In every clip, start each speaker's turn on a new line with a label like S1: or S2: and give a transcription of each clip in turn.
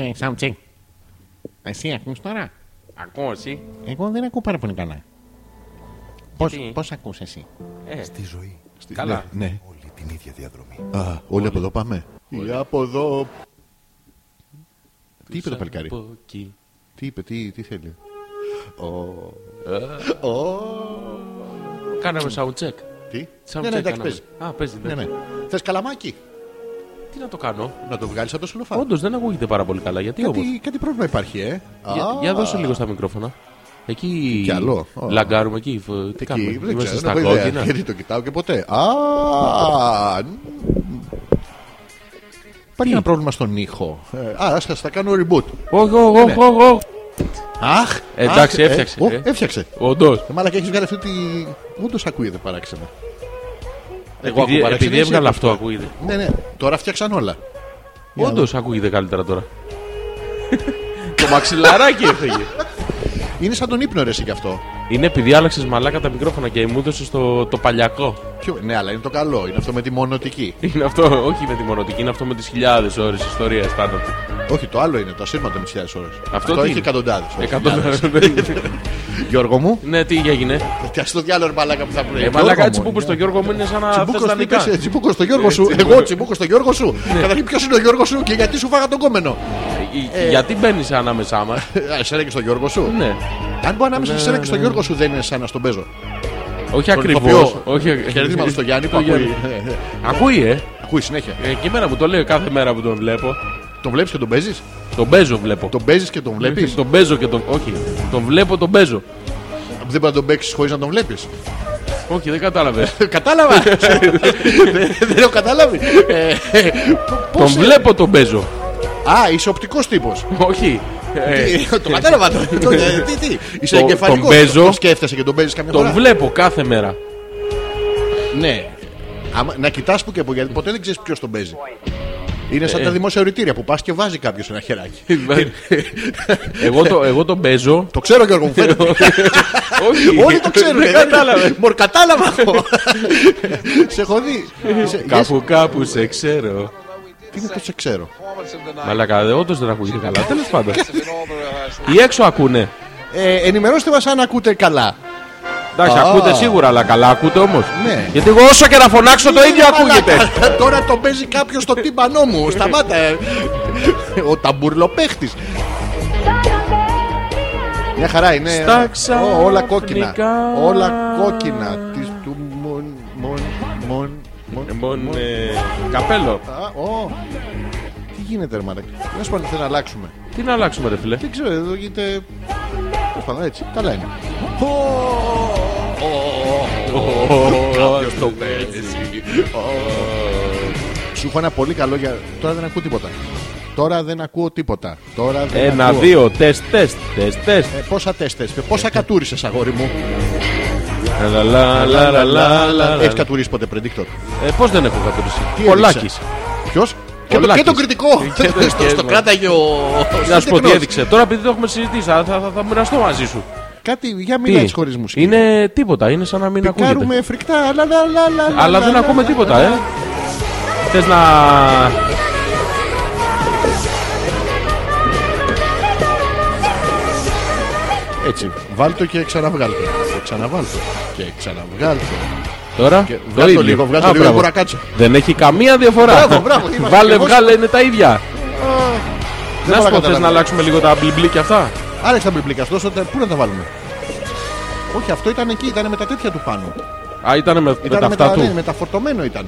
S1: Ναι, ναι, κάνουμε sound check. Εσύ ακούς τώρα;
S2: Ακούω εσύ.
S1: Εγώ δεν ακούω πάρα πολύ καλά. Πώς,
S2: Γιατί;
S1: πώς ακούς εσύ;
S2: Ε,
S3: Στη ζωή. Στη...
S2: Καλά.
S3: Ναι, ναι. Όλη την ίδια διαδρομή. Α, όλοι από εδώ πάμε. Ή από εδώ. Τι είπε το παλικάρι;
S2: από εκεί.
S3: Τι είπε, τι, τι θέλει;
S2: Κάναμε sound check.
S3: Τι;
S2: Sound
S3: Ναι, ναι,
S2: check
S3: εντάξει,
S2: κάναμε.
S3: παίζει.
S2: Α, παίζει.
S3: Ναι,
S2: Ναι.
S3: ναι. Θες καλαμάκι;
S2: Τι να το κάνω;
S3: Να το βγάλεις από το σουλοφά.
S2: Όντως δεν ακούγεται πάρα πολύ καλά. Γιατί όμως;
S3: Κάτι, κάτι πρόβλημα υπάρχει, ε.
S2: Για,
S3: Α,
S2: για δώσε λίγο στα μικρόφωνα. Εκεί.
S3: Κι άλλο; Ω.
S2: Λαγκάρουμε εκεί. φ- Τι
S3: Εκεί,
S2: κάνουμε;
S3: δεν
S2: Είμαστε
S3: ξέρω,
S2: στα
S3: δεν έχω ιδέα,
S2: κόκκινα.
S3: Γιατί το κοιτάω και ποτέ. Α, Υπάρχει ένα πρόβλημα στον ήχο. Ε, α, ας θα κάνω reboot.
S2: Όχι, όχι, όχι, όχι, όχι.
S3: Αχ!
S2: Εντάξει,
S3: αχ,
S2: έφτιαξε,
S3: Ε, ω,
S2: ε.
S3: έφτιαξε.
S2: Όντως.
S3: Ε, Μάλακα έχεις βγάλει αυτή τη. Όντως ακούγεται παράξενα. Εγώ
S2: Επειδή,
S3: ακούω παράξενα,
S2: επειδή
S3: εσύ
S2: έβγαλα
S3: ακούς
S2: αυτό
S3: το.
S2: ακούγεται.
S3: Ναι, ναι, τώρα φτιάξαν όλα.
S2: Όντως ακούγεται καλύτερα τώρα. Το μαξιλαράκι έφεγε.
S3: Είναι σαν τον ύπνο ρε εσύ κι αυτό.
S2: Είναι επειδή άλλαξες μαλάκα τα μικρόφωνα και μου έδωσες το, το παλιακό.
S3: Ποιο... Ναι, αλλά είναι το καλό. Είναι αυτό με τη μονοτική.
S2: Είναι αυτό, όχι με τη μονοτική, είναι αυτό με τις χιλιάδες ώρες ιστορίας πάνω του.
S3: Όχι, το άλλο είναι το ασύρματο με τις χιλιάδες ώρες.
S2: Αυτό τι
S3: έχει
S2: είναι;
S3: εκατοντάδες.
S2: Εκατοντάδες.
S3: Γιώργο μου,
S2: ναι, τι έγινε;
S3: φτιάξει το διάλογο ρε μαλάκα που θα πρέπει.
S2: Ε, μαλάκα έτσι που είπες στο Γιώργο μου είναι σαν να θες
S3: Τσιμπούκο
S2: τα νικά.
S3: στο τσιμπούκος στο Γιώργο σου.
S2: Έτσι,
S3: Εγώ
S2: ναι.
S3: τσιμπούκος στο Γιώργο σου. Καταρχήν ποιος είναι ο Γιώργος σου και γιατί σου φάγα τον κόμενο;
S2: Ε, Γιατί μπαίνεις ανάμεσά μας;
S3: Ε, Εσένα και στο Γιώργο σου.
S2: ναι.
S3: Αν μπορεί ανάμεσα σε εσένα και στο Γιώργο σου δεν είναι σαν να στον παίζω.
S2: Όχι
S3: Τον
S2: ακριβώς.
S3: ηθοποιό.
S2: Όχι...
S3: Χαιρετίσματα στο Γιάννη που
S2: Το Γιάννη.
S3: ακούει. Ε, ε,
S2: Ακούει, ε;
S3: Ακούει συνέχεια.
S2: Ε, Και εμένα μου το λέει κάθε μέρα που τον βλέπω.
S3: Τον βλέπεις και τον παίζεις;
S2: Τον παίζω βλέπω.
S3: Τον παίζεις και τον βλέπεις;
S2: Τον παίζω και τον. Όχι. Τον βλέπω, τον παίζω.
S3: Δεν μπορεί να τον παίξεις χωρίς να τον βλέπεις;
S2: Όχι, δεν κατάλαβες.
S3: Κατάλαβα. Δεν- Δεν έχω καταλάβει. Ε, ε,
S2: τον
S3: πώς, ε,
S2: βλέπω, τον παίζω.
S3: Α, είσαι οπτικός τύπος.
S2: Όχι. Ε,
S3: Το κατάλαβα το. το- ε, Τι, τι. Είσαι
S2: Το-
S3: εγκεφαλικό.
S2: τον παίζω.
S3: Το σκέφτεσαι και τον παίζεις καμιά
S2: Τον
S3: φορά;
S2: βλέπω κάθε μέρα.
S3: Ναι. Άμα- Να κοιτάς που και που γιατί ποτέ δεν ξέρεις ποιος τον παίζει. Είναι σαν
S2: Ε.
S3: τα δημόσια οριτήρια που πας και βάζει κάποιος ένα χεράκι.
S2: εγώ, το, εγώ τον παίζω.
S3: Το ξέρω Γιώργο μου φαίνεται.
S2: Όχι.
S3: Όλοι το ξέρουν.
S2: Δεν κατάλαβε.
S3: Μορ κατάλαβα εγώ. Σε έχω δει. Σε-
S2: Κάπου κάπου σε ξέρω.
S3: Τι είναι το σε ξέρω.
S2: Μαλάκα, όντως δεν ακούγεται καλά. Τέλος πάντων. Οι έξω ακούνε.
S3: Ε, ενημερώστε μας αν ακούτε καλά.
S2: Εντάξει,
S3: Α.
S2: ακούτε σίγουρα, αλλά καλά ακούτε όμως.
S3: Ναι.
S2: Γιατί εγώ όσο και να φωνάξω το ίδιο ακούγεται.
S3: Μαλάκα, Τώρα το παίζει κάποιος στο τύμπανό μου. Σταμάτα. ε. Ο ταμπουρλοπαίχτης. Μια χαρά είναι.
S2: Στα
S3: Ω, όλα κόκκινα.
S2: ξαφνικά.
S3: Όλα κόκκινα. Μον. Μον.
S2: Λοιπόν, ε, καπέλο.
S3: Α, ω. Τι γίνεται, ρε Μαλάκα. Δεν σου θέλω να αλλάξουμε.
S2: Τι να αλλάξουμε, ρε φίλε.
S3: Δεν ξέρω, εδώ γίνεται. Τέλος πάντων, έτσι. Καλά είναι. Κάποιος το παίζει. Σου έχω ένα πολύ καλό για. Τώρα δεν ακούω τίποτα. Τώρα δεν ακούω τίποτα. Τώρα δεν
S2: Ένα,
S3: ακούω.
S2: δύο, τεστ, τεστ, τεστ, τεστ.
S3: Ε, πόσα τεστ, πόσα κατούρισε, αγόρι μου.
S2: Λα, λα, λα, λα, λα, λα, λα.
S3: Έχεις κατουρίσει ποτέ predictor;
S2: Ε, Πώς δεν έχω κατουρίσει;
S3: Τι
S2: Πολάκης.
S3: έδειξες; Ποιος; Και, το-
S2: Πολάκης.
S3: και τον κριτικό.
S2: Και το-
S3: Στο-
S2: και-
S3: Στο κράταγε ο.
S2: Να σου πω τι
S3: τεχνός.
S2: έδειξε. Τώρα επειδή το έχουμε συζητήσει, θα, θα, θα, θα μοιραστώ μαζί σου.
S3: Κάτι για μιλάει χωρίς μουσική.
S2: Είναι τίποτα, είναι σαν να μην ακούγεται.
S3: Πικάρουμε φρικτά. λα, λα, λα, λα, λα,
S2: Αλλά
S3: λα,
S2: δεν
S3: λα,
S2: ακούμε
S3: λα,
S2: τίποτα,
S3: λα,
S2: ε.
S3: λα.
S2: Θες να.
S3: Έτσι, βάλτο και ξαναβγάλτο. Και ξαναβάλτο. Και ξαναβγάλτο.
S2: Τώρα.
S3: Και
S2: το
S3: βγάλ' το
S2: ίδιο.
S3: λίγο, βγάλ'
S2: Α,
S3: το λίγο,
S2: μπράβο.
S3: μπορώ να κάτσω.
S2: Δεν έχει καμία διαφορά.
S3: Μπράβο, μπράβο, είμαστε
S2: Βάλε,
S3: ακριβώς.
S2: βγάλε, είναι τα ίδια.
S3: Δεν
S2: Να
S3: μπορώ
S2: σου πω, θες
S3: καταλάβω.
S2: να αλλάξουμε λίγο τα μπλιμπλίκια αυτά;
S3: Άλλαξε τα μπιμπλίκα, τόσο τα- πού να τα βάλουμε; Όχι, αυτό ήταν εκεί, ήταν με τα τέτοια του πάνω.
S2: Α, ήταν με, με
S3: Ήταν
S2: τα
S3: με,
S2: αυτά
S3: τα, ναι,
S2: του.
S3: με τα φορτωμένο ήταν.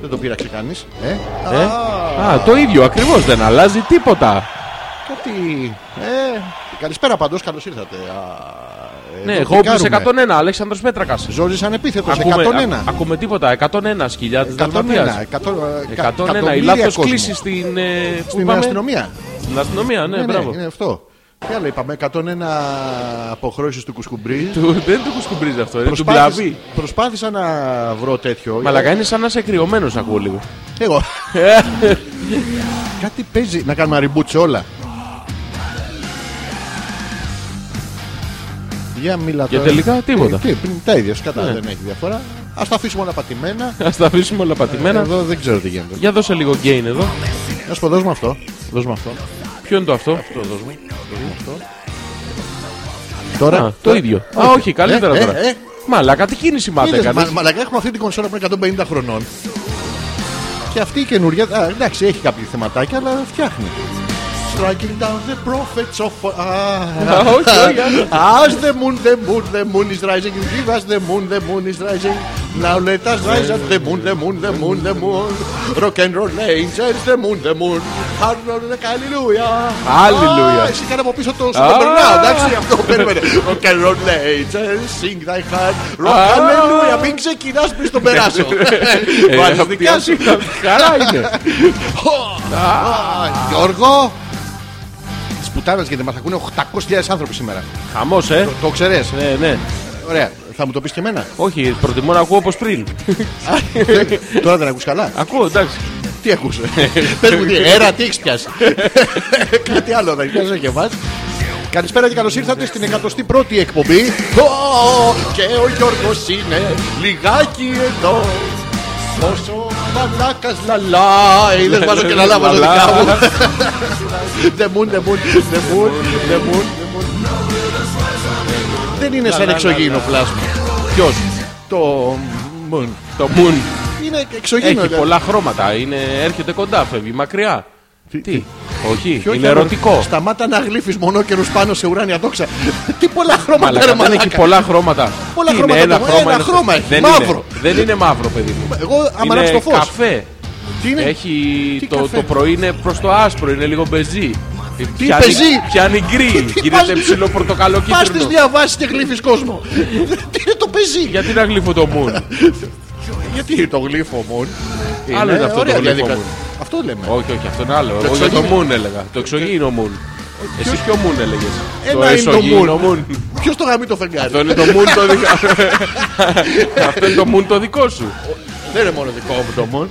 S3: Δεν το πήραξε κανείς. Ε;
S2: Ε;
S3: Α,
S2: Α, το ίδιο ακριβώς. Δεν αλλάζει τίποτα.
S3: κάτι. Ε, καλησπέρα πάντως, καλώς ήρθατε. Α,
S2: Ναι,
S3: εδώ
S2: εγώ σε
S3: πικάρουμε.
S2: 101, Αλέξανδρος Πέτρακας.
S3: Ζόρι ανεπίθετος,
S2: Ακούμε,
S3: 101.
S2: α- ακούμε τίποτα, 101 χιλιάδες
S3: 101,
S2: Δαλματίας.
S3: 100, ε, κα-
S2: 101, η
S3: εκατομμύρια
S2: λάθος
S3: κόσμο.
S2: κλίση στην, ε, πού
S3: Στην
S2: είπαμε;
S3: αστυνομία.
S2: Στην αστυνομία, ναι,
S3: Ναι, ναι,
S2: μπράβο.
S3: είναι αυτό. Τι άλλο είπαμε, 101 αποχρώσεις του κουσκουμπρί.
S2: Του- Δεν είναι του κουσκουμπρίζει αυτό, είναι του
S3: Προσπάθησα,
S2: μπλαβί.
S3: προσπάθησα να βρω τέτοιο.
S2: Μαλακά είναι σαν να είσαι κρυωμένος ακούω λίγο.
S3: Εγώ. Κάτι παίζει. Να κάνουμε reboot σε όλα. Για μιλά
S2: Και
S3: τώρα.
S2: τελικά τίποτα.
S3: Τι, πριν τα ίδια σκατά
S2: Ναι.
S3: δεν έχει διαφορά. Α τα αφήσουμε όλα πατημένα.
S2: Ας τα αφήσουμε όλα πατημένα.
S3: Εδώ δεν ξέρω τι γίνεται.
S2: Για δώσε λίγο gain εδώ.
S3: Να σου πω, δώσ' μου αυτό. Δώσ' μου αυτό.
S2: Ποιο είναι το αυτό;
S3: Αυτό δώσ' μου. Δώσ' μου αυτό. Τώρα.
S2: Α, το
S3: τώρα-
S2: ίδιο. Α, όχι, καλύτερα
S3: Ε, ε,
S2: τώρα.
S3: ε.
S2: Μαλάκα, τι κίνηση μάθε
S3: Είδες,
S2: έκανε.
S3: μα- Μαλακά έχουμε αυτή την κονσόλα πριν 150 χρονών. Και αυτή η καινούργια. Α, εντάξει, έχει κάποια θεματάκια, αλλά φτιάχνει. Striking down the prophets of.
S2: Α, όχι, όχι. άλλο.
S3: As the moon, the moon, the moon is rising. Give us the moon, the moon is rising. Now let us rise at the moon, the moon, the moon, the moon. Rock and roll angels, the moon, the moon. Hallelujah.
S2: Hallelujah.
S3: Α, Εσύ κάνε από πίσω το
S2: Α.
S3: στον περνάω, εντάξει, αυτό περίμενε. Rock and roll angels, sing thy heart. Rock
S2: Α.
S3: hallelujah. Μην ξεκινάς πριν τον περάσω.
S2: Ε,
S3: Βάζεις
S2: αυτή
S3: δικά σου.
S2: αυτή Χαρά είναι.
S3: Α, Γιώργο. Τις πουτάνες γιατί μας ακούνε 800.000 άνθρωποι σήμερα.
S2: Χαμός, ε.
S3: Το- Το ξέρεις;
S2: Ναι, ναι.
S3: Ωραία. Θα μου το πεις και εμένα.
S2: Όχι, προτιμώ να ακούω όπως πριν.
S3: Τώρα δεν ακούς καλά;
S2: Ακούω, εντάξει.
S3: Τι ακούς; Πες μου τι. Έρα τι έχεις πιάσει; Κάτι άλλο δεν πιάσεις και εμάς. Καλησπέρα και καλώς ήρθατε στην 101η εκπομπή. Ω, Και ο Γιώργος είναι λιγάκι εδώ. Πόσο μαλάκας λαλά. Ε, Είδες βάζω και λαλά βάζω
S2: Λαλά.
S3: δικά μου. The moon, the moon, the moon, the moon, the moon. Δεν είναι σαν
S2: Λα, λα,
S3: εξωγήινο
S2: λα.
S3: πλάσμα. Ποιος; Το moon.
S2: Το Moon
S3: Είναι εξωγήινο.
S2: έχει
S3: δηλαδή.
S2: πολλά χρώματα. Είναι, έρχεται κοντά, φεύγει μακριά.
S3: Τι-
S2: Τι, όχι,
S3: Ποιο
S2: είναι
S3: έχει
S2: ερωτικό.
S3: Σταμάτα να γλύφεις μονόκερους πάνω σε ουράνια δόξα. Τι πολλά χρώματα
S2: Μαλάκα,
S3: ρε
S2: δεν έχει
S3: μαλάκα.
S2: πολλά χρώματα.
S3: Πολλά
S2: Τι
S3: χρώματα
S2: είναι, ένα
S3: το-
S2: χρώμα,
S3: ένα
S2: είναι
S3: χρώμα έχει,
S2: δεν
S3: μαύρο.
S2: Είναι, δεν είναι μαύρο, παιδί μου.
S3: Εγώ άμα
S2: είναι
S3: ανάψει το φως.
S2: καφέ.
S3: Τι είναι.
S2: Έχει
S3: Τι
S2: το,
S3: καφέ;
S2: το πρωί είναι προς το άσπρο, είναι λίγο μπεζί. Τι
S3: πεζί;
S2: Πιάνει γκριν, γίνεται
S3: πας-
S2: ψηλό πορτοκαλό
S3: Πας τις
S2: κίτρινο.
S3: διαβάσεις και γλύφεις κόσμο. Τι είναι το πεζί.
S2: Γιατί να γλύφω το moon;
S3: Γιατί το γλύφο μου.
S2: Άλλο είναι αυτό το γλύφο moon.
S3: Αυτό λέμε.
S2: Όχι, όχι, αυτό είναι άλλο. Εγώ για
S3: εξωγήινο.
S2: το moon έλεγα. Το εξωγήινο moon. Εσύ ποιο moon έλεγες;
S3: Ένα
S2: Το
S3: είναι το
S2: εσωγήινο
S3: moon.
S2: moon.
S3: Ποιος το γαμεί το φεγγάρι;
S2: Αυτό είναι το moon το δικό Αυτό είναι το moon το δικό σου.
S3: Δεν είναι μόνο δικό μου το moon.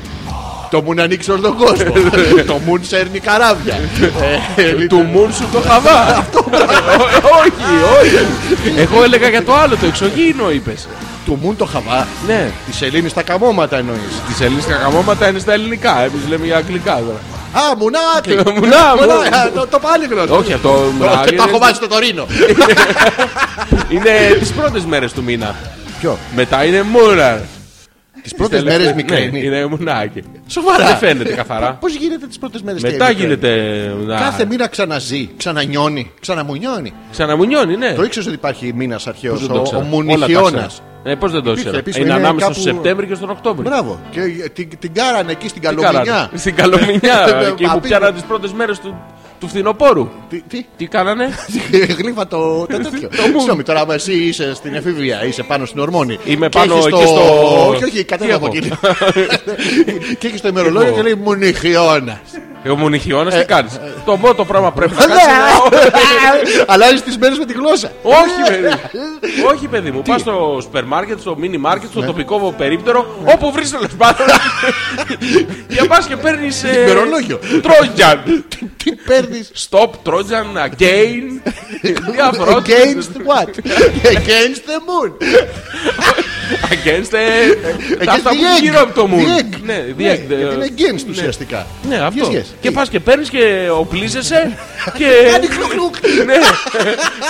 S3: Το moon ανοίξει όλο τον κόσμο. Το moon σέρνει καράβια. Ε,
S2: Του moon σου το χαβά. Όχι, όχι. Εγώ έλεγα για το άλλο, το εξωγήινο είπες.
S3: Του moon το χαβά.
S2: Ναι.
S3: Της σελήνη στα καμώματα εννοείς.
S2: Τις ελληνικές κακαμώματα είναι στα ελληνικά. Εμείς λέμε για αγγλικά τώρα.
S3: Α, μουνάκι.
S2: Μουνά,
S3: Μουνά,
S2: μουνά.
S3: α, το- Το πάλι γνωστό.
S2: Όχι, αυτό
S3: Το
S2: μουράλι
S3: το έχω
S2: είναι-
S3: βάλει στο Τωρίνο.
S2: είναι τις πρώτες μέρες του μήνα.
S3: Ποιο;
S2: Μετά είναι μούρα.
S3: Τις πρώτες μέρες μικρή.
S2: Ναι, είναι μουνάκι.
S3: Σοβαρά.
S2: Δεν φαίνεται καθαρά.
S3: Πώς γίνεται τις πρώτες μέρες
S2: Μετά γίνεται. να-
S3: Κάθε μήνα ξαναζεί, ξανανιώνει, ξαναμουνιώνει.
S2: Ξαναμουνιώνει, ναι.
S3: Το ήξερες ότι υπάρχει μήνας αρχαίος,
S2: Πώς δεν το
S3: ο, ο
S2: ξέρω. Όλα τα
S3: Μουνιχιώνα.
S2: ξέρω. Ε, πώς δεν το
S3: Υπήρχε,
S2: ξέρω.
S3: επίσης,
S2: Είναι
S3: είναι
S2: ανάμεσα
S3: κάπου-
S2: στο Σεπτέμβριο και στον Οκτώβριο.
S3: Μπράβο. Και την, την κάρανε εκεί στην
S2: Τι κάνανε;
S3: Καλομηνιά.
S2: Στην Καλομηνιά.
S3: Ε,
S2: εκεί που
S3: παπί.
S2: πιάναν τις πρώτες μέρες του, του φθινοπόρου.
S3: Τι, τι,
S2: Τι κάνανε;
S3: γλύφα το, το τέτοιο. Συγγνώμη, τώρα άμα εσύ είσαι στην εφηβεία, είσαι πάνω στην ορμόνη.
S2: Είμαι
S3: και
S2: πάνω
S3: έχεις
S2: εκεί στο-
S3: Όχι, όχι,
S2: Τι
S3: κατέβα από
S2: έχω;
S3: εκεί. και έχεις το ημερολόγιο
S2: έχω;
S3: και λέει Μουνιχιώνας.
S2: Εγώ μου νυχιώνα,
S3: Ε,
S2: τι κάνει. Το πρώτο πράγμα πρέπει να κάνεις.
S3: Αλλάζεις τις μέρες με τη γλώσσα.
S2: Όχι, παιδί. Όχι, παιδί μου. Πας στο σούπερ μάρκετ, στο μίνι μάρκετ,
S3: Ναι.
S2: στο τοπικό περίπτερο, όπου βρεις τέλος πάντων. Και πας και παίρνεις.
S3: Ημερολόγιο.
S2: Τρότζαν.
S3: Τι παίρνεις;
S2: Stop, Trojan, again. Διάφορα.
S3: Against what? Against the moon.
S2: Against the.
S3: Against
S2: Αυτά
S3: the
S2: που
S3: egg.
S2: γύρω από το moon.
S3: The egg.
S2: Ναι, the
S3: Ναι,
S2: egg, the-
S3: γιατί είναι against ουσιαστικά.
S2: Ναι, αυτό.
S3: Yes, yes.
S2: Και πας και παίρνεις και οπλίζεσαι. Και.
S3: Κάνει κλουκ-κλουκ.
S2: Ναι,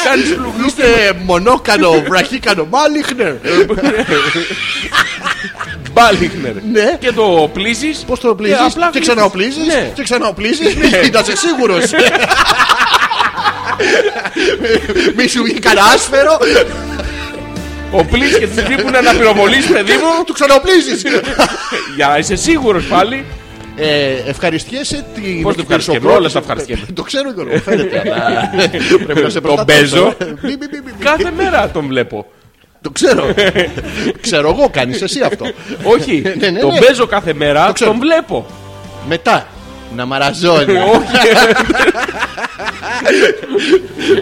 S2: κάνεις πλουγλού.
S3: Είστε μονόκανο, βραχίκανο, μάλιχνερ.
S2: Μπάλιχνερ.
S3: Ναι.
S2: Και το οπλίζει.
S3: Πώς το οπλίζει και ξαναοπλίζει
S2: Ναι.
S3: και ξαναοπλίζει. Μην να είσαι σίγουρος. Μη σου βγει κανένα άσφαιρο,
S2: Οπλίζει και τη στιγμή που είναι να πυροβολήσει, παιδί μου.
S3: του ξαναοπλίζει.
S2: Για να είσαι σίγουρος πάλι.
S3: Ε, ευχαριστιέσαι την.
S2: Πώς το ευχαριστιέμαι,
S3: εκπροσωπώ-
S2: όλα τα ευχαριστιέμαι.
S3: Το ξέρω Γιώργο, φαίνεται. αλλά Πρέπει να σε
S2: Τον
S3: προστατεύσω.
S2: παίζω.
S3: Μη, μη, μη, μη, μη.
S2: Κάθε μέρα τον βλέπω.
S3: Το ξέρω. Ξέρω εγώ, κάνεις εσύ αυτό.
S2: Όχι,
S3: Ναι, ναι,
S2: τον
S3: ναι.
S2: παίζω κάθε μέρα,
S3: ξέρω.
S2: τον βλέπω.
S3: Μετά. Να μαραζώνει.
S2: Όχι,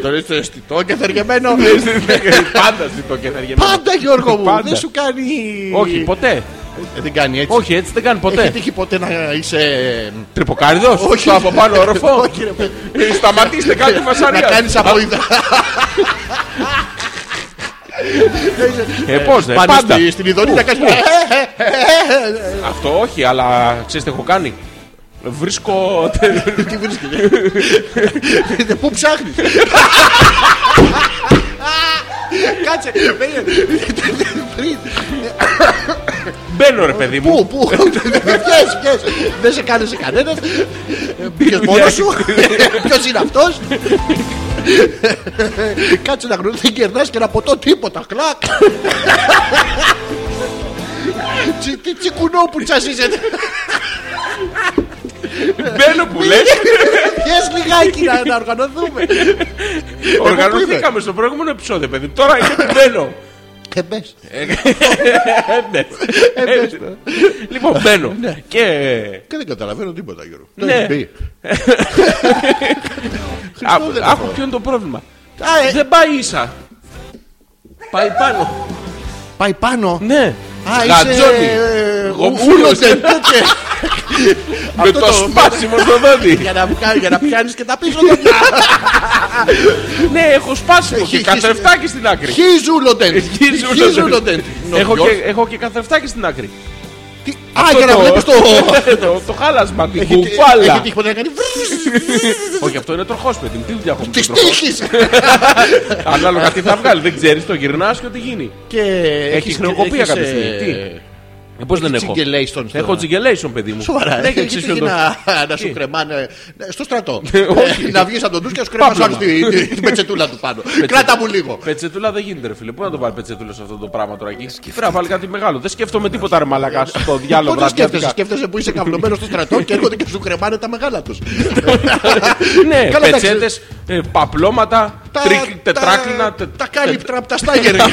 S3: Τον είσαι αισθητό και θεργεμένο.
S2: πάντα ζητώ και θα γεμίσω.
S3: Πάντα Γιώργο μου,
S2: Πάντα.
S3: δεν σου κάνει.
S2: Όχι, ποτέ.
S3: Ε, Δεν κάνει έτσι.
S2: Όχι, έτσι δεν κάνει
S3: Έχει
S2: ποτέ.
S3: τύχει ποτέ να είσαι.
S2: Τρυποκάριδος,
S3: Όχι.
S2: στο από πάνω όροφο;
S3: Όχι, ρε παιδί.
S2: Ε, Σταματήστε, κάντε
S3: Να
S2: φασαρία.
S3: κάνεις από ιδα.
S2: Ε, πώ, ε,
S3: Πάνε
S2: πάντα.
S3: στη- στην ειδονή να κάνει.
S2: Αυτό όχι, αλλά ξέρει τι έχω κάνει. Βρίσκω.
S3: Τι βρίσκεται. Ε, Πού ψάχνεις. Κάτσε. περίμενε. Πριν.
S2: Μπαίνω ρε παιδί μου.
S3: Πού, πού. Ποιες, ποιες. Δεν σε κάνει σε κανένας. Πήγες μόνος σου; Ποιος είναι αυτός; Κάτσε να γνωρίζει. Δεν κερνάς και ένα ποτό τίποτα. Κλακ. Τσι- Τι τσικουνό που τσασίζεται.
S2: Μπαίνω που λες.
S3: Πιες λιγάκι να- να οργανωθούμε.
S2: Οργανωθήκαμε στο προηγούμενο επεισόδιο, παιδί. Τώρα είναι που μπαίνω.
S3: Ε, μπες.
S2: Ε, ναι. Λοιπόν, μπαίνω. Και.
S3: Και δεν καταλαβαίνω τίποτα, Γιώργο. Το
S2: Ναι.
S3: έχεις πει.
S2: Α,
S3: δεν
S2: Άκου
S3: έχω.
S2: ποιο είναι το πρόβλημα.
S3: Α, ε,
S2: Δεν πάει ίσα. Πάει πάνω.
S3: Πάει πάνω.
S2: Ναι.
S3: Α,
S2: Γατζώνει.
S3: είσαι... ε,
S2: Γομφούλος.
S3: ούλονται, τέτοια.
S2: Με
S3: Αυτό
S2: το
S3: το-
S2: σπάσιμο στο δόντι.
S3: Για να, βγα- για να πιάνεις και τα πίσω δόντια.
S2: Ναι, έχω σπάσιμο
S3: Έχει-
S2: και καθρεφτάκι στην άκρη.
S3: Χίζουλοντεν.
S2: Χίζουλοντεν.
S3: Χίζουλοντεν.
S2: Έχω
S3: Ποιος;
S2: και, έχω και καθρεφτάκι στην άκρη.
S3: Τι- Α,
S2: Αυτό
S3: για να
S2: το-
S3: βλέπεις το...
S2: το, το χάλασμα, την
S3: Έχει έχει
S2: κουφάλα.
S3: τύχει ποτέ να κάνει
S2: Όχι, αυτό είναι τροχός, παιδί μου. Τι δουλειά έχω με
S3: Της
S2: τον τροχό.
S3: τύχης.
S2: Ανάλογα τι θα βγάλει. Δεν ξέρει, το γυρνά και ό,τι γίνει.
S3: Και έχεις
S2: χρεοκοπία
S3: έχεις,
S2: κάποια
S3: ε,
S2: στιγμή. Τι; Ε, Πώς δεν έχω.
S3: Τσιγκελέιστον στο-
S2: Έχω τσιγκελation, παιδί μου.
S3: Σοβαρά,
S2: Ναι,
S3: έχει
S2: και ξέρεις
S3: τύχει
S2: ποιο είναι το-
S3: να, να σου
S2: Τι;
S3: κρεμάνε ε, στο στρατό.
S2: όχι.
S3: Ε, να βγεις από τον ντους και να σου κρεμάνε
S2: Πάπλωμα.
S3: τη, τη πετσετούλα του πάνω. Κράτα μου λίγο.
S2: Πετσετούλα δεν γίνεται, ρε φίλε. Πού να το βάλει πετσετούλα σε αυτό το πράγμα τώρα εκεί; Πρέπει να βάλει κάτι μεγάλο. Δεν σκέφτομαι τίποτα, ρε μαλάκα. Στο διάολο
S3: Πότε σκέφτεσαι,
S2: βραδιάτικα.
S3: σκέφτεσαι; Που είσαι καυλωμένος στο στρατό και έρχονται και σου κρεμάνε τα μεγάλα τους.
S2: Ναι,
S3: Καλά, εντάξει.
S2: πετσέτες, παπλώματα, τρίκ- τετράκλινα. τε-
S3: Τα κάλυπτρα από τα Στάγερ.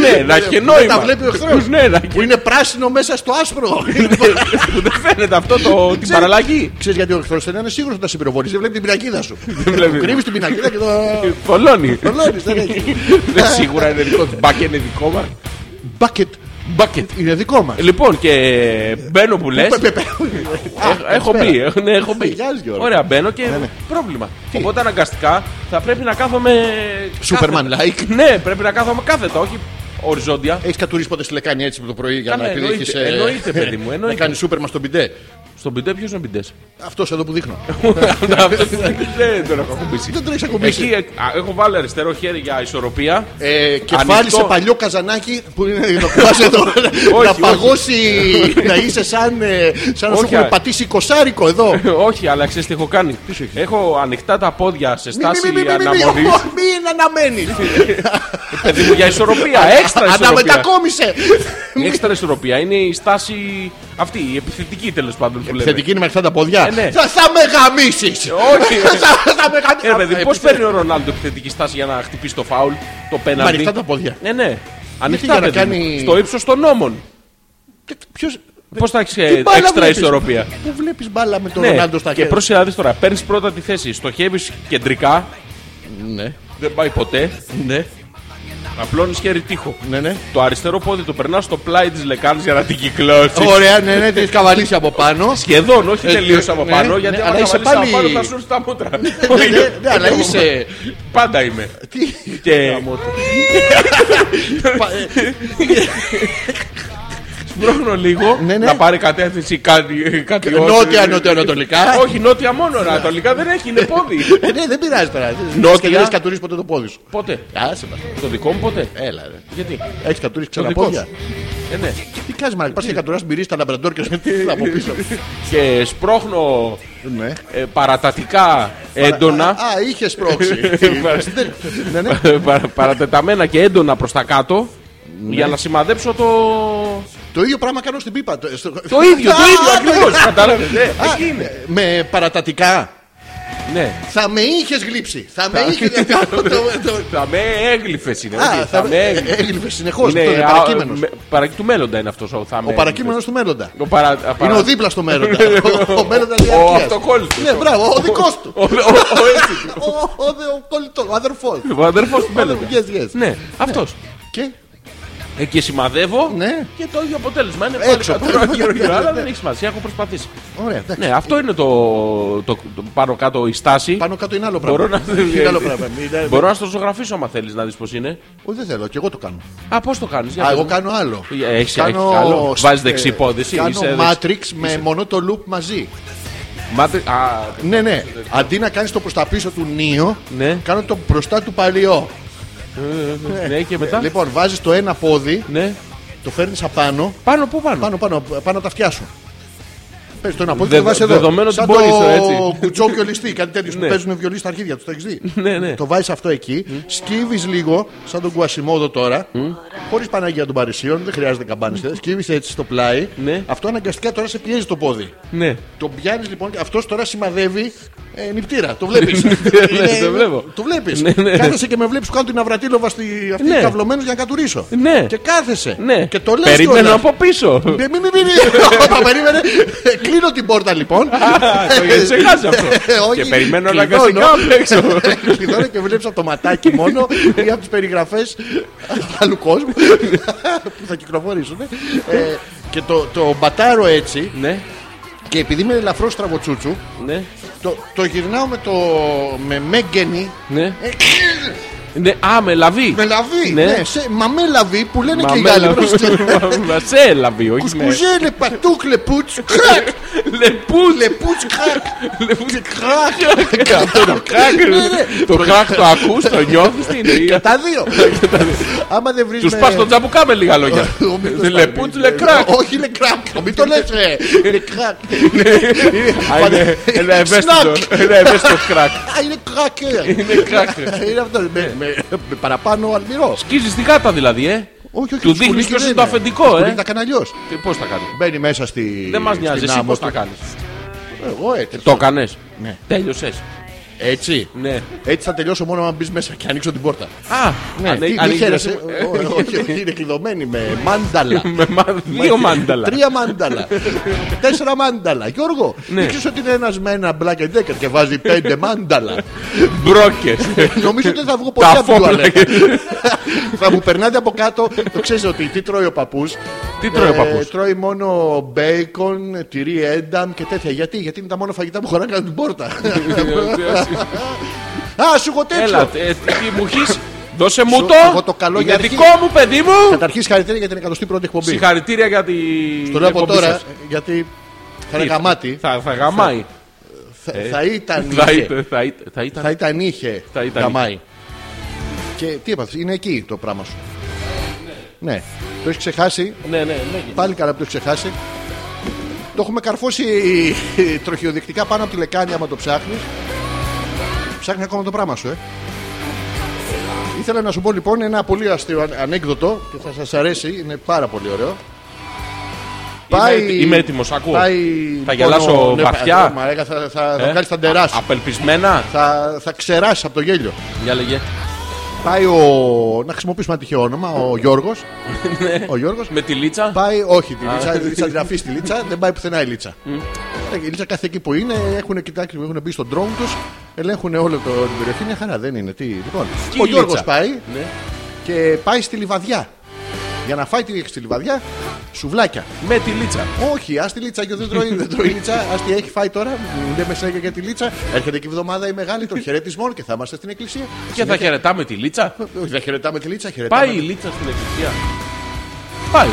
S2: Ναι, να έχει και νόημα.
S3: Τα βλέπει ο εχθρός.
S2: Ναι, να έχει.
S3: Που είναι πράσινο μέσα στο άσπρο.
S2: Που δεν φαίνεται αυτό το- την παραλλαγή.
S3: Ξέρεις γιατί ο εχθρό δεν είναι σίγουρος ότι θα συμπυροβολήσει. Δεν βλέπει την πινακίδα σου.
S2: βλέπει.
S3: Κρύβεις την πινακίδα και το.
S2: Θολώνει.
S3: Θολώνεις, δεν έχει.
S2: Δεν σίγουρα είναι δικό του. Μπακ είναι δικό μας.
S3: Bucket
S2: Bucket.
S3: είναι δικό μας.
S2: Λοιπόν, και μπαίνω που λες. Έχω μπει, ε, ναι, έχω μπει.
S3: Γεια σου, Γιώργο.
S2: Ωραία, μπαίνω και
S3: ναι.
S2: πρόβλημα. Οπότε αναγκαστικά θα πρέπει να κάθομαι.
S3: Superman
S2: κάθετα.
S3: like.
S2: Ναι, πρέπει να κάθομαι κάθετα, όχι οριζόντια.
S3: Έχεις κατουρίσει ποτέ στη λεκάνη έτσι το πρωί για
S2: Καλά,
S3: να επειδή
S2: εννοείται,
S3: έχεις, ε,
S2: εννοείται, παιδί μου,
S3: Να
S2: εννοείται.
S3: κάνεις σούπερ μα στον πιντέ.
S2: Στον πιντέ, ποιο είναι ο πιντέ.
S3: Αυτό εδώ που δείχνω.
S2: Αυτό δεν τον έχω ακουμπήσει.
S3: Δεν τον έχει ακουμπήσει.
S2: Εκεί ε, α, έχω βάλει αριστερό χέρι για ισορροπία.
S3: Ε, κεφάλι
S2: Ανοιχτό.
S3: σε παλιό καζανάκι που είναι να κουμπάς εδώ να
S2: όχι.
S3: παγώσει να είσαι σαν, ε, σαν να σου
S2: Όχι,
S3: έχουν
S2: α.
S3: πατήσει κοσάρικο εδώ.
S2: Όχι, αλλά ξέρει τι έχω κάνει.
S3: σου έχεις?
S2: Έχω ανοιχτά τα πόδια σε
S3: Μη,
S2: στάση
S3: μη, μη, μη, μη, μη,
S2: αναμονή.
S3: όχι, Μην αναμένει.
S2: Παιδί μου για ισορροπία, έξτρα ισορροπία.
S3: Αναμετακόμισε.
S2: Έξτρα ισορροπία είναι η στάση αυτή, η επιθετική τέλο πάντων που λέμε.
S3: Θετική είναι με αυτά τα πόδια.
S2: Ε, ναι.
S3: Θα, θα με γαμίσεις.
S2: Όχι.
S3: Θα- θα με γαμίσεις.
S2: Ε, παιδί,
S3: Α,
S2: πώς
S3: ε,
S2: παίρνει ο Ρονάλντο επιθετική στάση για να χτυπήσει το φάουλ, το
S3: Με
S2: πέναντι.
S3: ανοιχτά τα πόδια.
S2: Ναι, ναι. Ανοιχτά
S3: για να
S2: παιδί μου.
S3: κάνει-
S2: Στο ύψος των νόμων.
S3: Και Ποιος...
S2: Πώς θα έχεις
S3: Τι μπάλα
S2: έξτρα
S3: βλέπεις;
S2: ισορροπία;
S3: Πού βλέπεις μπάλα με τον
S2: Ναι,
S3: Ρονάλντο στα
S2: και
S3: χέρια;
S2: πρόσεχε να δεις τώρα, παίρνεις πρώτα τη θέση, στοχεύεις κεντρικά,
S3: Ναι,
S2: δεν πάει ποτέ.
S3: ναι,
S2: Απλώνεις χέρι τείχο.
S3: ναι, ναι.
S2: Το αριστερό πόδι το περνάς στο πλάι της λεκάνης για να την κυκλώσεις.
S3: Ωραία, ναι, ναι, την έχει καβαλήσεις από πάνω.
S2: Σχεδόν, όχι
S3: Ε,
S2: τελείως
S3: ναι,
S2: από
S3: ναι,
S2: πάνω,
S3: ναι,
S2: γιατί
S3: αλλά
S2: άμα
S3: είσαι
S2: είσαι
S3: πάλι-
S2: από πάνω θα σου έρθει τα μούτρα.
S3: Ναι, ναι, ναι, αλλά είσαι.
S2: Πάντα είμαι.
S3: Τι.
S2: Και
S3: Πα- ε,
S2: σπρώχνω λίγο
S3: Ναι, ναι.
S2: να πάρει κατεύθυνση κάτι, κάτι
S3: Νότια,
S2: όχι.
S3: νότια-ανατολικά.
S2: Όχι, νότια μόνο, ανατολικά δεν έχει, είναι πόδι.
S3: Ε, Ναι, δεν πειράζει τώρα.
S2: Νότια.
S3: Και δεν έχει κατουρίσει ποτέ το πόδι σου.
S2: Πότε,
S3: Άσε μα.
S2: το δικό μου ποτέ.
S3: Έλα, ρε.
S2: Γιατί,
S3: Έχεις κατουρίσει
S2: το
S3: ξανά
S2: δικό
S3: πόδια;
S2: σου. Ε, ναι.
S3: Τι κάνεις, Μάρκ, πας και κατουράς μπυρί στα λαμπραντόρ και σου λέει από πίσω.
S2: Και σπρώχνω
S3: Ναι.
S2: ε, παρατατικά έντονα.
S3: Α, είχε πρόξει. Ναι, ναι.
S2: Παρα- παρατεταμένα και έντονα προς τα κάτω
S3: Ναι.
S2: για να σημαδέψω το.
S3: Το ίδιο πράγμα κάνω στην πίπα. Το στο-
S2: Το ίδιο, το
S3: Α,
S2: ίδιο
S3: α,
S2: ακριβώς. Κατάλαβες. Ναι,
S3: Α,
S2: εκεί είναι.
S3: Με παρατατικά.
S2: Ναι.
S3: Θα με είχε γλύψει. Θα με είχε.
S2: Θα με έγλυφες είναι.
S3: Α,
S2: όχι,
S3: θα
S2: με έγλυφες.
S3: έγλυφε συνεχώ.
S2: Είναι
S3: Είναι
S2: α,
S3: παρακείμενο.
S2: με- παρα- του μέλλοντα είναι αυτός ο θα
S3: Ο
S2: με
S3: παρακείμενο του μέλλοντα.
S2: έγλυφες. Ο παρα- α,
S3: Είναι
S2: παρα-
S3: ο δίπλα στο μέλλοντα. Ο- Ο μέλλοντα
S2: Ο
S3: διαρκείας.
S2: αυτοκόλλητος.
S3: Ναι, μπράβο, ο δικό του.
S2: Ο- ο- ο έτσι.
S3: Ο- Ο ο κολλητό, ο αδερφό.
S2: Ο αδερφός του μέλλοντα.
S3: Yes, yes.
S2: Ναι, αυτός.
S3: Και
S2: Ε, και σημαδεύω
S3: Ναι.
S2: και το ίδιο αποτέλεσμα είναι
S3: Έξω.
S2: πάλι γύρω, γύρω, γύρω, αλλά
S3: Ναι.
S2: δεν έχει σημασία, έχω προσπαθήσει.
S3: Ωραία, εντάξει.
S2: Ναι, αυτό είναι το, το, το πάνω κάτω η στάση.
S3: Πάνω κάτω είναι άλλο πράγμα.
S2: Μπορώ να,
S3: Είναι άλλο πράγμα. Είναι-
S2: Μπορώ να στο ζωγραφίσω άμα θέλεις να δεις πώς είναι.
S3: Όχι, δεν θέλω, και εγώ το κάνω.
S2: Α, πώς το κάνεις.
S3: Α, εγώ κάνω άλλο.
S2: Ε, έχεις-
S3: Κάνω
S2: έχεις άλλο;
S3: σ-
S2: Βάζεις δεξί
S3: ε,
S2: πόδι, εσύ,
S3: Κάνω
S2: είσαι δεξι-
S3: Matrix με μόνο το loop μαζί.
S2: Μάτε, α,
S3: Ναι, ναι. Αντί να κάνεις το προς τα πίσω του Νίο,
S2: Ναι.
S3: κάνω το μπροστά του παλιό.
S2: Ναι, και μετά.
S3: Λοιπόν, βάζεις το ένα πόδι,
S2: Ναι.
S3: το φέρνεις απάνω,
S2: Πάνω, πού πάνω;
S3: πάνω, πάνω, πάνω από τα αυτιά σου. Παίζει το ένα πόδι
S2: Δε-
S3: και το βάζει εδώ.
S2: δεδομένο
S3: Σαν
S2: ότι μπορείς,
S3: το
S2: έτσι.
S3: κουτσό βιολιστή, κάτι τέτοιο που
S2: Ναι.
S3: παίζουν βιολί στα αρχίδια του. Το έχεις δει;
S2: Ναι, ναι.
S3: Το βάζεις αυτό εκεί, σκύβεις λίγο, σαν τον Κουασιμόδο τώρα, χωρίς Παναγία των Παρισίων, δεν χρειάζεται καμπάνες. Σκύβεις έτσι στο πλάι.
S2: Ναι.
S3: Αυτό αναγκαστικά τώρα σε πιέζει το πόδι.
S2: Ναι.
S3: Το πιάνεις λοιπόν και αυτός τώρα σημαδεύει ε, νηπτήρα. Το βλέπεις.
S2: Ναι, το βλέπω.
S3: Το βλέπεις.
S2: Ναι, ναι.
S3: Κάθεσαι και με βλέπεις που κάνω την αβρατήλοβα στη αυτή
S2: Ναι.
S3: καυλωμένος για να κατουρίσω.
S2: Ναι.
S3: Και κάθεσαι.
S2: Ναι.
S3: Και το λες.
S2: Περιμένω από πίσω.
S3: Μην μη, μη, μη. Όπα, περίμενε. Ε, Κλείνω την πόρτα λοιπόν.
S2: Το έχεις ξεχάσει αυτό.
S3: Ε, όχι.
S2: Και περιμένω
S3: Κλειδώνω.
S2: αναγκαστικά απ' έξω.
S3: Κλειδώνω και βλέπεις από το ματάκι μόνο ή από τις περιγραφές άλλου κόσμου που θα κυκλοφορήσουν. Ε, και το, το μπατάρω έτσι
S2: Ναι,
S3: και επειδή είμαι ελαφρώς στραβοτσούτσου,
S2: ναι,
S3: το, το γυρνάω με το με μέγενη.
S2: ναι.
S3: Ε,
S2: Ναι, α, με λαβή.
S3: με λαβή.
S2: Ναι.
S3: Ναι. σε, μα με λαβή που λένε
S2: Μα
S3: και οι
S2: με
S3: Γάλλοι.
S2: λαβή.
S3: μπροστά.
S2: Μα σε λαβή, όχι με.
S3: Κουσκουζέ, λε πατούκ, λε πουτς, κρακ.
S2: Λεπούτ.
S3: Λε πουτς, κρακ.
S2: Λεπούτ.
S3: Κρακ.
S2: Αυτό το κράκ.
S3: Ναι, ναι.
S2: Το κράκ το ακούς, το νιώθεις τι είναι.
S3: Και τα δύο. Άμα δεν βρεις
S2: Τους
S3: με-
S2: πας στον τζαμπουκά με λίγα λόγια.
S3: Ο, μην το
S2: Λεπούτ,
S3: σπάει.
S2: λε κράκ.
S3: Όχι, λε κρακ. Μην το λες, ρε. Είναι κρακ.
S2: Α, είναι Ένα ευαίσθητο.
S3: Σνακ.
S2: Ένα ευαίσθητο κράκ.
S3: Α, είναι κρακ. ε.
S2: Είναι κράκ.
S3: Είναι αυτό. Με- με- Με παραπάνω αλμυρό.
S2: Σκίζεις τη γάτα δηλαδή, ε.
S3: Όχι, όχι.
S2: Του
S3: το
S2: δείχνεις
S3: σκουλίκι
S2: ποιος
S3: δεν
S2: είναι το αφεντικό,
S3: Το
S2: ε.
S3: σκουλίκι Τα κάνει αλλιώς.
S2: Τι, Πώς θα κάνει;
S3: Μπαίνει μέσα στη.
S2: Δεν μας νοιάζει,
S3: στην
S2: εσύ
S3: άμμο
S2: πώς
S3: του.
S2: θα κάνεις.
S3: Εγώ έτσι.
S2: Το έκανες.
S3: Ναι.
S2: Τέλειωσες.
S3: Έτσι.
S2: Ναι.
S3: Έτσι θα τελειώσω μόνο αν μπει μέσα και ανοίξω την πόρτα.
S2: Α,
S3: Ναι,
S2: ανε-
S3: τι, μη
S2: ανοίγει
S3: χαίρεσαι.
S2: να-
S3: Ε, ό- Όχι, όχι, είναι κλειδωμένη με μάνταλα.
S2: Με μα- δύο μάνταλα.
S3: Τρία μάνταλα. Τέσσερα μάνταλα. Γιώργο,
S2: Ναι.
S3: δεν ξέρει ότι είναι ένα με ένα black and decker και βάζει πέντε μάνταλα.
S2: Μπρόκες.
S3: Νομίζω ότι δεν θα βγω
S2: Τα
S3: ποτέ από την
S2: φόβλα.
S3: τουαλέτα. Θα μου περνάτε από κάτω. Το ξέρει ότι τι τρώει ο παππού.
S2: Τι τρώει ο παππούς?
S3: Τρώει μόνο μπέικον, τυρί ένταμ και τέτοια. Γιατί, Γιατί είναι τα μόνο φαγητά που χωράνε κατά την πόρτα. Α, σου έχω τέτοιο.
S2: Έλα, ε, τι μου έχεις; Δώσε μου
S3: Σου-
S2: το.
S3: εγώ το καλό
S2: Είναι
S3: για αρχή.
S2: δικό μου, παιδί μου.
S3: Καταρχήν συγχαρητήρια για την 101η εκπομπή.
S2: Συγχαρητήρια για τη.
S3: Το λέω από
S2: εκπομπή
S3: τώρα
S2: σας.
S3: γιατί θα είναι
S2: Τι,
S3: γαμάτι.
S2: Θα, θα γαμάει.
S3: Θα, θα ήταν.
S2: Θα
S3: είχε.
S2: ήταν. Θα ήταν. Θα ήταν.
S3: Θα ήταν είχε.
S2: Θα ήταν
S3: Γαμάει. Και τι έπαθες, είναι εκεί το πράγμα σου. Ναι. Το έχεις ξεχάσει;
S2: Ναι, ναι, ναι.
S3: Πάλι καλά που το έχεις ξεχάσει. Το έχουμε καρφώσει τροχιοδεικτικά πάνω από τη λεκάνη άμα το ψάχνεις. Ψάχνει ακόμα το πράγμα σου, ε. Ήθελα να σου πω λοιπόν ένα πολύ αστείο αν- ανέκδοτο και θα σας αρέσει, είναι πάρα πολύ ωραίο.
S2: Είμαι, είμαι έτοιμος, ακούω.
S3: πάει,
S2: Θα
S3: λοιπόν,
S2: γελάσω
S3: ο- ναι,
S2: βαθιά.
S3: μα, θα, θα, θα, θα
S2: Ε;
S3: κάνεις τα ντερά
S2: Α- Απελπισμένα.
S3: Θα, θα ξεράσει από το γέλιο.
S2: Για λέγε.
S3: Πάει ο. Να χρησιμοποιήσουμε ένα τυχαίο όνομα, ο Γιώργος ο Γιώργος
S2: Με τη λίτσα.
S3: Πάει, όχι, τη λίτσα, τη λίτσα την αφήσει τη λίτσα, δεν πάει πουθενά η λίτσα. Ε, Η λίτσα κάθε εκεί που είναι, έχουν κοιτάξει, έχουν μπει στον drone τους, ελέγχουν όλο το, την περιοχή. Μια χαρά δεν είναι. Τι, λοιπόν,
S2: Και
S3: ο
S2: η
S3: Γιώργος
S2: λίτσα.
S3: πάει
S2: Ναι.
S3: και πάει στη λιβαδιά. Για να φάει τη, στη λιβαδιά σουβλάκια.
S2: Με τη λίτσα.
S3: Όχι, ας τη λίτσα και δεν τρώει, δεν τρώει λίτσα. Α τι έχει φάει τώρα. Μην λέμε συνέχεια για τη λίτσα. Έρχεται και η εβδομάδα η μεγάλη των χαιρετισμών και θα είμαστε στην εκκλησία.
S2: Και θα
S3: Συνέχεια-
S2: χαιρετάμε τη λίτσα.
S3: Όχι, δεν χαιρετάμε τη λίτσα, χαιρετάμε.
S2: Πάει η λίτσα στην εκκλησία. Πάει.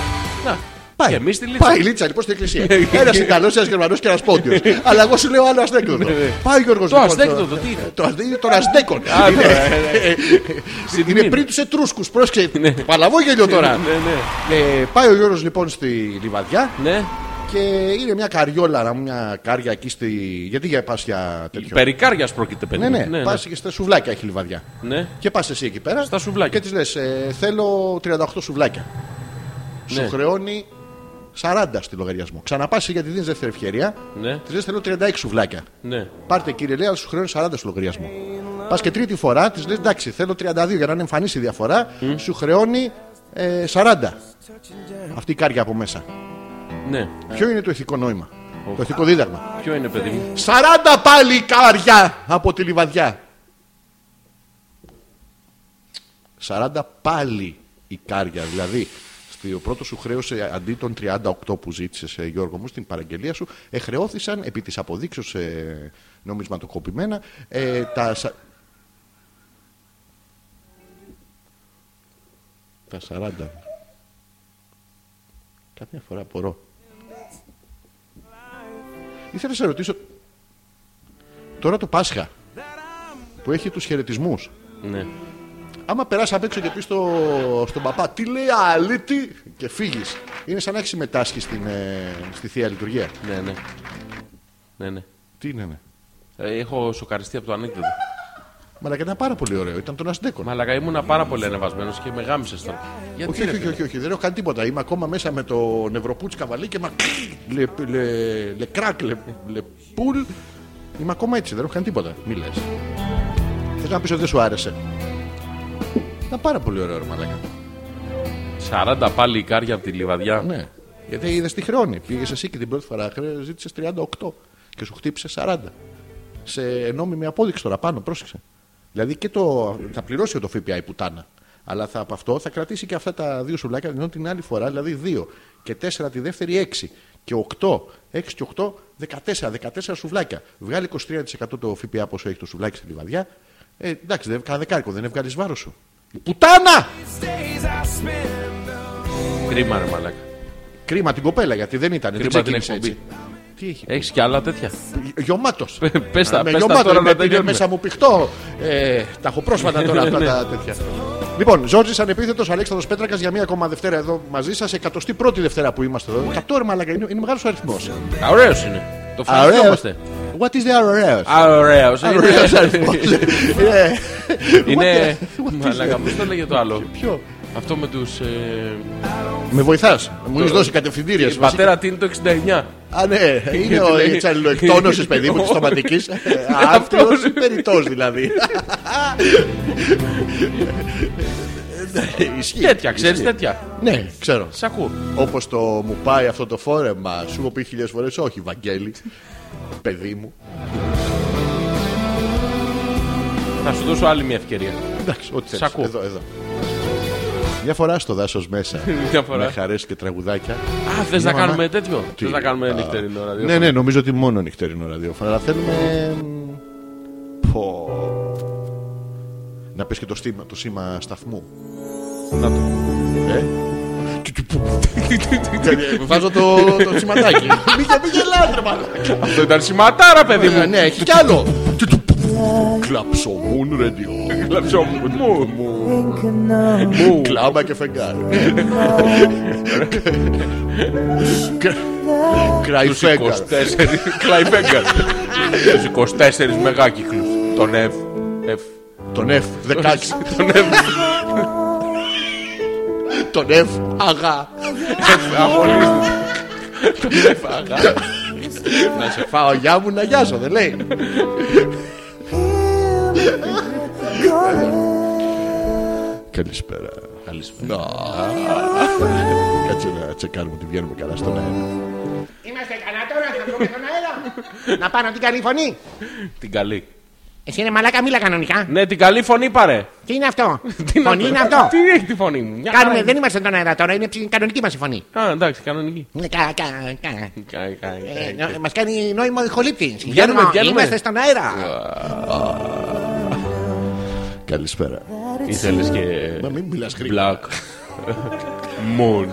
S2: Να.
S3: Πάει.
S2: Και εμείς τη λίτσα.
S3: Πάει η λίτσα λοιπόν στην εκκλησία. ένας Ιταλός, ένας Γερμανός και ένας Πόντιος. Αλλά εγώ σου λέω άλλο αστέκδοτο. Πάει ο Γιώργος
S2: Το αστέκδοτο, τι είναι;
S3: Το αστέκδοτο είναι των Αστέκων.
S2: Α,
S3: Είναι-
S2: ναι, ναι.
S3: Είναι πριν τους Ετρούσκους. Πρόσεξε. Παλαβό γέλιο τώρα.
S2: Ναι, ναι.
S3: Ε, Πάει ο Γιώργος λοιπόν στη λιβαδιά
S2: Ναι.
S3: και είναι μια καριόλα, να- μια κάρια εκεί στη. Γιατί για πας για τέτοιο;
S2: Περικάρια πρόκειται, παιδί.
S3: Ναι,
S2: μου.
S3: ναι,
S2: ναι,
S3: πας και στα σουβλάκια έχει λιβαδιά.
S2: ναι.
S3: Και πας εσύ εκεί πέρα.
S2: Στα σουβλάκια.
S3: Και της λες: Θέλω 38 σουβλάκια.
S2: Ναι.
S3: Σου χρεώνει 40 στη λογαριασμό. Ξαναπά γιατί δίνει δεύτερη ευκαιρία.
S2: Ναι.
S3: Τη λε: Θέλω 36 σουβλάκια.
S2: Ναι.
S3: Πάρτε κύριε λέει, αλλά σου χρεώνει 40 στο λογαριασμό. Πας και τρίτη φορά, της λες: Εντάξει, θέλω 32 για να είναι εμφανής η διαφορά. Σου χρεώνει ε, 40. Αυτή η κάρια από μέσα.
S2: Ναι.
S3: Ποιο είναι το ηθικό νόημα, το ηθικό δίδαγμα;
S2: Ποιο είναι, παιδί μου;
S3: 40 πάλι η κάρια από τη λιβαδιά. 40 πάλι η κάρια. Δηλαδή στο πρώτος σου χρέωσε αντί των 38 που ζήτησες, Γιώργο μου, στην παραγγελία σου, εχρεώθησαν επί της αποδείξεως ε, νομισματοκοπημένα ε, τα. σα- Τα 40. Καμιά φορά απορώ. Ήθελα να σε ρωτήσω. Τώρα το Πάσχα που έχει τους χαιρετισμούς.
S2: Ναι.
S3: Άμα περάσει απ' έξω και πεις στο, στον παπά τι λέει αλήτη και φύγεις. Είναι σαν να έχεις συμμετάσχει στην, ε, στη θεία λειτουργία.
S2: Ναι, ναι. Ναι, ναι.
S3: Τι είναι, ναι.
S2: Ε, έχω σοκαριστεί από το ανέκδοτο.
S3: Μαλάκα ήταν πάρα πολύ ωραίο. Ήταν τον Αστέκον.
S2: Μαλακά ήμουν πάρα πολύ ανεβασμένος και με γάμισες τώρα. Γιατί
S3: Όχι,
S2: ρε,
S3: όχι, όχι,
S2: φίλε;
S3: όχι, όχι, δεν έχω κάνει τίποτα. Είμαι ακόμα μέσα με το νευροπούτς καβαλί και μα. Λε, λε, λε κράκ, λε, λε πουλ. Είμαι ακόμα έτσι, δεν έχω κάνει τίποτα. Μη λες. Θες να πεις ότι δεν σου άρεσε. Ήταν πάρα πολύ ωραίο, ρε μαλάκα.
S2: 40 πάλι ικάρια από τη λιβαδιά.
S3: Ναι. Γιατί είδες τι χρεώνει. Πήγες εσύ και την πρώτη φορά ζήτησες 38 και σου χτύπησε 40. Σε νόμιμη απόδειξη τώρα πάνω, πρόσεξε. Δηλαδή και το, θα πληρώσει το ΦΠΑ η πουτάνα. Αλλά θα, από αυτό θα κρατήσει και αυτά τα δύο σουβλάκια, ενώ την άλλη φορά, δηλαδή 2 και 4 τη δεύτερη 6 και 8, 6 και 8, 14, 14 σουβλάκια. Βγάλει 23% το ΦΠΑ πόσο έχει το σουβλάκι στη λιβαδιά. Ε, εντάξει, δεν, κανένα δεκάρικο, δεν έβγαλες βάρος σου. Η πουτάνα!
S2: Κρίμα, ρε μαλάκα.
S3: Κρίμα την κοπέλα γιατί δεν ήταν. Δεν
S2: Κρίμα την
S3: ξεκίνησε
S2: εκπομπή.
S3: έτσι. Τι έχει.
S2: Έχεις κι άλλα τέτοια;
S3: Γιωμάτος.
S2: πες τα-
S3: με
S2: πες τα
S3: γιωμάτο,
S2: τώρα
S3: με-
S2: να
S3: πήγε
S2: τελειώνουμε.
S3: μέσα μου πηχτό. Ε, τα έχω πρόσφατα τώρα αυτά τα τέτοια. Λοιπόν, Ζόρζης ανεπίθετος Αλέξανδρος Πέτρακας για μία ακόμα Δευτέρα εδώ μαζί σας. 101η Δευτέρα που είμαστε εδώ. 100 ρε μαλάκα, είναι, είναι μεγάλος αριθμός.
S2: Ωραίος είναι. Το ευχαριστούμαστε.
S3: What is the ωραίο.
S2: Ωραίο.
S3: Ωραίος αριθμός. Ε,
S2: Είναι.
S3: What is
S2: Μαλάκα,
S3: that?
S2: πώ το λέγε το άλλο.
S3: Ποιο.
S2: Αυτό με τους.
S3: Με βοηθάς; Μου έχεις δώσει κατευθυντήρια.
S2: Πατέρα τι είναι το 69.
S3: Α, ναι, είναι ο
S2: λέει-
S3: τσαλλιλοεκτόνωση, παιδί μου, της στοματικής. Αυτό περιττός δηλαδή. Ισχύει.
S2: Τέτοια, ξέρεις τέτοια.
S3: Ναι, ξέρω.
S2: Σ' ακούω.
S3: Όπως το μου πάει αυτό το φόρεμα, σου έχω πει χιλιάδε φορές, όχι, Βαγγέλη, παιδί μου.
S2: Θα σου δώσω άλλη μια ευκαιρία.
S3: Εντάξει, ό,τι θες.
S2: Σ' ακούω.
S3: Εδώ, εδώ. Μια φορά στο δάσος μέσα.
S2: Μια φορά.
S3: Με χαρές και τραγουδάκια.
S2: Α, θες να
S3: μαμά.
S2: κάνουμε τέτοιο;
S3: Τι;
S2: Θες να κάνουμε
S3: Α,
S2: νυχτερινό ραδιόφωνο;
S3: Ναι, ναι, νομίζω ότι μόνο νυχτερινό ραδιόφωνο. Αλλά θέλουμε. μ, Πω. Να πες και το, στήμα, το σήμα σταθμού.
S2: Να το.
S3: Ε; Βάζω το, το σηματάκι. Μη και μη γελάς, ρε μαλάκα.
S2: Αυτό ήταν σηματάρα, παιδί
S3: Ε,
S2: μου.
S3: Ναι, έχει κι άλλο. Κλαψομούν ρέντιο.
S2: Κλαψό μου. Μου. Μου.
S3: Κλάμα και φεγγάρι.
S2: Τους
S3: Κραϊφέγγαρ.
S2: 24 Κλαϊμπέγκαρ. Τους 24 μεγάκυκλους. Τον F. F.
S3: Τον F, 16.
S2: Τον F.
S3: Τον F, αγά.
S2: Αγωνίζεται. Τον F. αγά.
S3: Να σε φάω γεια μου να γιάσω, δεν λέει. Καλησπέρα.
S2: Καλησπέρα.
S3: Κάτσε να τσεκάρουμε ότι βγαίνουμε καλά στον αέρα.
S1: Είμαστε καλά τώρα, θα βγούμε στον αέρα. Να πάνω την καλή φωνή.
S2: Την καλή.
S1: Εσύ είναι μαλάκα, μίλα κανονικά.
S2: Ναι, την καλή φωνή πάρε.
S1: Τι είναι αυτό;
S2: Τι
S1: Φωνή είναι αυτό;
S2: Τι έχει τη φωνή μου; Μια
S1: Κάνουμε,
S2: χαρά
S1: δεν είμαστε στον αέρα τώρα, είναι ψη- κανονική μας η φωνή.
S2: είναι. Α, εντάξει, κανονική.
S1: Είναι κα- κα- κα.
S2: Κα- κα-
S1: Ε,
S2: κα-
S1: νο- Μας κάνει νόημο ηχολήπτη.
S2: Βγαίνουμε, βγαίνουμε.
S1: Είμαστε στον αέρα.
S3: Καλησπέρα.
S2: Ήθελες και
S3: Μα μην μιλάς γρήγορα.
S2: Black Moon.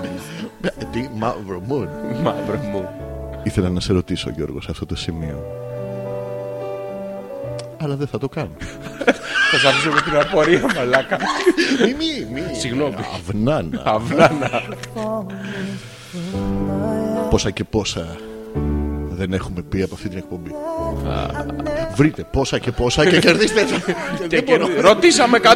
S3: Ε, Τι μαύρο μου.
S2: Μαύρο μου.
S3: Ήθελα να σε ρωτήσω Γιώργος σε αυτό το σημείο. Αλλά δεν θα το κάνω.
S2: Θα σας αφήσω με την απορία, μαλάκα.
S3: Μη, μη, μη.
S2: Συγγνώμη.
S3: Αυνάνα.
S2: Αυλάνα.
S3: Πόσα και πόσα δεν έχουμε πει από αυτή την εκπομπή. Βρείτε πόσα και πόσα και κερδίστε.
S2: Και
S3: Δεν μπορώ.
S2: και- Ρωτήσαμε 100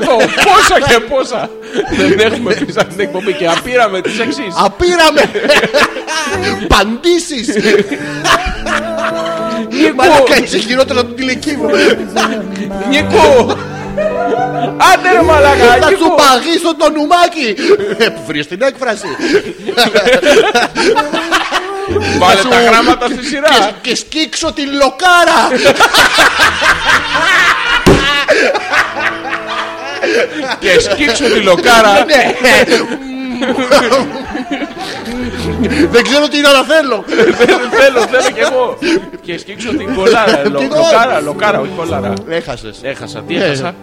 S2: πόσα και πόσα δεν έχουμε πει σε αυτή την εκπομπή και απήραμε τις εξής.
S3: Απήραμε! Παντήσεις!
S2: Νίκο,
S3: Μαλάκα είσαι χειρότερο από την τηλεκή μου.
S2: Νίκο. Άντε ρε μαλάκα,
S3: Θα σου
S2: Νίκο.
S3: παγίσω το νουμάκι! Ε, Βρεις την έκφραση.
S2: Βάλε
S3: σου-
S2: τα γράμματα στη σειρά.
S3: Και σκίξω την λοκάρα!
S2: Και σκίξω τη λοκάρα.
S3: Ναι. Δεν ξέρω τι είναι, αλλά θέλω.
S2: θέλω, θέλω κι εγώ. Και σκίξω την κολάρα. Λο-
S3: Κι εγώ.
S2: Λοκάρα, λοκάρα, όχι κολάρα.
S3: Έχασες.
S2: Έχασα, τι
S3: Ναι.
S2: έχασα;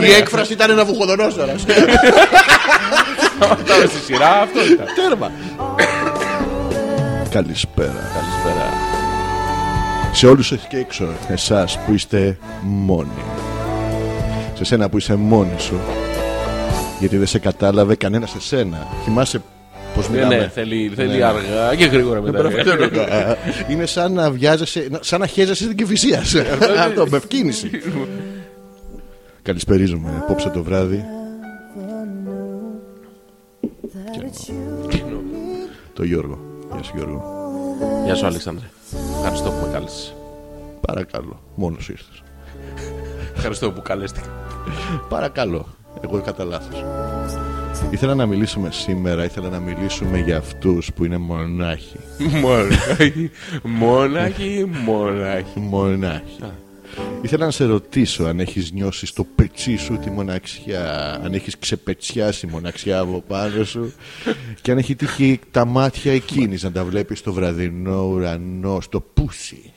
S3: Η έκφραση ήταν ένα βουχοδονόσορα.
S2: Τώρα στη σειρά αυτό ήταν.
S3: Τέρμα. Καλησπέρα. Καλησπέρα. Σε όλους εκεί έξω, εσάς που είστε μόνοι. Σε σένα που είσαι μόνη σου. Γιατί δεν σε κατάλαβε κανένας σε σένα. Θυμάσαι πώς
S2: Ναι,
S3: μιλάμε.
S2: ναι, θέλει, θέλει
S3: Ναι.
S2: αργά και γρήγορα μετά.
S3: Είναι σαν να βιάζεσαι, να- σαν να χέζεσαι στην κυφυσία. Αυτό με ευκίνηση. Καλησπερίζομαι απόψε το βράδυ. Το Γιώργο. Γεια σου Γιώργο.
S2: Γεια σου, Αλέξανδρε. Ευχαριστώ που με κάλεσες.
S3: Παρακαλώ. Μόνος ήρθες.
S2: Ευχαριστώ που καλέστηκα.
S3: Παρακαλώ. Εγώ κατά λάθος. Ήθελα να μιλήσουμε σήμερα, ήθελα να μιλήσουμε για αυτούς που είναι μονάχοι.
S2: Μονάχη, μονάχη, μονάχη.
S3: Μονάχοι. Ήθελα να σε ρωτήσω αν έχεις νιώσει στο πετσί σου τη μοναξιά, αν έχεις ξεπετσιάσει μοναξιά από πάνω σου και αν έχει τύχει τα μάτια εκείνης να τα βλέπεις στο βραδινό ουρανό, στο πούσι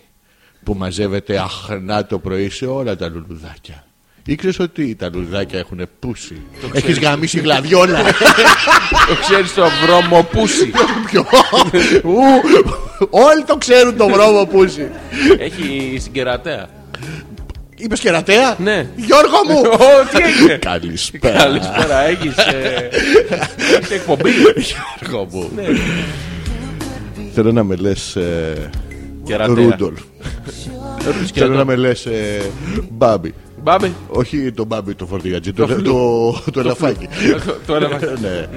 S3: που μαζεύεται αχνά το πρωί σε όλα τα λουλουδάκια. Ήξερες ότι τα λουλουδάκια έχουν πούσι. Έχεις γαμίσει γλαδιόλα.
S2: Το ξέρεις το βρωμοπούσι.
S3: Ποιο; Ου, Όλοι το ξέρουν το βρώμο πούσι.
S2: Έχει συγκερατέα.
S3: Είπες κερατέα;
S2: Ναι.
S3: Γιώργο μου!
S2: Ω, τι έγινε;
S3: Καλησπέρα.
S2: Καλησπέρα, έχεις ε, έχεις εκπομπή.
S3: Γιώργο μου.
S2: Ναι.
S3: Θέλω να με λες ε,
S2: Κερατέα.
S3: Ρούντολφ. Θέλω να με λες ε, Μπάμπι.
S2: Μπάμπη;
S3: Όχι το Μπάμπι το φορτηγατζί, το, το, το ελαφάκι.
S2: Το- Το έλεγα.
S3: ναι.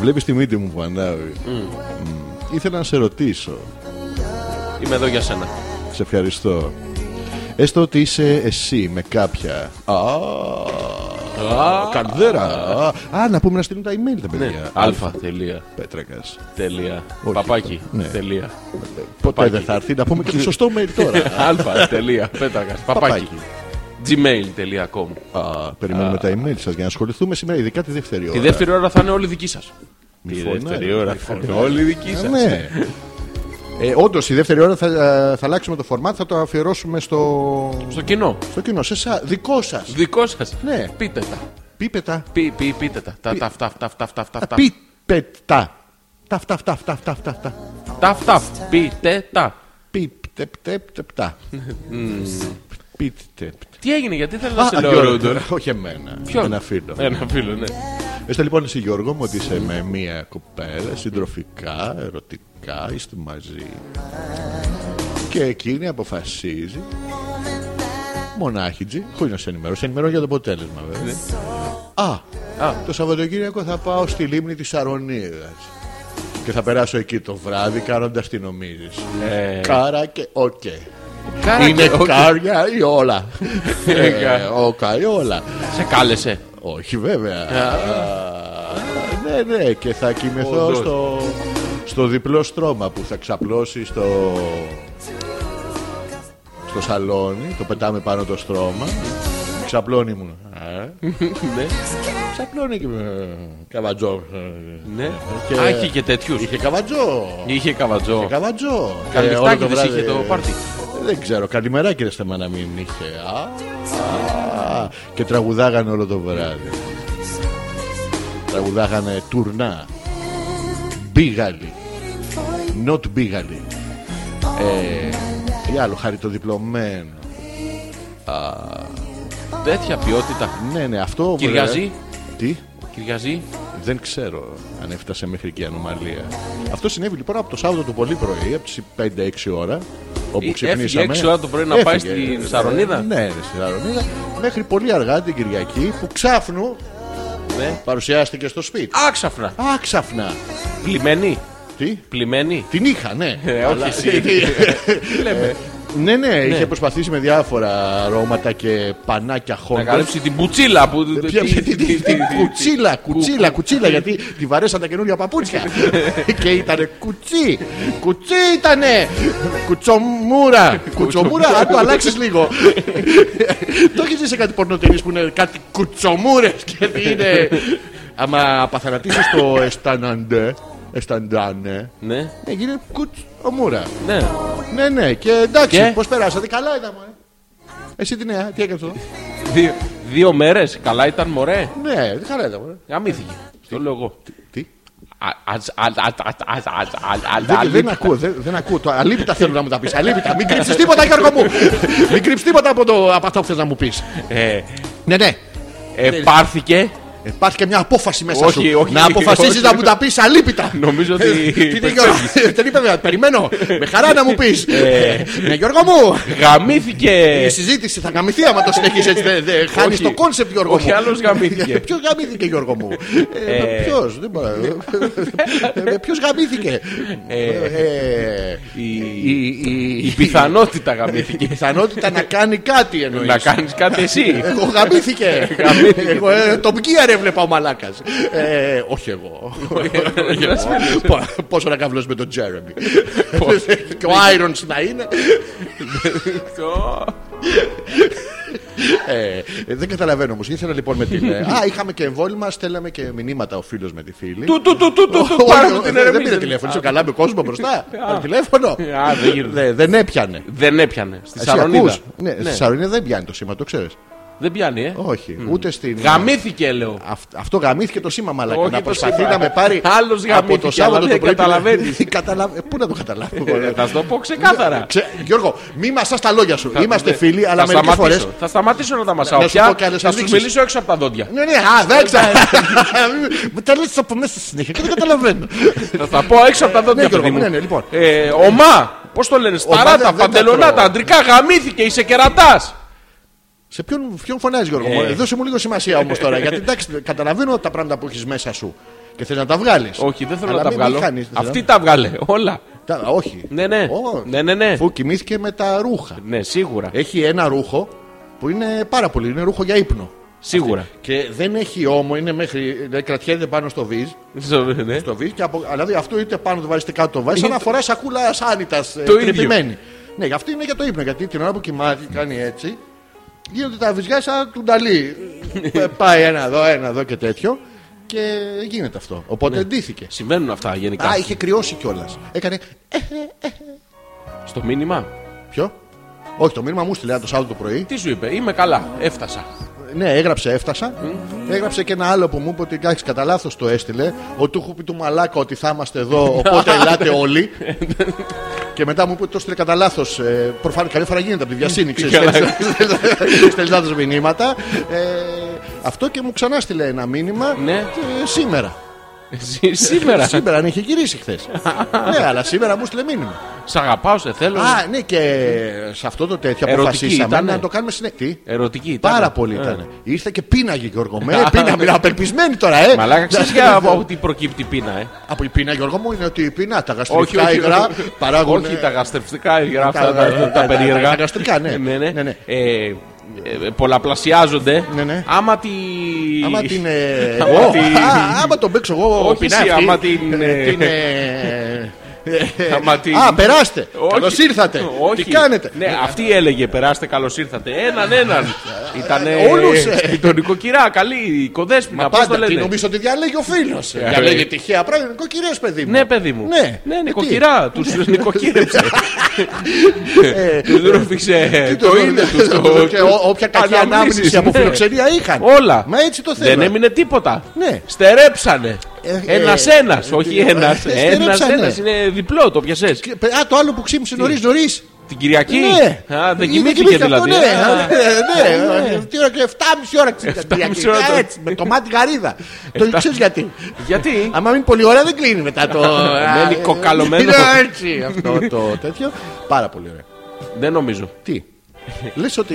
S3: Βλέπεις τη μύτη μου που ανάβει. Μμ. Ήθελα να σε ρωτήσω.
S2: Είμαι εδώ για σένα.
S3: Σε ευχαριστώ. Έστω ότι είσαι εσύ με κάποια. Α, Καρδέρα. Α, να πούμε να στείλουν τα email τα παιδιά.
S2: Ναι. Αλφα, τελεία.
S3: Πέτρακας.
S2: Τελεία.
S3: Όχι.
S2: Παπάκι.
S3: Ναι.
S2: Τελεία.
S3: Ποτέ
S2: Παπάκι.
S3: δεν θα έρθει να πούμε και το σωστό mail τώρα.
S2: Αλφα, τελεία. Πέτρακας. Παπάκι. gmail.com
S3: Α, περιμένουμε τα email σας για να ασχοληθούμε σήμερα, ειδικά τη δεύτερη ώρα.
S2: Τη δεύτερη ώρα θα είναι όλη δική σας.
S3: Μη
S2: Τη
S3: φωνάρεις,
S2: δεύτερη ώρα
S3: μη
S2: θα είναι
S3: φωνάρεις.
S2: όλη δική
S3: Ε,
S2: σας.
S3: Ναι. Ε, Όντως, η δεύτερη ώρα θα, ε, θα αλλάξουμε το format, θα το αφιερώσουμε στο,
S2: Στο κοινό.
S3: στο κοινό. Σε εσά, δικό σας.
S2: Δικό σας.
S3: Ναι.
S2: Πείτε τα.
S3: Πίπετα.
S2: Πεί, πεί, πείτε τα. Τα, τα, αυτά, αυτά, αυτά, αυτά, αυτά, αυτά.
S3: Πίπετα. Τα, αυτά, αυτά, αυτά, αυτά, αυτά, αυτά.
S2: Τα, αυτά, πείτε τα.
S3: Πίπτεπτεπτεπτά. Πίπτεπτ.
S2: Τι έγινε, γιατί θέλω να
S3: Α,
S2: σε λέω
S3: Γιώργο,
S2: Ρούντολ.
S3: Όχι εμένα.
S2: Ποιον;
S3: Ένα φίλο.
S2: Ένα φίλο, ναι.
S3: Έστω λοιπόν εσύ Γιώργο μου ότι είσαι με μία κοπέλα συντροφικά, ερωτικά, είστε μαζί και εκείνη αποφασίζει μονάχιτζη, χωρίς να σε ενημερώσει, σε ενημερώνει για το αποτέλεσμα βέβαια. Α,
S2: Α.
S3: το Σαββατοκύριακο θα πάω στη λίμνη της Αρονίδας και θα περάσω εκεί το βράδυ κάνοντας τι νομίζεις.
S2: Ε,
S3: Κάρα και οκ.
S2: Κάρα
S3: Είναι
S2: και- όχι.
S3: κάρια ή όλα.
S2: Ε,
S3: Ε, Ο ή όλα.
S2: Σε κάλεσε.
S3: Όχι βέβαια. Α, ναι, ναι, και θα κοιμηθώ
S2: Όντως.
S3: στο, στο διπλό στρώμα που θα ξαπλώσει στο, στο σαλόνι. Το πετάμε πάνω το στρώμα. Ξαπλώνει μου. Α,
S2: Ναι.
S3: Ξαπλώνει και με καβατζό.
S2: Ναι.
S3: Και-
S2: Α, είχε και τέτοιους.
S3: Είχε καβατζό.
S2: Είχε καβατζό.
S3: Καβατζό. Και
S2: Καλυφτάκι
S3: όλο το
S2: της
S3: βράδυ-
S2: είχε το πάρτι.
S3: Δεν ξέρω, καλημέρα κύριε θέμα να μην είχε. Α, α, και τραγουδάγανε όλο το βράδυ. Τραγουδάγανε τουρνά. Μπίγαλι. Not μπίγαλι. Ε, ή άλλο χαριτοδιπλωμένο.
S2: Τέτοια ποιότητα.
S3: Ναι, ναι, αυτό.
S2: Κυριαζεί.
S3: βέβαια- Τι;
S2: Κυριαζεί.
S3: Δεν ξέρω αν έφτασε μέχρι και η ανομαλία. Αυτό συνέβη λοιπόν από το Σάββατο το πολύ πρωί, από τις 5-6 ώρα. Όπου
S2: Ή-
S3: ξυπνήσαμε.
S2: έφυγε έξι ώρα το πρωί να πάει
S3: Έφυγε,
S2: στην
S3: ε,
S2: Σαρονίδα;
S3: Ναι, ναι, στη Σαρονίδα. Μέχρι πολύ αργά την Κυριακή που ξάφνου
S2: Ναι.
S3: παρουσιάστηκε στο σπίτι.
S2: Άξαφνα.
S3: Άξαφνα.
S2: Πλημμένη.
S3: Τι;
S2: Πλημμένη.
S3: Την είχα, ναι.
S2: Ε,
S3: Αλλά-
S2: όχι εσύ. Τι λέμε.
S3: Ναι, ναι, είχε προσπαθήσει με διάφορα αρώματα και πανάκια
S2: Να
S3: χόντες.
S2: καλύψει την πουτσίλα που.
S3: Ποια-
S2: τι-
S3: τι- τι-
S2: τι- τι- τι-
S3: Κουτσίλα, κουτσίλα, κουτσίλα, γιατί τη βαρέσαν τα καινούργια παπούτσια. και ήτανε κουτσί, κουτσί ήτανε, κουτσομούρα, κουτσομούρα, αν το αλλάξεις λίγο. το έχεις δει σε κάτι πορνοτενείς που είναι κάτι κουτσομούρες και τι είναι. άμα παθανατήσεις το αισθαναντέ, αισθαντάνε,
S2: Ναι,
S3: ναι, γίνεται κουτ ομούρα.
S2: ναι.
S3: Ναι, ναι, και εντάξει,
S2: Και;
S3: πώς περάσατε, καλά ήταν, μωρέ. Εσύ τι νέα, τι έκανε αυτό;
S2: Δύο, δύο μέρες. Καλά ήταν, μωρέ.
S3: Ναι, καλά ήταν, μωρέ.
S2: Γαμήθηκε. Το λέω εγώ.
S3: Τι;
S2: Α- ας- α- α- α- α- α- α- α-
S3: Δεν, δεν
S2: αλήπητα.
S3: ακούω, δεν, δεν ακούω. Το αλήπητα θέλω να μου τα πεις. Αλήπητα. Μην κρύψεις τίποτα, Γιώργο μου. Μην κρύψεις τίποτα από, το, από αυτό που θες να μου πεις.
S2: Ε,
S3: Ναι, ναι.
S2: Επάρθηκε.
S3: Υπάρχει και μια απόφαση μέσα
S2: Όχι,
S3: σου.
S2: όχι,
S3: να αποφασίσει
S2: όχι.
S3: να μου τα πει αλήπητα.
S2: Νομίζω ότι.
S3: Τι είναι, Γιώργο. Δεν είπε, βέβαια, περιμένω. Με χαρά να μου πει. Ναι, Γιώργο μου.
S2: Γαμήθηκε.
S3: Η συζήτηση θα γαμηθεί άμα το συνεχίσει έτσι. Χάνει
S2: Όχι.
S3: το concept, Γιώργο
S2: Όχι,
S3: μου.
S2: άλλος γαμήθηκε.
S3: Ποιο γαμήθηκε, Γιώργο μου. Ποιο. Ποιο γαμήθηκε. Ε,
S2: Η-
S3: η- η-
S2: Η πιθανότητα
S3: η
S2: γαμήθηκε.
S3: πιθανότητα να κάνει κάτι εννοεί.
S2: Να κάνει κάτι εσύ.
S3: Εγώ γαμήθηκε.
S2: Γαμήθηκε.
S3: Εγώ ε, Top Gear έβλεπα ο μαλάκας. όχι εγώ. Πο- Πόσο να καβλώσει με τον Τζέρεμι. Και ο Άιρονς να είναι. Ε, ε, δεν καταλαβαίνω όμως. Ήθελα λοιπόν με την. ε, Α, είχαμε και εμβόλυμα, στέλναμε και μηνύματα ο φίλος με τη φίλη.
S2: Του, του, του, του, του, του,
S3: Όχι,
S2: πάρε
S3: όχι,
S2: μου την
S3: δεν- Δεν
S2: ερευνή.
S3: πήρε τηλέφωνο. Είσαι καλά με κόσμο μπροστά. Πάρε τηλέφωνο.
S2: Α, δεν γίνεται.
S3: Δε- Δεν έπιανε.
S2: Δεν έπιανε. Στη
S3: Εσύ
S2: Σαρονίδα.
S3: ακούς; Ναι, στη Σαρονίδα δεν πιάνει το σήμα, το ξέρεις.
S2: Δεν πιάνει, ε.
S3: Όχι, ούτε στην.
S2: Γαμήθηκε, λέω.
S3: Αυτ- αυτό γαμήθηκε το σήμα μαλάκα.
S2: Όχι
S3: να
S2: το
S3: προσπαθεί
S2: σήμα.
S3: να με πάρει.
S2: Άλλος
S3: από
S2: γαμήθηκε,
S3: το Σάββατο
S2: αλλά
S3: το
S2: δεν
S3: πρωί.
S2: καταλαβαίνεις.
S3: Καταλαβα- Πού να το καταλάβω. εγώ,
S2: Ε, Θα σου το πω ξεκάθαρα.
S3: Ξε- Γιώργο, μη μασάς τα λόγια σου. Είμαστε
S2: Ναι.
S3: φίλοι, αλλά
S2: Θα
S3: μερικές φορέ.
S2: σταματήσω. Θα σταματήσω να τα μασάω
S3: Να σου
S2: πια.
S3: πω και άλλες
S2: Θα σου
S3: ενδείξεις.
S2: μιλήσω έξω από τα δόντια.
S3: Ναι, ναι, α, δεν ξέρω. Μου τα λε από μέσα συνέχεια και δεν καταλαβαίνω.
S2: Θα τα πω έξω από τα δόντια,
S3: Ναι, Γιώργο,
S2: παιδί μου.
S3: ναι, ναι, λοιπόν.
S2: Ε, Ομά, πώς το λένε,
S3: Ομά
S2: σταράτα,
S3: δεν- δεν τα
S2: παντελονάτα,
S3: τρώω.
S2: αντρικά, γαμήθηκε, είσαι κερατάς.
S3: Σε ποιον, ποιον φωνάζει, Γιώργο,
S2: Ε.
S3: μου. δώσε μου λίγο σημασία όμως τώρα. Γιατί εντάξει, καταλαβαίνω τα πράγματα που έχεις μέσα σου και θες να τα βγάλεις.
S2: Όχι, δεν θέλω να τα βγάλω. Αυτή τα βγάλε, όλα.
S3: Όχι.
S2: Ναι, ναι.
S3: Ω,
S2: Ναι, ναι, ναι.
S3: Αφού κοιμήθηκε με τα ρούχα.
S2: Ναι, σίγουρα.
S3: Έχει ένα ρούχο που είναι πάρα πολύ. Είναι ρούχο για ύπνο.
S2: Σίγουρα.
S3: Και δεν έχει ώμο, είναι μέχρι. Δηλαδή κρατιέται πάνω στο βίζ.
S2: Ναι.
S3: Στο βίζ και από, δηλαδή αυτό είτε πάνω το βάζεις είτε κάτω το βάζεις. Σαν να φοράς σακούλα άνητα.
S2: Το ίδιο.
S3: τρυπημένη. Ναι, γι' αυτό είναι για το ύπνο. Γιατί την ώρα που κοιμάται κάνει έτσι. Γίνονται τα βυζιά σαν του νταλί. Ε, Πάει ένα εδώ, ένα εδώ και τέτοιο. Και γίνεται αυτό. Οπότε εντύθηκε.
S2: Συμβαίνουν αυτά γενικά.
S3: Α, είχε κρυώσει κιόλας. Έκανε. «Ε,
S2: Στο μήνυμα.
S3: Ποιο; Όχι, το μήνυμα μου στείλε το Σάββατο το πρωί.
S2: Τι σου είπε, είμαι καλά, έφτασα.
S3: Ναι, έγραψε, έφτασα. Έγραψε και ένα άλλο που μου είπε ότι εντάξει, κατά λάθος το έστειλε. Ότι του έχω πει του μαλάκα ότι θα είμαστε εδώ, οπότε ελάτε όλοι. Και μετά μου είπε ότι το έστειλε κατά λάθος. Ε, Προφανώς καλή φορά γίνεται από τη βιασύνη, ξέρεις,
S2: Καλά.
S3: Στέλνει λάθος μηνύματα. Ε, αυτό και μου ξανά στείλε ένα μήνυμα
S2: Ναι.
S3: ε, σήμερα.
S2: Σή- Σήμερα.
S3: σήμερα αν είχε γυρίσει χθες. ναι, αλλά σήμερα μου στείλε μήνυμα.
S2: Σ' αγαπάω, σε θέλω.
S3: Α, ναι, και σε αυτό το τέτοιο
S2: Ερωτική
S3: αποφασίσαμε
S2: ήτανε;
S3: να το κάνουμε συνέχεια. Τι;
S2: Ερωτική ήταν.
S3: Πάρα πολύ ήταν. Ήρθε και πίναγε Γιώργο μου. Ε, πίνα, μιλάω απελπισμένη τώρα, ε.
S2: Μαλάκα, ξέρεις για από τι προκύπτει η πίνα, ε.
S3: Από η πίνα, Γιώργο μου, είναι ότι η πίνα, τα
S2: Όχι,
S3: γαστρικά
S2: όχι,
S3: υγρά παράγουν.
S2: όχι τα γαστρευτικά υγρά, αυτά
S3: τα-
S2: τα,
S3: τα-
S2: τα,
S3: τα-
S2: περίεργα.
S3: τα γαστρικά, ναι.
S2: Ναι, ναι.
S3: Ναι, ναι.
S2: Ε, ε, πολλαπλασιάζονται.
S3: Ναι, ναι.
S2: Άμα τη.
S3: Άμα την. ε,
S2: Άμα
S3: εγώ-
S2: τη-
S3: Α, Άμα τον παίξω εγώ,
S2: Όχι
S3: πεινά
S2: εσύ,
S3: αυτή,
S2: άμα την,
S3: ε,
S2: ε,
S3: την, ε,
S2: Άμα την-
S3: Α, περάστε.
S2: Όχι.
S3: Καλώς ήρθατε.
S2: Όχι.
S3: Τι κάνετε;
S2: Ναι, αυτή έλεγε περάστε, καλώς ήρθατε. Έναν, έναν. Ήταν.
S3: όλους, ε.
S2: Τον νοικοκυρά, καλή, κοδέσπινα.
S3: Μα
S2: Πώς το
S3: πάντα, τι
S2: λένε.
S3: νομίζω ότι διαλέγει ο φίλος.
S2: Ε,
S3: Διαλέγει
S2: ε.
S3: τυχαία πράγματα. Νοικοκυρέ, παιδί μου.
S2: Ναι, παιδί μου.
S3: Ναι.
S2: ναι
S3: Ε,
S2: νοικοκυρά. Τους νοικοκύρεψε.
S3: Ε,
S2: Τους ρούφιξε
S3: τι
S2: το είναι τους.
S3: Και ό- Όποια κακή
S2: Αναμνήσεις,
S3: ανάμνηση από
S2: ναι.
S3: φιλοξενία είχαν.
S2: Όλα.
S3: Μα έτσι το θέλω.
S2: Δεν έμεινε τίποτα.
S3: Ναι.
S2: Στερέψανε.
S3: Ε, ε,
S2: Ένας ένα, όχι
S3: ε,
S2: ένας.
S3: ε,
S2: Ένας
S3: στερέψανε.
S2: ένας. Είναι διπλό, το πιασές.
S3: Και- Α, το άλλο που ξύμισε νωρίς νωρίς.
S2: Την Κυριακή;
S3: Ναι.
S2: Α, δεν
S3: Ε,
S2: κοιμήθηκε
S3: αυτό,
S2: δηλαδή.
S3: Ναι,
S2: Α,
S3: ναι, ναι. Τι ώρα και 7,5 ώρα ξύπνησε.
S2: 7,5 ώρα το-
S3: Έτσι, με το μάτι γαρίδα. Το ξέρεις γιατί.
S2: Γιατί;
S3: Άμα μείνει πολύ ώρα δεν κλείνει μετά το.
S2: Μένει
S3: Α,
S2: κοκαλωμένος.
S3: Είναι έτσι αυτό το τέτοιο. Πάρα πολύ ωραία.
S2: Δεν νομίζω.
S3: Τι; Λες ότι.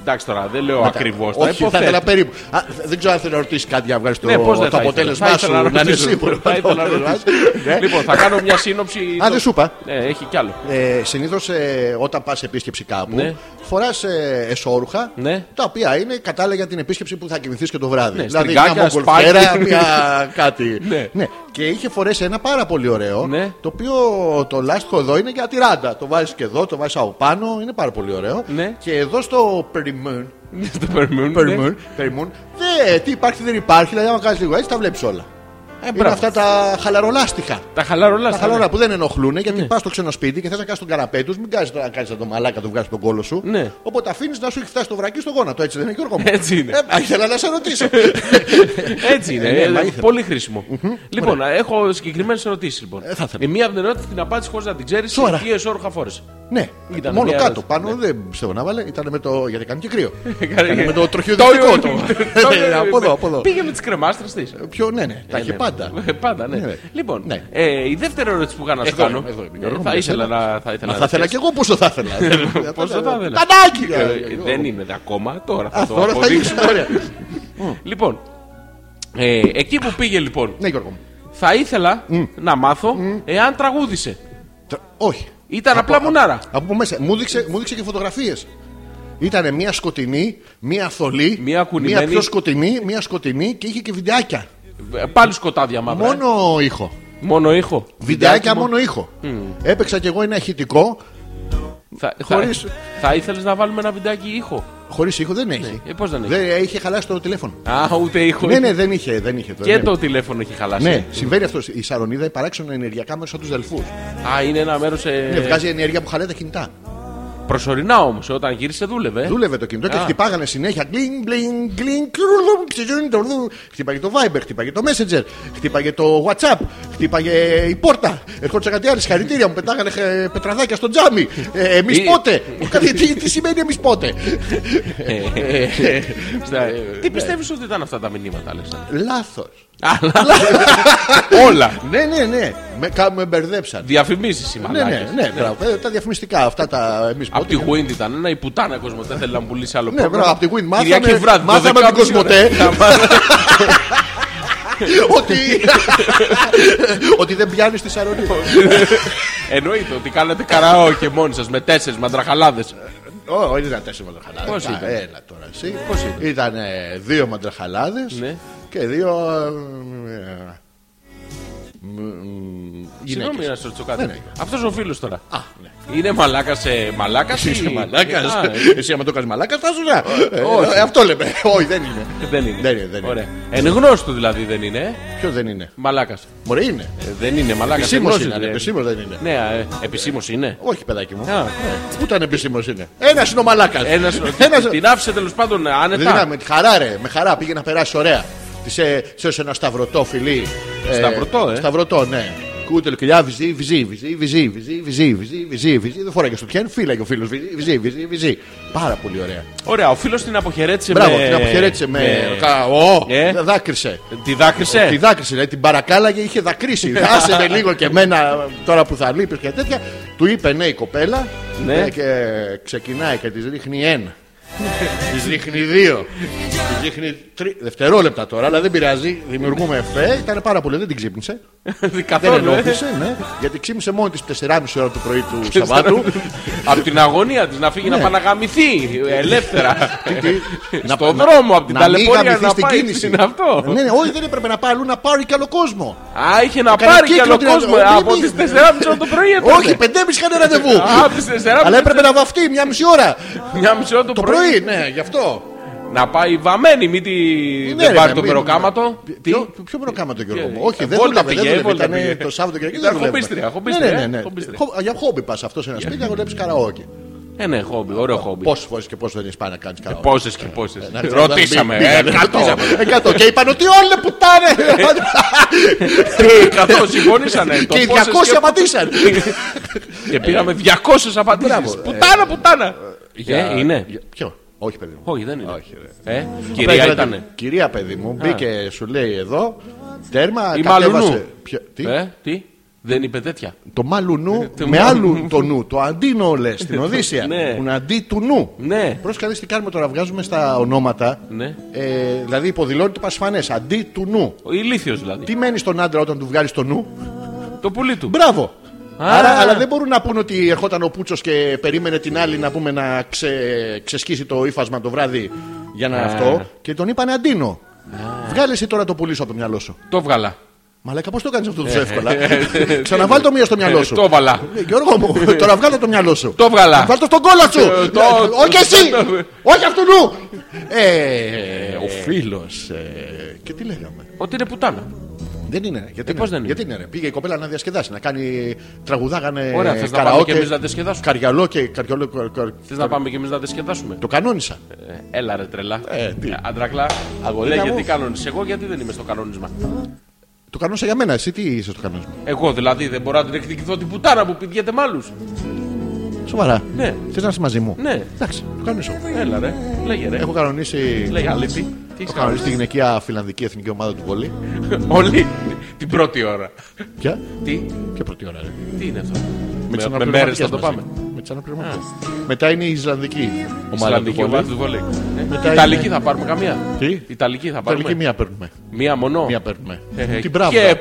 S2: Εντάξει τώρα, δεν λέω ακριβώς. Τα
S3: Όχι, θα ήθελα
S2: υποθέτω.
S3: περίπου. Α, Δεν ξέρω αν θέλω να ρωτήσει κάτι για να βγάλεις το,
S2: Ναι, πώς δεν
S3: το
S2: θα
S3: αποτέλεσμά
S2: ήθελα.
S3: σου.
S2: Θα ήθελα
S3: Να είναι
S2: ρωτήσω.
S3: σίγουρος.
S2: Θα ήθελα να ρωτήσω.
S3: Ναι.
S2: Λοιπόν, θα κάνω μια σύνοψη.
S3: Α, δεν σου είπα.
S2: Ναι, έχει κι άλλο.
S3: Ε, Συνήθως όταν πας επίσκεψη κάπου,
S2: Ναι.
S3: φοράς ε, εσόρουχα
S2: Ναι.
S3: τα οποία είναι κατάλληλα για την επίσκεψη που θα κοιμηθεί και το βράδυ.
S2: Ναι,
S3: δηλαδή
S2: στριγκάκια,
S3: μια μογκολφέρα,
S2: σπάκι.
S3: μια κάτι.
S2: Ναι.
S3: Και είχε φορέσει ένα πάρα πολύ ωραίο,
S2: Ναι.
S3: το οποίο το λάστιχο εδώ είναι για τη ράντα. Το βάζεις και εδώ, το βάζεις από πάνω, είναι πάρα πολύ ωραίο.
S2: Ναι.
S3: Και εδώ στο περιμόν,
S2: Το περιμένουν. ναι.
S3: Περιμούν. Περιμούν. Δε, τι υπάρχει, δεν υπάρχει. Δηλαδή, άμα κάνεις λίγο έτσι, τα βλέπεις όλα.
S2: Ε,
S3: Είναι
S2: μπράβο.
S3: αυτά τα χαλαρολάστιχα.
S2: Τα χαλαρολά.
S3: Τα χαλαρά που δεν ενοχλούν
S2: Ναι.
S3: γιατί πας στο ξένο σπίτι και θες να κάνεις τον καραπέ τους, μην κάνεις τώρα να κάνεις το μαλάκα, το βγάζεις τον κόλο σου.
S2: Ναι.
S3: Οπότε αφήνεις να σου έχει φτάσει το βρακί στο γόνατο, έτσι δεν είναι Γιώργο μου;
S2: Έτσι είναι.
S3: Ε, μα ήθελα να σε ρωτήσω.
S2: Έτσι είναι.
S3: Ε, ναι,
S2: ε,
S3: μα ήθελα.
S2: πολύ χρήσιμο. Λοιπόν, έχω συγκεκριμένες ερωτήσεις λοιπόν.
S3: Ε, θα ήθελα.
S2: Η μία από την ερώτηση την απάντηση χωρίς να την ξέρεις.
S3: Σοβαρά.
S2: Τι εσόρουχα φόρεσε.
S3: ναι,
S2: Ήταν
S3: μόνο
S2: μια
S3: κάτω.
S2: ερώτηση.
S3: Πάνω
S2: Ναι.
S3: δεν πιστεύω να βάλε. Ήταν με το. Γιατί κάνει και κρύο.
S2: Έκανε
S3: Ήταν με το
S2: Το-
S3: τροχιοδευτικό
S2: το-
S3: του.
S2: το-
S3: Ε, Από εδώ, από εδώ.
S2: Πήγε με τις κρεμάστρες της.
S3: Ποιο, ναι, ναι, τα είχε πάντα.
S2: Πάντα, ναι.
S3: Ναι.
S2: Λοιπόν,
S3: Ναι.
S2: ε, η δεύτερη ερώτηση που είχα να σου
S3: Εδώ
S2: κάνω.
S3: είμαι, εδώ είμαι,
S2: ε,
S3: Γιώργο,
S2: θα
S3: με
S2: ήθελα
S3: εσένα.
S2: να. Θα ήθελα
S3: Μα
S2: να
S3: θα ήθελα κι εγώ πόσο θα ήθελα.
S2: Πόσο θα ήθελα.
S3: Κανάκι!
S2: Ε, Δεν είναι δε ακόμα, τώρα θα
S3: Α,
S2: το
S3: τώρα θα
S2: αποδείξουμε.
S3: είσαι. Ωραία.
S2: Λοιπόν, ε, εκεί που πήγε λοιπόν,
S3: Ναι, Γιώργο μου.
S2: θα ήθελα να μάθω εάν τραγούδισε.
S3: Τρα- Όχι.
S2: Ήταν
S3: Από-
S2: απλά μουνάρα.
S3: Από πού μέσα. Μου δείξε, μου δείξε και φωτογραφίες. Ήταν μία σκοτεινή, μία θολή,
S2: Μία κουνημένη.
S3: πιο σκοτεινή, μία σκοτεινή και είχε και βιντεάκια.
S2: Ε, Πάλι σκοτάδια μαύρα. ε.
S3: Μόνο ήχο.
S2: Μόνο ήχο.
S3: Βιντεάκια
S2: μόνο.
S3: μόνο ήχο. Έπαιξα κι εγώ ένα ηχητικό.
S2: Θα,
S3: Χωρίς-
S2: θα, θα ήθελες να βάλουμε ένα βιντεάκι ήχο;
S3: Χωρίς ήχο δεν έχει.
S2: Ε, πώς δεν έχει;
S3: Δεν, είχε χαλάσει το τηλέφωνο.
S2: Α, ούτε ήχο.
S3: ναι, ναι, δεν είχε. Δεν είχε
S2: Και
S3: ναι.
S2: το τηλέφωνο έχει χαλάσει.
S3: Ναι, συμβαίνει αυτό. Η Σαρονίδα παράξενα ενεργειακά μέσα του Δελφούς.
S2: Α, είναι ένα μέρος. Ε...
S3: Ναι, βγάζει ενέργεια που χαλάει τα κινητά.
S2: Προσωρινά όμως, όταν γύρισε δούλευε.
S3: Δούλευε το κινητό και
S2: Α.
S3: χτυπάγανε συνέχεια. Γκλιν, γκλιν, γκλιν, κρουλουμ, ξεζούνι, τουρδου. Χτύπαγε το Viber, χτύπαγε το Messenger, χτύπαγε το WhatsApp, χτύπαγε η πόρτα. Ερχόντουσαν κάτι άλλο, συγχαρητήρια μου πετάγανε ε, πετραδάκια στο τζάμι. Ε, εμείς
S2: Ή-
S3: πότε; Κάτι, τι, τι σημαίνει εμείς πότε;
S2: Στα-
S3: Ναι.
S2: Τι πιστεύεις ότι ήταν αυτά τα μηνύματα, Αλέξανδρε;
S3: Λάθος.
S2: Όλα.
S3: Ναι, ναι, ναι. Με, κα- με μπερδέψαν.
S2: Διαφημίσεις οι
S3: Ναι, ναι,
S2: μαλάκες.
S3: ναι, μπράβο. Ε, Τα διαφημιστικά αυτά τα εμείς
S2: Από τη Wind ήταν ένα, η πουτάνα Κοσμοτέ θέλει να μου πουλήσει άλλο
S3: Ναι,
S2: πρόγραμμα.
S3: μπράβο, από τη Wind μάθαμε-
S2: Κυριακή βράδυ,
S3: μάθαμε
S2: 12.30
S3: την Κοσμοτέ.
S2: ώρα.
S3: ότι. ότι δεν πιάνει τη Σαρονίδα.
S2: Εννοείται ότι κάνατε καραόκε μόνοι σας με τέσσερις μαντραχαλάδες.
S3: Ω, δεν ήταν τέσσερα μαντραχαλάδες.
S2: Πώς ήταν;
S3: Έλα τώρα εσύ.
S2: Πώς ήταν;
S3: Ήταν δύο μαντραχαλάδες
S2: Ναι.
S3: και δύο. Ε, ε, μ, μ,
S2: Συγγνώμη
S3: γυναίκες.
S2: να σου ρωτήσω κάτι.
S3: Ναι, ναι.
S2: Αυτός ο φίλος τώρα.
S3: Α, ναι.
S2: Είναι μαλάκας σε μαλάκας.
S3: Είσαι μαλάκας.
S2: Α, ε,
S3: Εσύ, άμα το κάνεις μαλάκας, θα σου να.
S2: όχι.
S3: Ε, Αυτό λέμε. Όχι, δεν είναι.
S2: Δεν είναι.
S3: Δεν είναι, δεν είναι.
S2: Ωραία. Εν γνώστου δηλαδή δεν είναι.
S3: Ποιος δεν είναι;
S2: Μαλάκας.
S3: Μπορεί είναι.
S2: Δεν είναι μαλάκας.
S3: Επισήμως είναι. αλλά Επισήμως δεν είναι.
S2: Ναι, ε, επισήμως είναι.
S3: Όχι, παιδάκι μου.
S2: Α.
S3: Πού ήταν επισήμως είναι. Ένας είναι ο μαλάκας.
S2: Ένας,
S3: Ένας-
S2: την άφησε τέλος πάντων
S3: Δεν
S2: άνετα.
S3: είναι, με τη χαρά, ρε. Με χαρά πήγε να περάσει ωραία. Της έδωσε ένα σταυρωτό φιλί.
S2: Σταυρωτό, ε;
S3: Σταυρωτό, ναι. Κούτελ κοιλιά, βυζί, βυζί, βυζί, βυζί, βυζί, βυζί, βυζί, βυζί, βυζί. Δεν φοράει και στο πιάνει, φύλαγε ο φίλος. Βυζί, βυζί, βυζί. Πάρα πολύ ωραία.
S2: Ωραία, ο φίλος την αποχαιρέτησε
S3: Μπράβο,
S2: με.
S3: την αποχαιρέτησε με. Κα- Ω,
S2: Ε;
S3: δάκρυσε.
S2: Τη δάκρυσε;
S3: Τη δάκρυσε, δηλαδή την παρακάλαγε, είχε δακρύσει. Άσε με λίγο και εμένα τώρα που θα λείπεις και τέτοια. Του είπε ναι η κοπέλα
S2: Ναι.
S3: ε, και ξεκινάει και της ρίχνει ένα. Τη ρίχνει δύο. Τη ρίχνει τρία. Δευτερόλεπτα τώρα, αλλά δεν πειράζει. Δημιουργούμε εφέ. Ήταν πάρα πολύ, δεν την ξύπνησε. Δεν
S2: Καθόλου. ε.
S3: ενόχλησε, ναι. Γιατί ξύπνησε μόνη της 4,5 ώρα το πρωί του Σαββάτου.
S2: από την αγωνία της να φύγει
S3: Ναι.
S2: να παναγαμηθεί ελεύθερα.
S3: Να-
S2: Στον
S3: να-
S2: δρόμο από την
S3: να μην
S2: ταλαιπωρία
S3: γαμηθεί
S2: να
S3: στην
S2: πάει
S3: κίνηση.
S2: στην αυτό.
S3: Ναι, ναι, όχι, δεν έπρεπε να πάει αλλού να πάρει και άλλο κόσμο.
S2: Α, είχε να
S3: Έκανε
S2: πάρει κι
S3: κύκλο
S2: άλλο
S3: την-
S2: κόσμο
S3: ο-
S2: από
S3: μη-
S2: τις 4.30 ώρα το πρωί έπρεπε.
S3: Όχι, 5,5 είχαν ραντεβού.
S2: Α, από τις 4.30
S3: Αλλά έπρεπε να βαφτεί μια μισή ώρα.
S2: μια μισή ώρα το,
S3: Το πρωί, ναι, γι' αυτό.
S2: Να πάει βαμμένη, μην τη
S3: Ναι,
S2: δεν
S3: ρε,
S2: πάρει
S3: να
S2: το
S3: μην-
S2: περοκάματο. Τι;
S3: Ποιο, ποιο προκάματο, Γιώργο μου;
S2: Ε,
S3: Όχι, δεν
S2: βόλτα
S3: δούλευε.
S2: πήγε,
S3: Δεν
S2: βόλτα
S3: δούλευε.
S2: πήγε.
S3: Ήταν το Σάββατο και Κυριακή.
S2: Ήταν
S3: δεν δούλευε.
S2: χομπίστρια, χομπίστρια,
S3: Ναι, ναι,
S2: ε,
S3: ναι.
S2: χομπίστρια.
S3: Χο- Για χόμπι πας αυτό σε ένα σπίτι να βλέπει καραόκι.
S2: Ε, ναι, χόμπι, ωραίο χόμπι.
S3: Πόσες φορές και πόσο δεν είσαι πάει να κάνεις καραόκι;
S2: Πόσες και πόσες.
S3: Να ρίξω-
S2: Ρωτήσαμε.
S3: μπη-
S2: ε,
S3: μπήκανε,
S2: ρωτήσαμε.
S3: εκατό. Εκατό. Και είπαν ότι όλοι πουτάνε.
S2: Καθώ συμφωνήσανε. το
S3: Και οι
S2: πόσες
S3: 200 απαντήσαν.
S2: Και πήραμε 200 απαντήσεις.
S3: Μπράβο, ε.
S2: Πουτάνα, πουτάνα.
S3: Για-
S2: Ε, είναι.
S3: για- Ποιο; Όχι, παιδί μου.
S2: Όχι, δεν είναι.
S3: Όχι, ρε.
S2: Ε, κυρία
S3: Πες,
S2: ήταν.
S3: Κυρία, παιδί μου, μπήκε, σου λέει εδώ. Τέρμα,
S2: Η
S3: κατέβασε.
S2: Μαλουνού.
S3: Ποιο- Τι;
S2: Ε, τι, δεν είπε τέτοια.
S3: Το μάλου
S2: το
S3: με
S2: μάλου.
S3: άλλου το νου. Το αντίνο λες στην Οδύσσια.
S2: Ναι.
S3: Που είναι αντί του νου.
S2: Ναι.
S3: Πρόσεχε να δεις τι κάνουμε τώρα. Βγάζουμε στα ονόματα.
S2: Ναι.
S3: Ε, δηλαδή υποδηλώνει το πασφανές. Αντί του νου.
S2: Ο ηλίθιος δηλαδή.
S3: Τι μένει στον άντρα όταν του βγάλεις το νου;
S2: Το πουλί του.
S3: Μπράβο.
S2: Α.
S3: Άρα, αλλά δεν μπορούν να πούνε ότι ερχόταν ο Πούτσο και περίμενε την άλλη να πούμε να ξε, ξεσκίσει το ύφασμα το βράδυ για να
S2: Α.
S3: αυτό. Και τον είπανε αντίνο. Βγάλε εσύ τώρα το πουλί σου από το μυαλό σου.
S2: Το βγάλα.
S3: Μαλάκα, πώ το κάνει αυτό τόσο εύκολα. Ξαναβάλ το μία στο μυαλό σου.
S2: Το έβαλα.
S3: Ε, Γιώργο μου, τώρα βγάλω το μυαλό σου.
S2: Το έβγαλα.
S3: Βάλ το στον κόλλα σου.
S2: Ε, το-
S3: Ε, Όχι εσύ.
S2: το-
S3: Όχι αυτού νου. Ε, Ο φίλο. Και τι λέγαμε.
S2: Ότι είναι πουτάνα.
S3: Δεν είναι. ρε. Γιατί,
S2: Ε, πώς
S3: είναι;
S2: δεν είναι;
S3: Γιατί είναι. ρε. Πήγε η κοπέλα να διασκεδάσει, να κάνει. Τραγουδάγανε.
S2: Ωραία, θες να
S3: καραόκε,
S2: πάμε και εμείς να διασκεδάσουμε;
S3: Καριαλό και. Καριαλό, καρ- καρ-
S2: Θες να πάμε κι εμείς να διασκεδάσουμε;
S3: Το κανόνισα.
S2: Ε, Έλα ρε τρελά.
S3: Ε, τι.
S2: Αντρακλά.
S3: Αγορίνα
S2: Λέγε
S3: μου.
S2: τι κανόνισε. Εγώ γιατί δεν είμαι στο κανόνισμα;
S3: Το κανόνισα για μένα. Εσύ τι είσαι στο κανόνισμα;
S2: Εγώ δηλαδή δεν μπορώ να την εκδικηθώ την πουτάνα που πηγαίνετε με άλλους.
S3: Σοβαρά.
S2: Ναι.
S3: Θες να είσαι μαζί μου;
S2: Ναι.
S3: Εντάξει, το κανονίσω.
S2: Έλα ρε. Λέγε ρε.
S3: Έχω κανονίσει.
S2: Λέγε αλήτη. Τι
S3: Έχω
S2: έχεις
S3: κανονίσει τη γυναικεία φιλανδική εθνική ομάδα του βολή.
S2: κάνει. Όλοι την πρώτη ώρα.
S3: Ποια;
S2: Τι,
S3: Ποια πρώτη ώρα, ρε;
S2: τι είναι αυτό;
S3: Με τις
S2: Με, με μέρες
S3: αναπληρωματικές
S2: θα το
S3: μαζί.
S2: πάμε.
S3: Με τις αναπληρωματικές. Μετά είναι η Ισλανδική ομάδα του
S2: Ισλανδική ομάδα
S3: βολή.
S2: του βολέι. Ε,
S3: Μετά
S2: Ιταλική
S3: είναι-
S2: θα πάρουμε καμία.
S3: Τι;
S2: Ιταλική θα
S3: Ιταλική
S2: πάρουμε.
S3: μία παίρνουμε.
S2: Μία μόνο.
S3: Μία παίρνουμε.
S2: Ε,
S3: Την μπράβο.
S2: Και,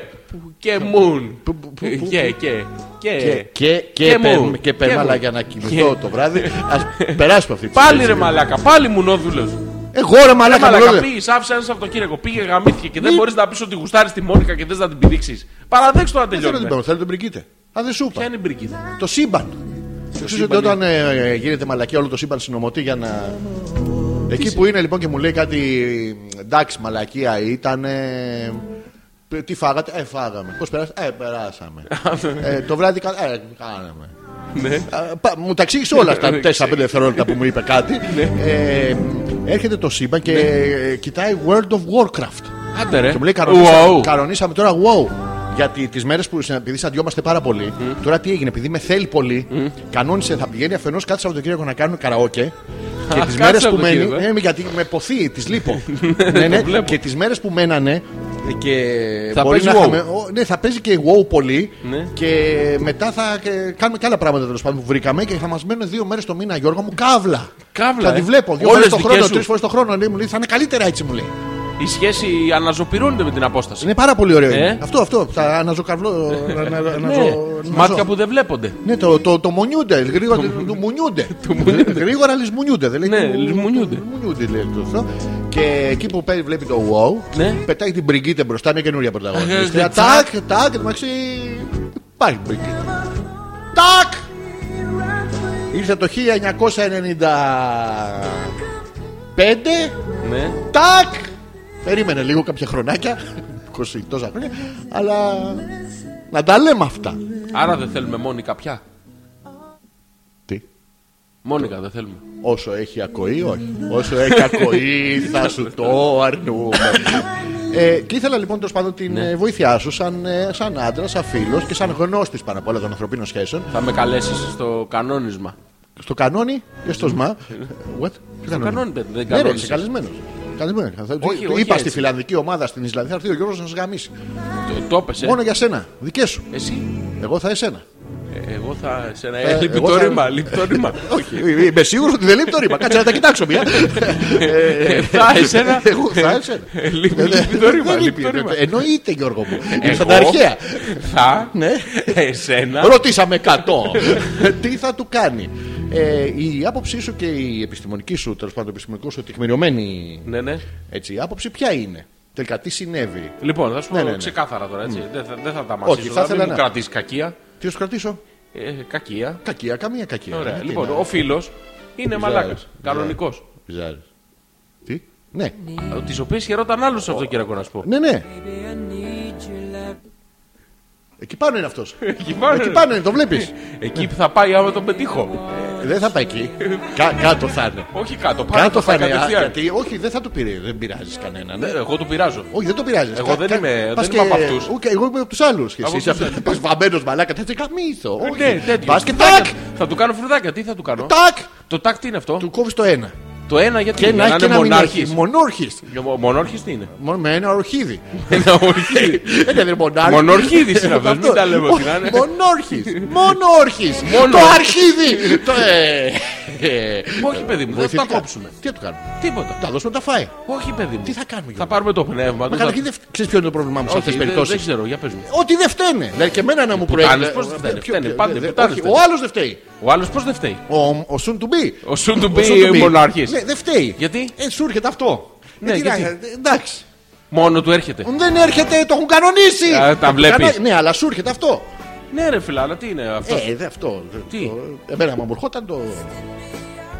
S2: και μουν.
S3: Που- που- που- που-
S2: Και, και,
S3: Και,
S2: και.
S3: και, και,
S2: Και
S3: παίρνουμε,
S2: μου.
S3: και
S2: Και
S3: παίρνουμε,
S2: μου.
S3: αλλά για να κοιμηθώ το βράδυ. Α περάσουμε αυτή τη
S2: Πάλι
S3: συζήτηση.
S2: ρε μαλάκα, πάλι μουνόδουλος.
S3: Εγώ ρε
S2: Ρε
S3: μαλάκα,
S2: μαλάκα,
S3: μαλάκα.
S2: πήγες, άφησες ένας Σαββατοκύριακο, πήγε γαμήθηκε και δεν μπορείς να πεις ότι γουστάρεις τη Μόνικα και θε να την πηδήξεις. Παραδέξτε το να
S3: Δεν θέλω να την
S2: τελειώνουμε.
S3: παίρνω, θέλω να την πριγκίτε. Α, δεν σου είπα.
S2: Ποια είναι η μπρικίδα.
S3: Το σύμπαν. Ξέρεις ότι όταν ε, γίνεται μαλακία όλο το σύμπαν συνομωτεί για να. Εκεί που είναι λοιπόν και μου λέει κάτι. Εντάξει, μαλακία ήταν. Τι φάγατε, Ε, φάγαμε. Πώς περάσατε, Ε, περάσαμε. ε, το βράδυ, κα- ε, κάναμε.
S2: Ναι.
S3: Α, πα- Μου τα εξήγησε όλα στα 4-5 δευτερόλεπτα που μου είπε κάτι.
S2: Ναι.
S3: ε, έρχεται το σύμπαν και ε, κοιτάει World of Warcraft.
S2: Άντε ρε.
S3: Και μου λέει κανονίσαμε,
S2: Wow.
S3: κανονίσαμε τώρα wow. Γιατί τις μέρες που συνα- επειδή συναντιόμαστε πάρα πολύ, τώρα τι έγινε, επειδή με θέλει πολύ, κανόνισε θα πηγαίνει αφενός κάθε Σαββατοκύριακο να κάνουμε καραόκε. και
S2: Α,
S3: τις
S2: κάθε
S3: μέρες που μένει.
S2: Σαββατοκύριακο, ε.
S3: Ε, γιατί με ποθεί, τη λείπω. ναι, ναι,
S2: βλέπω.
S3: και τις μέρες που μένανε. Και
S2: Θα
S3: μπορεί
S2: παίζει
S3: να
S2: WoW.
S3: είχαμε- ο, ναι, θα παίζει και wow πολύ.
S2: Ναι.
S3: Και μετά θα ε, κάνουμε και άλλα πράγματα τέλος πάντων που βρήκαμε και θα μας μένουν δύο μέρες το μήνα, Γιώργο μου, καύλα.
S2: Καύλα,
S3: Θα τη
S2: ε.
S3: βλέπω δύο
S2: Όλες
S3: φορέ το
S2: δικές
S3: χρόνο,
S2: σου.
S3: τρεις φορές το χρόνο. Λέει, μου λέει, θα είναι καλύτερα έτσι μου λέει.
S2: Η σχέση αναζωπηρώνεται με την απόσταση.
S3: Είναι πάρα πολύ ωραίο.
S2: Ε;
S3: Αυτό, αυτό. Θα αναζωκαβλώ. να- να- να-
S2: Ναι.
S3: αναζω-
S2: Μάτια
S3: αναζω-
S2: που δεν βλέπονται.
S3: Ναι, το, το, το μονιούνται. Γρήγορα του μουνιούνται. Γρήγορα λησμουνιούνται. Δεν λέει
S2: Ναι,
S3: του-
S2: λησμουνιούνται.
S3: Λησμουνιούνται, λέει το αυτό. Και εκεί που πέ- βλέπει το wow,
S2: Ναι.
S3: πετάει την Μπριγκίτε μπροστά. Είναι καινούρια
S2: Ε,
S3: πρωταγωνίστρια.
S2: τσακ.
S3: Τάκ, τάκ, εντάξει. Υπάρχει Μπριγκίτε. Τάκ! Ήρθε το 1995.
S2: Ναι.
S3: Τάκ! Περίμενε λίγο κάποια χρονάκια. 20 τόσα χρόνια. Αλλά να τα λέμε αυτά.
S2: Άρα δεν θέλουμε Μόνικα πια;
S3: Τι;
S2: Μόνικα δεν θέλουμε.
S3: Όσο έχει ακοή, όχι. Όσο έχει ακοή, θα σου το αρνούμε. Ε, και ήθελα λοιπόν τέλος πάντων την ε, βοήθειά σου σαν, ε, σαν άντρα, σαν φίλος και σαν γνώστης πάνω απ' όλα των ανθρωπίνων σχέσεων.
S2: Θα με καλέσεις στο κανόνισμα.
S3: Στο κανόνι και στο σμα. What? Στο
S2: κανόνι, παιδί, δεν
S3: Ναι, ρε,
S2: κανόνισες.
S3: είσαι καλεσμένος. Καλεσμένος. Θα-
S2: Όχι,
S3: του
S2: όχι
S3: είπα
S2: έτσι.
S3: στη φιλανδική ομάδα στην Ισλανδία, θα έρθει ο Γιώργος να σας γαμίσει.
S2: Το, το έπεσε.
S3: Μόνο για σένα, δικές σου.
S2: Εσύ.
S3: Εγώ θα εσένα.
S2: Ε, εγώ θα. Σε ένα.
S3: Ε,
S2: λείπει
S3: εγώ
S2: το
S3: θα-
S2: ρήμα. Λείπει το ρήμα.
S3: Όχι, είμαι σίγουρος ότι δεν λείπει το ρήμα. Κάτσε να τα κοιτάξω μια.
S2: Ε, Θα εσένα.
S3: Εγώ θα εσένα.
S2: Ε, Λείπει λείπει το ρήμα.
S3: Δεν
S2: Λείπει το ρήμα.
S3: Εννοείται Γιώργο μου. Είναι
S2: Εγώ;
S3: σαν τα αρχαία.
S2: Θα.
S3: Ναι.
S2: Εσένα.
S3: Ρωτήσαμε 100. Τι θα του κάνει. Ε, η άποψή σου και η επιστημονική σου, τέλος πάντων, επιστημονικό σου τεκμηριωμένη
S2: Ναι, ναι.
S3: έτσι, η άποψη ποια είναι; Τελικά τι συνέβη;
S2: Λοιπόν, θα σου πω
S3: Ναι, ναι, ναι.
S2: ξεκάθαρα τώρα έτσι. Δεν θα, δεν θα τα
S3: Όχι,
S2: μασίσω.
S3: θα
S2: Θα
S3: ήθελα
S2: μην μου
S3: να-
S2: κρατήσεις κακία.
S3: Τι θα σου κρατήσω;
S2: Ε, κακία.
S3: Κακία, καμία κακία.
S2: Ωραία.
S3: Ε, τι
S2: Λοιπόν,
S3: να-
S2: ο φίλος είναι μαλάκας.
S3: Πιζάρες.
S2: Κανονικός.
S3: Πιζάρες. Τι; Ναι.
S2: Τις οποίες χαιρόταν άλλος αυτό Σαββατοκύριακο να σου πω.
S3: Ναι, ναι. Εκεί πάνω είναι αυτός.
S2: Εκεί πάνω
S3: Εκεί
S2: είναι.
S3: πάνω είναι, το βλέπεις;
S2: Εκεί που θα πάει άμα τον πετύχω.
S3: Δεν θα πάει εκεί. Κα- κάτω θα είναι.
S2: Όχι κάτω, πάνω
S3: Κάτω θα είναι. α,
S2: κατευθείαν.
S3: Γιατί, όχι, δεν θα το πειράζει. Δεν πειράζεις κανέναν.
S2: Ναι, εγώ του πειράζω.
S3: Όχι, δεν το πειράζεις.
S2: Εγώ δεν είμαι- δεν είμαι από αυτούς.
S3: εγώ είμαι από τους άλλους. Και
S2: Από
S3: εσύ
S2: τους
S3: είσαι
S2: άλλους.
S3: αυτός. Βαμμένο μαλάκα, θα καμίθο. Όχι.
S2: Ναι, τέτοιο.
S3: Πας και
S2: Φρουδάκια.
S3: τάκ!
S2: Θα του κάνω φρουδάκια. Τι θα του κάνω;
S3: Τάκ!
S2: Το τάκ τι είναι αυτό;
S3: Του κόβεις το ένα.
S2: Το ένα γιατί
S3: Και
S2: είναι,
S3: να έχει και
S2: είναι
S3: να μην
S2: μονάρχης.
S3: έχει. Μονόρχης.
S2: Μονόρχης τι είναι;
S3: Με ένα ορχίδι.
S2: Ένα ορχίδι.
S3: Δεν είναι μονάρχη.
S2: Μονορχίδης είναι αυτός, μην τα λέμε ότι να είναι.
S3: Μονόρχης. Μονόρχης.
S2: Μόνο.
S3: Το αρχίδι. Το, ε, ε,
S2: Όχι, παιδί μου, δεν θα τα
S3: βοηθητικά.
S2: κόψουμε.
S3: Τι θα του κάνουμε;
S2: Τίποτα.
S3: Τα δώσουμε τα φάει.
S2: Όχι, παιδί μου.
S3: Τι θα κάνουμε,
S2: Θα
S3: Γιώργο;
S2: πάρουμε το πνεύμα
S3: Μα
S2: του.
S3: καταρχήν δεν φ- ξέρεις ποιο είναι το πρόβλημά μου σε αυτές
S2: Όχι,
S3: τις
S2: δεν- δεν
S3: περιπτώσεις.
S2: ξέρω, για πες μου.
S3: Ότι δεν φταίνε. Δηλαδή και εμένα να μου
S2: πουτάνες
S3: προέκυψε.
S2: πώς δεν φταίνε,
S3: Ποιο-
S2: φταίνε,
S3: ποιο-
S2: πάντα
S3: δε-
S2: πουτάνες
S3: όχι,
S2: φταίνε.
S3: Ο άλλος δεν φταίει.
S2: Ο άλλος πώς δεν φταίει;
S3: Ο, ο soon to be.
S2: Ο soon to
S3: Ο soon to
S2: be
S3: be.
S2: μονάρχης.
S3: Ναι, δεν φταίει.
S2: Γιατί;
S3: Ε, σου έρχεται αυτό.
S2: Ναι,
S3: Ε, τι να-
S2: γιατί;
S3: ε, εντάξει.
S2: Μόνο του έρχεται.
S3: Δεν έρχεται, το έχουν κανονίσει.
S2: Α, τα
S3: Το
S2: βλέπεις.
S3: κανα- Ναι, αλλά σου έρχεται αυτό.
S2: Ναι, ρε φίλε, αλλά τι είναι αυτό;
S3: Ε, δε αυτό.
S2: Τι;
S3: Το- Εμένα μου ερχόταν το.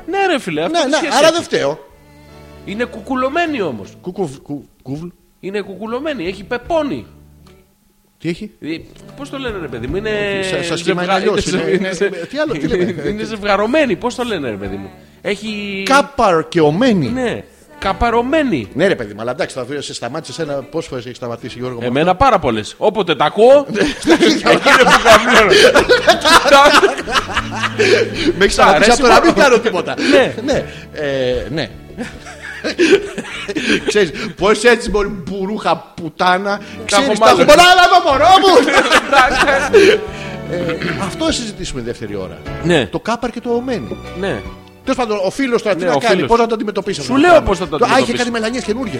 S2: Ναι, ρε φίλε, αυτό
S3: Ναι,
S2: τι
S3: ναι,
S2: σχέση
S3: άρα
S2: έχει;
S3: δεν φταίω.
S2: Είναι κουκουλωμένη όμως.
S3: Κουκουβ. κου- Κούβλ.
S2: Είναι κουκουλωμένη, έχει πεπόνι.
S3: Τι έχει;
S2: Πώς το λένε, ρε παιδί μου, είναι.
S3: Σα- σας σχήμα είναι
S2: ζευγα-
S3: αλλιώς,
S2: είναι-
S3: είναι-
S2: είναι-
S3: είναι- τι άλλο, τι λέμε.
S2: Είναι ζευγαρωμένη, πώς το λένε, ρε παιδί μου. Έχει.
S3: Κάπαρ και ομένη.
S2: Ναι, καπαρωμένη.
S3: Ναι, ρε παιδί, μου, αλλά εντάξει, θα δει, σε σταμάτησε ένα. Πόσες φορές έχεις σταματήσει Γιώργο μου.
S2: Εμένα πάρα πολλές. Όποτε τα ακούω.
S3: Ναι.
S2: Εκεί είναι που καμιώνω.
S3: Με έχεις σταματήσει
S2: αρέσει
S3: από το να μην
S2: πάρα
S3: κάνω τίποτα.
S2: Ναι.
S3: ναι. Ε, ναι. Ξέρεις, πώς έτσι μπορεί μπουρούχα πουτάνα Ξέρεις,
S2: έχω
S3: τα
S2: μάλλον.
S3: έχω πολλά άλλα εδώ μωρό μου Ε, Αυτό θα συζητήσουμε δεύτερη ώρα
S2: Ναι,
S3: Το κάπαρ και το ομένη
S2: ναι.
S3: Τέλος πάντων, ο φίλος τώρα τι
S2: Ναι,
S3: να
S2: ο
S3: κάνει,
S2: φίλος.
S3: πώς να το αντιμετωπίσει. αυτό
S2: Σου
S3: το
S2: λέω
S3: πράγμα;
S2: πώς θα το
S3: Α, είχε
S2: αντιμετωπίσει.
S3: κάνει μελανιές καινούριε.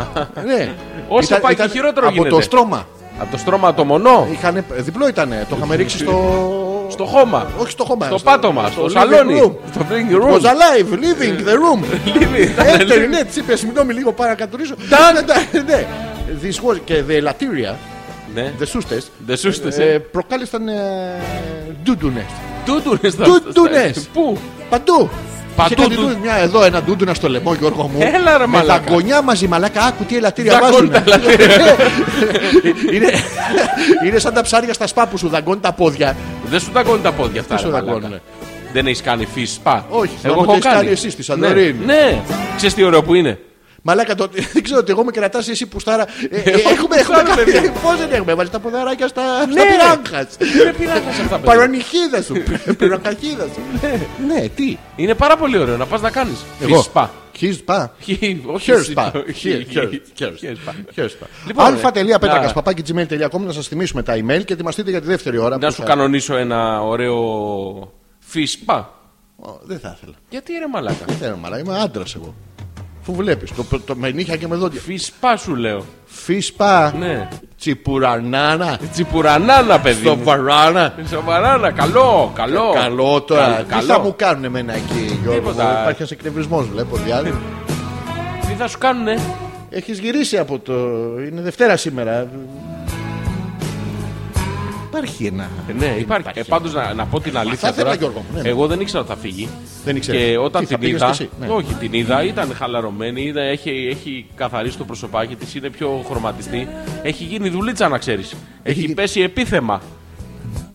S3: ναι.
S2: Όσο πάει και χειρότερο
S3: από
S2: γίνεται.
S3: το στρώμα.
S2: Από το στρώμα το μονό.
S3: Είχανε, διπλό ήταν. Το είχαμε ρίξει στο.
S2: Στο χώμα.
S3: Όχι στο χώμα.
S2: Στο πάτωμα. Στο
S3: living
S2: σαλόνι.
S3: room.
S2: Στο living
S3: Was
S2: room.
S3: alive, living the room.
S2: Living.
S3: Enter, ναι, της είπες, συγγνώμη λίγο πάρα να κατουρίσω. Ναι, ναι. This was και the Latiria,
S2: Ναι.
S3: the σούστε,
S2: Δεν σου είστε.
S3: ε, προκάλεσαν ντούντουνες.
S2: Τούτουνες τα-
S3: Ντούντουνες.
S2: Πού;
S3: Παντού.
S2: Παντού
S3: Είχε κάτι
S2: του-
S3: ντου- μια εδώ ένα ντούντουνα στο λαιμό, Γιώργο μου.
S2: Έλα, ρε,
S3: με
S2: μαλάκα.
S3: δαγκονιά μαζί, μαλάκα. Άκου τι ελαττήρια βάζουν.
S2: Δαγκώντα
S3: είναι, είναι σαν τα ψάρια στα σπά που σου δαγκώνει τα πόδια.
S2: Δεν σου δαγκώνουν τα πόδια αυτά.
S3: Τι σου
S2: ρε μαλάκα.
S3: δαγκώνουνε;
S2: Δεν έχεις κάνει φύση σπα.
S3: Όχι,
S2: εγώ
S3: θυμάμαι
S2: έχω
S3: ότι έχεις
S2: κάνει.
S3: κάνει εσύ στη Σαντορίνη.
S2: Ναι, ναι. Ξέρεις τι ωραίο που είναι;
S3: Μαλάκα, το, δεν ξέρω ότι εγώ με κρατάς εσύ που στάρα. Ε, ε,
S2: Εγώ
S3: έχουμε, έχουμε
S2: κουστάρω,
S3: κάνει.
S2: παιδιά.
S3: Πώς δεν έχουμε, βάλεις τα ποδαράκια στα, στα
S2: Ναι.
S3: πυράγχας.
S2: Είναι πειράγκα σε αυτά. παιδιά.
S3: Παρονυχίδα σου, πυροκαχίδα σου. Ναι, τι;
S2: Είναι πάρα πολύ ωραίο να πας να κάνεις.
S3: Εγώ;
S2: σπα.
S3: Χίζ πα.
S2: Χι- Όχι
S3: Hair
S2: εσύ,
S3: spa.
S2: το-
S3: Hair-
S2: χι-
S3: hair-
S2: χι-
S3: hair
S2: hair spa.
S3: Hair spa.
S2: Λοιπόν,
S3: αλφα.πέτρακα
S2: να-
S3: παπάκι gmail.com να σας θυμίσουμε τα email και ετοιμαστείτε για τη δεύτερη ώρα.
S2: Να
S3: που
S2: σου
S3: θα-
S2: κανονίσω ένα ωραίο φυσπα.
S3: Ω, Δεν θα ήθελα.
S2: Γιατί ρε μαλάκα;
S3: Δεν θέλω, μαλάκα, είμαι άντρας εγώ. Αφού βλέπεις, το, το, με νύχια και με δόντια.
S2: Φυσπα σου λέω.
S3: Φυσπα.
S2: Ναι.
S3: Τσιπουρανάνα.
S2: Τσιπουρανάνα παιδί
S3: Στο
S2: μου.
S3: βαράνα.
S2: Σοβαρά, καλό, καλό.
S3: Καλό τώρα.
S2: Καλ-
S3: Τι
S2: καλό.
S3: θα μου κάνουν εμένα εκεί, Γιώργο; μου;
S2: Τίποτα.
S3: Υπάρχει ένας εκνευρισμός, βλέπω. διάλογο.
S2: Τι θα σου κάνουνε;
S3: Έχεις γυρίσει από το. Είναι Δευτέρα σήμερα. Υπάρχει ένα.
S2: Ε, Ναι, υπάρχει. Ε, Πάντως να, να πω την αλήθεια.
S3: θα ήθελα,
S2: τώρα,
S3: Γιώργο μου, ναι, ναι.
S2: Εγώ δεν ήξερα ότι θα φύγει.
S3: Δεν ήξερες.
S2: Και όταν
S3: Τι, θα
S2: την
S3: πήγες
S2: είδα.
S3: κι εσύ, ναι.
S2: Όχι, την είδα, ήταν χαλαρωμένη. Είδα, έχει, έχει καθαρίσει το προσωπάκι της, είναι πιο χρωματιστή. Έχει γίνει δουλίτσα να ξέρεις. Έχει,
S3: γίνει-
S2: πέσει επίθεμα.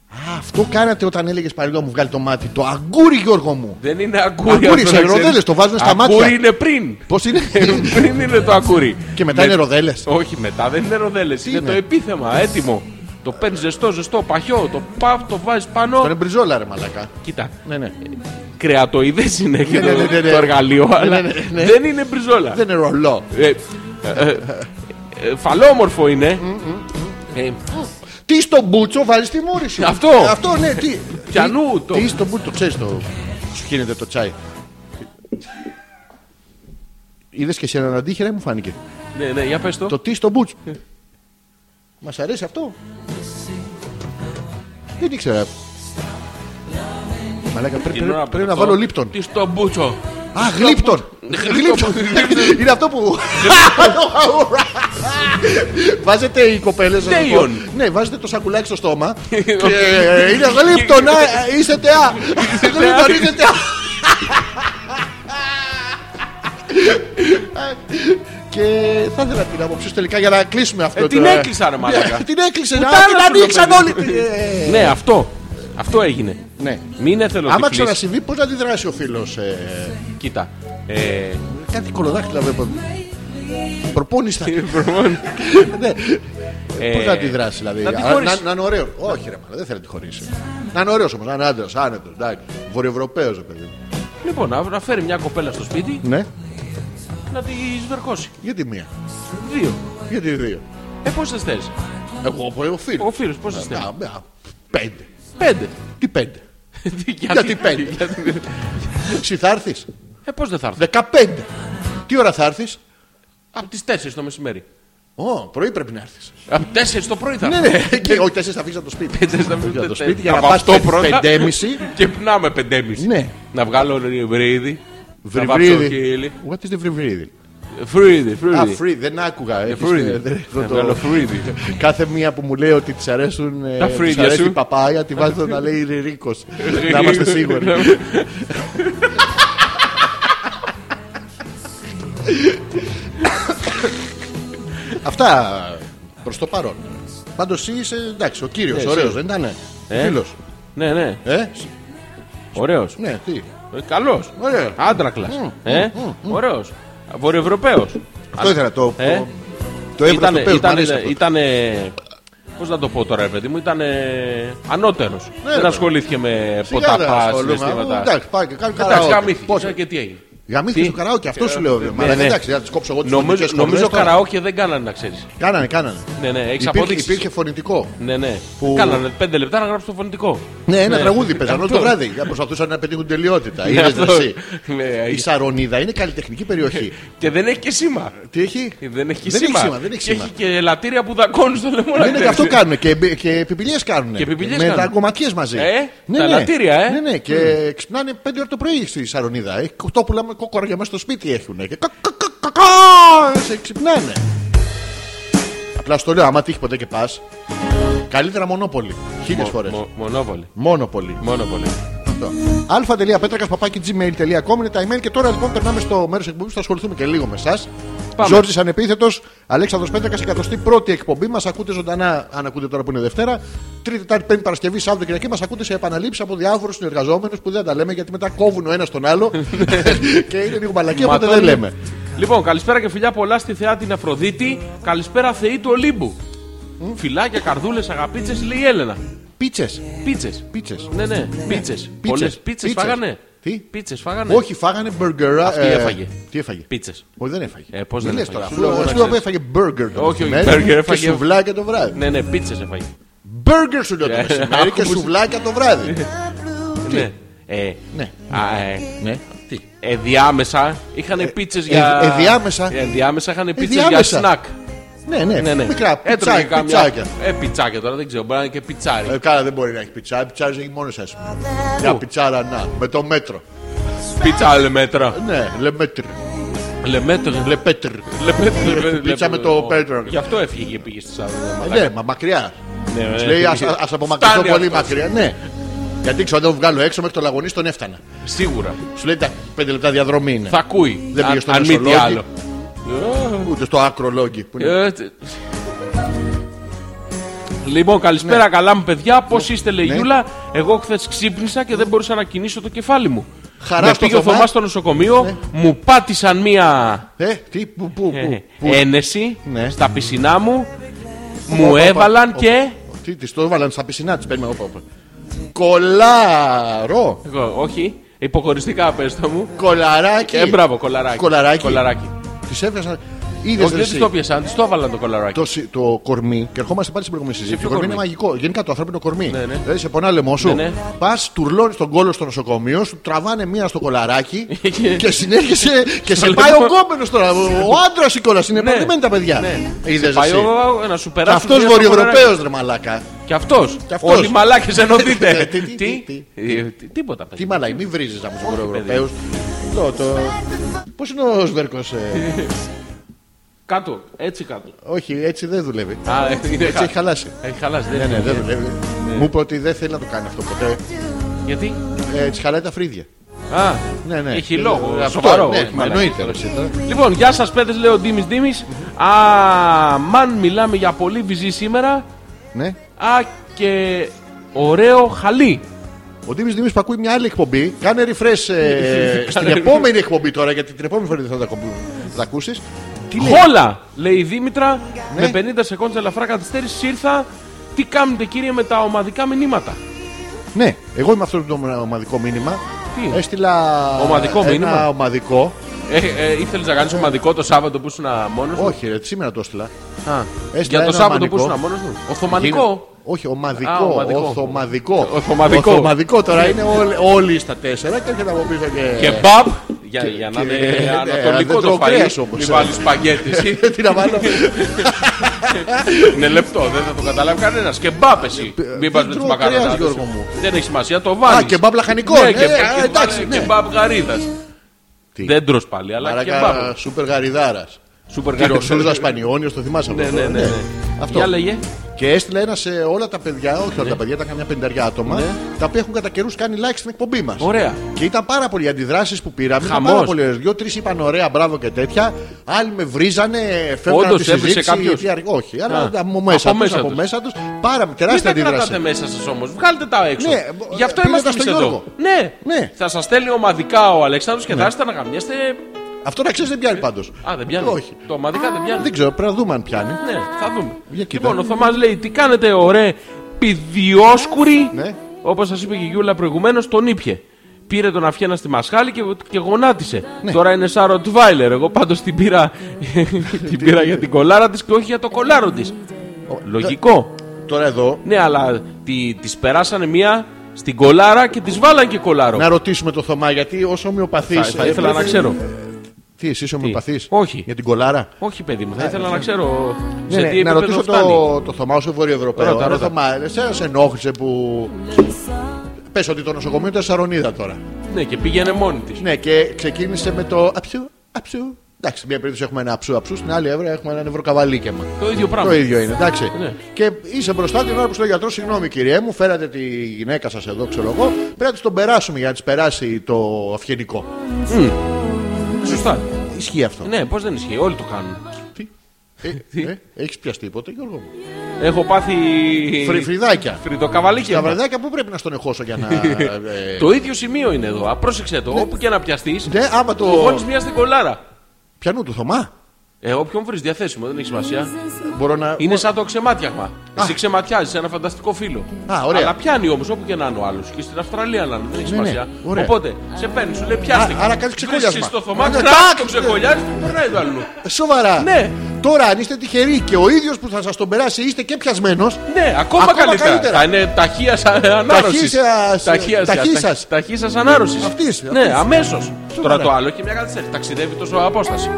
S3: Α, αυτό κάνατε όταν έλεγες παλιό μου βγάλει το μάτι. Το αγκούρι, Γιώργο μου.
S2: Δεν είναι αγκούρι.
S3: Αγκούρι,
S2: αυτό
S3: σε
S2: να ξέρεις.
S3: ροδέλες, το βάζουν στα μάτια.
S2: Αγκούρι είναι πριν.
S3: Πώς είναι;
S2: πριν είναι το αγκούρι.
S3: και μετά
S2: Με-
S3: είναι ροδέλες.
S2: Όχι, μετά δεν είναι ροδέλες. Είναι
S3: είναι;
S2: το επίθεμα, έτοιμο. Το παίρνεις ζεστό, ζεστό, παχιό. Το παφ, το βάζεις πάνω.
S3: Το είναι μπριζόλα, ρε μαλακά.
S2: Κοίτα.
S3: Ναι, ναι.
S2: Κρεατοειδές είναι και
S3: Ναι, ναι, ναι, ναι,
S2: το,
S3: ναι.
S2: το εργαλείο, αλλά
S3: ναι, ναι.
S2: δεν είναι μπριζόλα.
S3: Δεν είναι ρολό.
S2: Ε, ε, ε, ε, φαλόμορφο είναι. Ε,
S3: Τι στο μπούτσο βάζεις στη μούρη σου.
S2: Αυτό.
S3: Αυτό, ναι, τι.
S2: Πιανού
S3: τι-
S2: το.
S3: Τι στο μπούτσο, ξέρεις το. Σου χύνεται το τσάι. Είδες και σε έναν αντίχειρα, μου φάνηκε;
S2: ναι, ναι, για πες το.
S3: Το τι στο μπούτσο. Μας αρέσει αυτό; Δεν ήξερα. Μαλάκα, πρέ-
S2: Είναι
S3: πρέ-
S2: ώρα
S3: πρέπει να
S2: το-
S3: βάλω λίπτον.
S2: Τι στο μπούτσο.
S3: Α, γλύπτον. Γλύπτον. Είναι αυτό που. Βάζετε οι κοπέλες.
S2: Τέιον.
S3: Ναι, βάζετε το σακουλάκι στο στόμα. και Είναι γλύπτον. α, Είστε τεά. Γλύπτον, είστε τεά. Και θα ήθελα την άποψη σου τελικά για να κλείσουμε αυτό.
S2: Ε, την
S3: τώρα.
S2: έκλεισα, ρε μαλάκα.
S3: Την έκλεισε.
S2: Πουτάνα
S3: Α,
S2: σου,
S3: Την
S2: ρε
S3: ανοίξαν
S2: παιδί.
S3: όλοι. Ε,
S2: Ναι, αυτό. Αυτό έγινε.
S3: Ναι.
S2: Μην έθελος
S3: Άμα
S2: τυφλής.
S3: ξανασυμβεί, πώς να αντιδράσει ο φίλος.
S2: Κοίτα. Ε,
S3: Κάτι κολοδάχτυλα βλέπω. Προπόνηση θα Ναι.
S2: ε,
S3: Πώς να αντιδράσει, δηλαδή;
S2: να τη
S3: Α,
S2: χωρίσεις.
S3: Να, να είναι ωραίος. Όχι, ρε, μάνα, δεν θέλω να τη χωρίσει. Να είναι ωραίος όμως, να είναι άντρας, άνετος. Βορειοευρωπαίος, παιδί. μου.
S2: Λοιπόν, να, να φέρει μια κοπέλα στο σπίτι
S3: Ναι,
S2: να τη σβερκώσει.
S3: γιατί μία;
S2: Δύο.
S3: Γιατί δύο;
S2: Ε, πόσε θες;
S3: Εγώ από ο φίλος.
S2: Ο φίλος, πόσε θες;
S3: Πέντε.
S2: Πέντε.
S3: Τι πέντε;
S2: Γιατί,
S3: Γιατί πέντε; Εσύ θα έρθεις;
S2: Ε, πώς δεν θα έρθω;
S3: Δεκαπέντε. Τι ώρα θα έρθεις;
S2: Από τις 4 το μεσημέρι.
S3: Ω, πρωί πρέπει να έρθεις.
S2: Από 4 το πρωί θα
S3: Ναι,
S2: έρθω.
S3: ναι. Και όχι, τέσσερις θα φύγει από το σπίτι.
S2: Πέντε θα
S3: Για το
S2: φύγω
S3: σπίτι για
S2: Θα
S3: να
S2: πάω
S3: πας
S2: αυτό πρώτα
S3: πεντέμιση.
S2: Και πνάμε πεντέμιση.
S3: Ναι.
S2: Να βγάλω βρύδι. Να βάψω
S3: Βρυβρίδι.
S2: χείλη.
S3: What is the βρυβρίδι.
S2: Φρούιδι, φρούιδι.
S3: Α, free, δεν άκουγα. ε,
S2: Φρούιδι.
S3: δεν-
S2: Να
S3: το- το-
S2: βγάλω φρούιδι.
S3: Κάθε μία που μου λέει ότι της αρέσουν. ε,
S2: Τα
S3: της
S2: φρύδια
S3: αρέσει
S2: σου.
S3: η παπάγια, τη βάζω να λέει Ρίκο. να είμαστε σίγουροι. Αυτά προς το παρόν. Πάντως εσύ είσαι εντάξει, ο κύριος,
S2: Ναι,
S3: ωραίος,
S2: εσύ.
S3: δεν ήταν.
S2: Ε;
S3: Φίλος.
S2: Ναι, ναι.
S3: Ε,
S2: Ωραίος.
S3: ναι, τι;
S2: Καλός.
S3: Ωραία.
S2: Άντρακλας.
S3: Μμ,
S2: Ε, ωραίος. Βορειοευρωπαίος.
S3: Αυτό ήθελα το.
S2: Ε.
S3: το- Το έβρα
S2: Ήτανε,
S3: στο πέλος, μ'
S2: ήτανε,
S3: αρέσει αυτό.
S2: ήτανε, πώς να το πω τώρα, ρε παιδί μου, ήταν ανώτερος. Δεν
S3: ρε.
S2: ασχολήθηκε με
S3: Σιγά δεν
S2: ποταπά
S3: ασχολούμαι.
S2: συναισθήματα.
S3: Εντάξει, πάει και κάνει
S2: Εντάξει,
S3: καραόκε.
S2: γαμήθηκε.
S3: Πώς-
S2: Και τι έγινε.
S3: Γαμήθηκε
S2: Τι;
S3: στο καραόκε, αυτό σου λέω.
S2: Ναι,
S3: Μα
S2: ναι.
S3: εντάξει, θα τις κόψω εγώ τις
S2: Νομίζω, νομίζω καραόκε δεν κάνανε να ξέρεις.
S3: Κάνανε, κάνανε.
S2: Ναι, ναι, έχεις
S3: Υπήρχε,
S2: απόδειξης.
S3: υπήρχε φωνητικό.
S2: Ναι, ναι.
S3: Που-
S2: Κάνανε πέντε λεπτά να γράψουν το φωνητικό.
S3: Ναι, ένα
S2: Ναι.
S3: τραγούδι παίζαν όλο το
S2: Αυτό.
S3: βράδυ. Για προσπαθούσαν να πετύχουν τελειότητα.
S2: Ναι,
S3: Είδες
S2: αυτό.
S3: εσύ.
S2: Ναι,
S3: Η Σαρονίδα είναι καλλιτεχνική περιοχή.
S2: Και δεν έχει και σήμα.
S3: Τι έχει;
S2: Δεν έχει
S3: Δεν
S2: σήμα.
S3: έχει σήμα, δεν έχει
S2: Και
S3: σήμα.
S2: έχει και λατήρια που δακώνουν στο λαιμό.
S3: Ναι, ναι, και αυτό κάνουν. Και, μπι- και επιπηλίες κάνουν.
S2: Και επιπηλιές
S3: Με
S2: κάνουν.
S3: δαγκωματιέ μαζί.
S2: Ε,
S3: ναι,
S2: τα
S3: ναι.
S2: λατήρια, ε.
S3: Ναι, ναι. Και ξυπνάνε 5 ώρα το πρωί στη Σαρονίδα. Έχει κοτόπουλα με κόκορα μέσα στο σπίτι έχουν. Και κα- κα- κα- κα- κα- σε ξυπνάνε. Απλά στο λέω, άμα τύχει ποτέ και πας. Καλύτερα μονόπολη. Χίλιες φορές.
S2: Μο- Μονόπολη.
S3: Μόνοπολη.
S2: Μονόπολη.
S3: Αυτό. αλφα.πέτρακα παπάκι gmail.com είναι τα email και τώρα λοιπόν περνάμε στο μέρος εκπομπής που θα ασχοληθούμε και λίγο με εσάς.
S2: Πάμε.
S3: Ζόρτζη Ανεπίθετος, Αλέξανδρος Πέτρακας, 101η εκπομπή. Μας ακούτε ζωντανά, αν ακούτε τώρα που είναι Δευτέρα. Τρίτη, Τετάρτη, Πέμπτη, Παρασκευή, Σάββατο Κυριακή. Μας ακούτε σε επαναλήψεις από διάφορους συνεργαζόμενους που δεν τα λέμε γιατί μετά κόβουν ο ένας τον άλλο και είναι λίγο μαλακή, οπότε δεν
S2: Ματώνει.
S3: λέμε.
S2: Λοιπόν, καλησπέρα και φιλιά πολλά στη θεά την Αφροδίτη. Καλησπέρα θεή του Ολύμπου. Φιλάκια, καρδούλες, αγαπίτσες, λέει η Έλενα.
S3: Πίτσες.
S2: Πίτσες.
S3: Πίτσες.
S2: Ναι, ναι, πίτσες. Πολλές πίτσες
S3: Πίτσες.
S2: φάγανε.
S3: Τι;
S2: Πίτσες φάγανε.
S3: Όχι, φάγανε μπουργκερ.
S2: Αυτή έφαγε.
S3: Τι έφαγε;
S2: Πίτσες.
S3: Όχι, δεν έφαγε.
S2: Ε, πώς
S3: Μην
S2: δεν
S3: λες
S2: έφαγε.
S3: τώρα.
S2: Σου λέω εγώ
S3: Αφού
S2: να
S3: σου λέω που
S2: ξέρεις.
S3: έφαγε μπουργκερ το
S2: Όχι, όχι,
S3: μεσημέρι
S2: burger έφαγε-
S3: Και σουβλάκια το βράδυ.
S2: Ναι, ναι, πίτσες έφαγε.
S3: Μπέργκερ σου λέω το
S2: Ε,
S3: μεσημέρι και
S2: άκου που-
S3: σουβλάκια το βράδυ.
S2: Ναι. Ε,
S3: Ναι.
S2: α, ε,
S3: Ναι. Τι;
S2: Ενδιάμεσα είχαν πίτσες για.
S3: ε, ενδιάμεσα.
S2: Ενδιάμεσα είχαν πίτσες για
S3: Ενδιάμεσα.
S2: σνακ.
S3: Ναι, ναι,
S2: Ναι, ναι.
S3: μικρά
S2: Έτρωγε
S3: πιτσάκια.
S2: κάμια-
S3: πιτσάκια.
S2: Ε, πιτσάκια τώρα δεν ξέρω. Μπορεί να είναι και πιτσάρι.
S3: Ε, Καλά, δεν μπορεί να έχει πιτσάρι. Πιτσάρι έχει μόνο εσά. Μια πιτσάρα να, με το μέτρο.
S2: Πίτσα λεμέτρα.
S3: Ναι, λεμέτρ.
S2: Λεμέτρα.
S3: Λεπέτρ. Πίτσα με το πέτρο.
S2: Γι' αυτό έφυγε και πήγε στη Σάββατο.
S3: Ε, Ναι, μα μακριά.
S2: Ναι,
S3: Της
S2: ναι.
S3: λέει ας, ας απομακρυνθώ
S2: Φτάνει
S3: πολύ
S2: αυτός.
S3: μακριά. Ναι. Γιατί ξέρω, αν τον βγάλω έξω μέχρι το λαγωνί τον έφτανα.
S2: Σίγουρα.
S3: Σου λέει τα πέντε λεπτά διαδρομή είναι.
S2: Θα ακούει.
S3: Δεν πήγε
S2: Αν-
S3: στο
S2: Αν μη τι
S3: νοσολόγι.
S2: άλλο.
S3: Ούτε στο άκρο λόγι. που είναι.
S2: Ε, τε- Λοιπόν, καλησπέρα, καλά μου παιδιά. Πώς είστε, λέει
S3: Ναι.
S2: Γιούλα. Εγώ χθες ξύπνησα και δεν μπορούσα να κινήσω το κεφάλι μου.
S3: Χαρά
S2: Με
S3: στο
S2: πήγε ο
S3: Θωμάς.
S2: Θωμά στο νοσοκομείο, μου πάτησαν μία
S3: Ε, τι, που, που,
S2: ε,
S3: που. που.
S2: ένεση
S3: Ναι.
S2: στα πισινά μου.
S3: Οπα,
S2: Μου
S3: οπα,
S2: έβαλαν
S3: οπα.
S2: και.
S3: Τι, τη το έβαλαν στα πισινά της. Παίρνουμε. όπα, όπα. Κολάρο.
S2: Εγώ, όχι, υποχωριστικά πες το μου.
S3: Κολαράκι.
S2: Ε, μπράβο, κολαράκι.
S3: Κολαράκι.
S2: κολαράκι.
S3: Τη έβγαζαν. Είδες
S2: Όχι, δεν τη το πιασαν, τη το έβαλαν το κολαράκι.
S3: το, συ- το κορμί, και ερχόμαστε πάλι στην προηγούμενη συζήτηση.
S2: ποιο
S3: Το κορμί είναι
S2: κορμί;
S3: μαγικό. Γενικά το ανθρώπινο κορμί.
S2: Ναι, ναι.
S3: Δηλαδή σε πονά λαιμό σου.
S2: Ναι, ναι.
S3: Πας, τουρλώνεις τον κόλο στο νοσοκομείο, σου τραβάνε μία στο κολαράκι
S2: Και-
S3: και συνέρχεσαι και σε
S2: Στο
S3: πάει ο
S2: λαιμό.
S3: κόμενος τώρα. Ο άντρας η κόλλα. Είναι
S2: Ναι.
S3: παντρεμένοι τα παιδιά.
S2: Ναι.
S3: Είδες
S2: Πάει
S3: εσύ.
S2: ο- να σου
S3: Και
S2: περάσει.
S3: αυτός Βορειοευρωπαίο ρε μαλάκα.
S2: Και αυτός.
S3: Και αυτός.
S2: Όλοι οι μαλάκες ενωθείτε.
S3: Τι, τι, τι, τι.
S2: Ε, τι- Τίποτα. παιδιά.
S3: Τι μαλάκα, μην βρίζεις από του
S2: Όχι,
S3: Βορειοευρωπαίου. Το, το... Πώς είναι ο Σβέρκος.
S2: Κάτω, έτσι κάτω.
S3: όχι, έτσι δεν δουλεύει.
S2: Α, είναι
S3: Έτσι έχει χαλάσει.
S2: Έχει χαλάσει.
S3: Ναι,
S2: Δεν
S3: ναι,
S2: είναι.
S3: δεν δουλεύει. Μου είπε ότι δεν θέλει να το κάνει αυτό ποτέ.
S2: Γιατί;
S3: Ε, της χαλάει τα φρύδια.
S2: Α,
S3: Ναι, ναι.
S2: έχει λόγο.
S3: Ε, αυτό,
S2: Σοβαρό.
S3: ναι,
S2: όχι,
S3: μα
S2: μαλάκα.
S3: εννοείται. ρε, εσύ τώρα.
S2: Λοιπόν, γεια σας, παιδες, λέει ο Ντίμης Ντίμης. Α, μαν μιλάμε για πολύ βυζί σήμερα.
S3: Ναι.
S2: Α, και ωραίο χαλί.
S3: Ο Ντίμη Δήμη που ακούει μια άλλη εκπομπή, κάνε refresh ε, στην επόμενη εκπομπή τώρα, γιατί την επόμενη φορά δεν θα τα, ακου- θα τα ακούσεις. Τι λέει;
S2: Χόλα, λέει η Δήμητρα,
S3: Ναι.
S2: με 50 σεκόντια ελαφρά καθυστέρηση ήρθα. Τι κάνετε κύριε με τα ομαδικά μηνύματα;
S3: Ναι, εγώ είμαι αυτό το ομαδικό μήνυμα.
S2: Τι;
S3: Έστειλα
S2: Ομαδικό
S3: ένα
S2: μήνυμα;
S3: ομαδικό.
S2: Ε, ε, ήθελες να κάνεις ομαδικό το Σάββατο που ήσουν μόνος σου.
S3: Όχι, ρε, σήμερα το έστειλα.
S2: Α,
S3: Έστειλα
S2: για το
S3: ένα
S2: Σάββατο που
S3: ομαδικό.
S2: ήσουν μόνος σου. Οθωμανικό.
S3: Όχι, ομαδικό.
S2: Α, ομαδικό.
S3: Οθωμαδικό.
S2: Οθωμαδικό.
S3: Οθωμαδικό τώρα είναι όλοι, όλοι στα τέσσερα και έρχεται από πίσω και.
S2: Και μπαμ. Για, για να
S3: και-
S2: είναι
S3: ναι,
S2: ανατολικό
S3: δεν
S2: το
S3: τρώω
S2: φαΐ.
S3: κρέας όμως,
S2: Μην
S3: ε.
S2: βάλεις σπαγκέτι.
S3: Τι να βάλω.
S2: Είναι λεπτό, δεν θα το καταλάβει κανένας. Και μπαπ εσύ. Μην πας με του
S3: τρώω κρέας,
S2: μακαρονάδε.
S3: Γιώργο μου.
S2: Δεν έχει σημασία, το βάλεις.
S3: Α, και μπαμ λαχανικό.
S2: Ναι,
S3: Ναι,
S2: και,
S3: α,
S2: και,
S3: εντάξει,
S2: και
S3: ναι.
S2: μπαμ γαρίδας.
S3: Τι;
S2: Δέντρος πάλι, αλλά και μπάμπο.
S3: Μαρακα σούπερ γαριδάρας.
S2: Σούπερ
S3: Τυροσούζα Σπανιόνιος, το θυμάσαι αυτό.
S2: Ναι, ναι, ναι. ναι.
S3: Αυτό.
S2: Για λέγε.
S3: Και έστειλε ένα σε όλα τα παιδιά, όχι όλα τα παιδιά, ήταν καμιά πενταριά άτομα,
S2: Ναι.
S3: τα οποία έχουν κατά καιρούς κάνει like στην εκπομπή μας.
S2: Ωραία.
S3: Και ήταν πάρα πολλοί οι αντιδράσεις που πήραμε. Ήταν
S2: Χαμός.
S3: πάρα πολλέ. Δύο-τρει είπαν ωραία, μπράβο και τέτοια. Άλλοι με βρίζανε, φεύγανε
S2: Όντως,
S3: από τη
S2: έβρισε
S3: συζήτηση.
S2: κάποιος;
S3: τι αρ- Όχι, αλλά
S2: Α,
S3: από μέσα,
S2: από
S3: τους,
S2: μέσα
S3: από
S2: τους.
S3: μέσα τους. Πάρα
S2: Μην
S3: τεράστια
S2: τα κρατάτε
S3: αντίδραση.
S2: μέσα σας όμως. Βγάλτε τα έξω.
S3: Ναι,
S2: Γι' αυτό
S3: πήγαινε
S2: είμαστε
S3: στο
S2: εμείς εδώ.
S3: Γιώργο.
S2: Ναι.
S3: Ναι.
S2: Θα σας στέλνει ομαδικά ο Αλέξανδρος και θα έρθετε να γαμιέστε.
S3: Αυτό να ξέρεις δεν πιάνει πάντως.
S2: Α, δεν πιάνει.
S3: Όχι.
S2: Το ομαδικά δεν πιάνει.
S3: Δεν ξέρω, πρέπει να δούμε αν πιάνει.
S2: Ναι, θα δούμε.
S3: Για κοίτα.
S2: Λοιπόν, ο Θωμάς λέει τι κάνετε, ωραία πιδιόσκουροι.
S3: Ναι.
S2: Όπως σας είπε και η Γιούλα προηγουμένως, τον ήπια. Πήρε τον αυχένα στη μασχάλη και, και γονάτισε.
S3: Ναι.
S2: Τώρα είναι σαν ροτβάιλερ. Εγώ πάντως την πήρα, την πήρα για την κολάρα της και όχι για το κολάρο της. Λογικό.
S3: Τώρα εδώ
S2: Ναι, αλλά τη τις περάσανε μία στην κολάρα και τη βάλαν και κολάρο.
S3: να ρωτήσουμε το Θωμά γιατί ως ομοιοπαθής.
S2: Θα, θα ήθελα να ξέρω.
S3: Τι, εσύ είσαι ομοιοπαθή.
S2: Όχι.
S3: Για την κολάρα;
S2: Όχι, παιδί μου, θα ήθελα να ξέρω
S3: Ναι,
S2: σε
S3: ναι,
S2: τι
S3: να
S2: επίπεδο
S3: ρωτήσω
S2: φτάνει.
S3: το, το Θωμά ω Βορειοευρωπαίο.
S2: Ρώτα,
S3: Ρε
S2: ρώτα.
S3: Θωμά, εσένα σε ενόχλησε που. Πες ότι το νοσοκομείο ήταν Σαρονίδα τώρα.
S2: Ναι, και πήγαινε μόνη της.
S3: Ναι, και ξεκίνησε με το αψού, αψού. Εντάξει, μία περίπτωση έχουμε ένα αψού αψού, στην άλλη έβρα έχουμε ένα νευροκαβαλίκεμα.
S2: Το ίδιο πράγμα.
S3: Το ίδιο είναι, εντάξει.
S2: Ναι.
S3: Και είσαι μπροστά την ώρα που στο γιατρό, συγγνώμη κυριέ μου, φέρατε τη γυναίκα σας εδώ, ξέρω εγώ, πρέπει να της τον περάσουμε για να της περάσει το αυγενικό.
S2: Σωστά.
S3: Ισχύει αυτό.
S2: Ναι, πώς δεν ισχύει, όλοι το κάνουν.
S3: Τι; Ε,
S2: Τι;
S3: ε, Έχεις πιαστεί ποτέ, Γιώργο μου;
S2: Έχω πάθει.
S3: Φρυ- Φρυδάκια.
S2: Φρυδοκαβαλίκια.
S3: Τα βραδάκια που πρέπει να στον εχώσω για να. ε,
S2: Το ίδιο σημείο είναι εδώ. Α, πρόσεξε το. Όπου και να πιαστείς,
S3: Ναι, άμα το.
S2: κοβώνει μία στην κολάρα.
S3: Πιανού του Θωμά.
S2: Ε, όποιον βρεις διαθέσιμο, δεν έχει σημασία.
S3: Μπορώ να.
S2: Είναι σαν το ξεμάτιαγμα. Εσύ ξεματιάζεις ένα φανταστικό φίλο.
S3: Α, ωραία.
S2: Αλλά πιάνει όμως όπου και να είναι ο άλλος. Και στην Αυστραλία να είναι, δεν έχει
S3: Ναι, ναι,
S2: σημασία.
S3: ωραία.
S2: Οπότε σε παίρνει, σου λέει πιάστε.
S3: Α, άρα κάνεις ξεκολλιάσμα.
S2: Βρίσκεις στο θωμά,
S3: Ναι,
S2: κράτ,
S3: τάκ,
S2: το ξεκολλιάζει, περνάει το άλλο.
S3: Ε, Σοβαρά.
S2: Ναι.
S3: Τώρα, αν είστε τυχεροί και ο ίδιος που θα σας τον περάσει είστε και πιασμένος.
S2: Ναι, ακόμα,
S3: Ακόμα
S2: καλύτερα.
S3: καλύτερα.
S2: Θα είναι ταχεία ανάρρωσης.
S3: Ταχύσας- ταχύσας.
S2: Ταχύσα ανάρρωσης.
S3: Αυτής,
S2: Ναι,
S3: αυτής.
S2: αμέσως. Τώρα
S3: ωραία.
S2: το άλλο έχει μια καθυστέρηση. Ταξιδεύει τόσο απόσταση.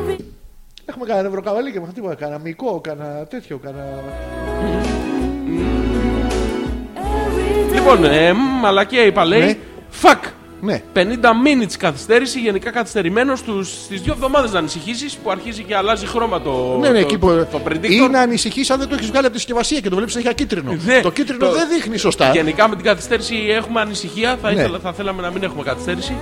S3: Έχουμε κανένα νευροκαβαλί και με τίποτα. Κανένα μυϊκό, κανένα τέτοιο, κανένα.
S2: Λοιπόν, ε, μ, μαλακία είπα λέει.
S3: Ναι.
S2: Fuck.
S3: Ναι.
S2: 50 minutes καθυστέρηση, γενικά καθυστερημένος στις δύο εβδομάδες να ανησυχήσεις που αρχίζει και αλλάζει χρώμα το,
S3: Ναι, ναι,
S2: το,
S3: εκεί που.
S2: το predictor.
S3: Ή να ανησυχείς αν δεν το έχεις βγάλει από τη συσκευασία και το βλέπεις να έχει κίτρινο.
S2: Ναι,
S3: το κίτρινο
S2: το-
S3: δεν δείχνει σωστά.
S2: Γενικά με την καθυστέρηση έχουμε ανησυχία. Θα,
S3: Ναι.
S2: ήθελα, θα θέλαμε να μην έχουμε καθυστέρηση.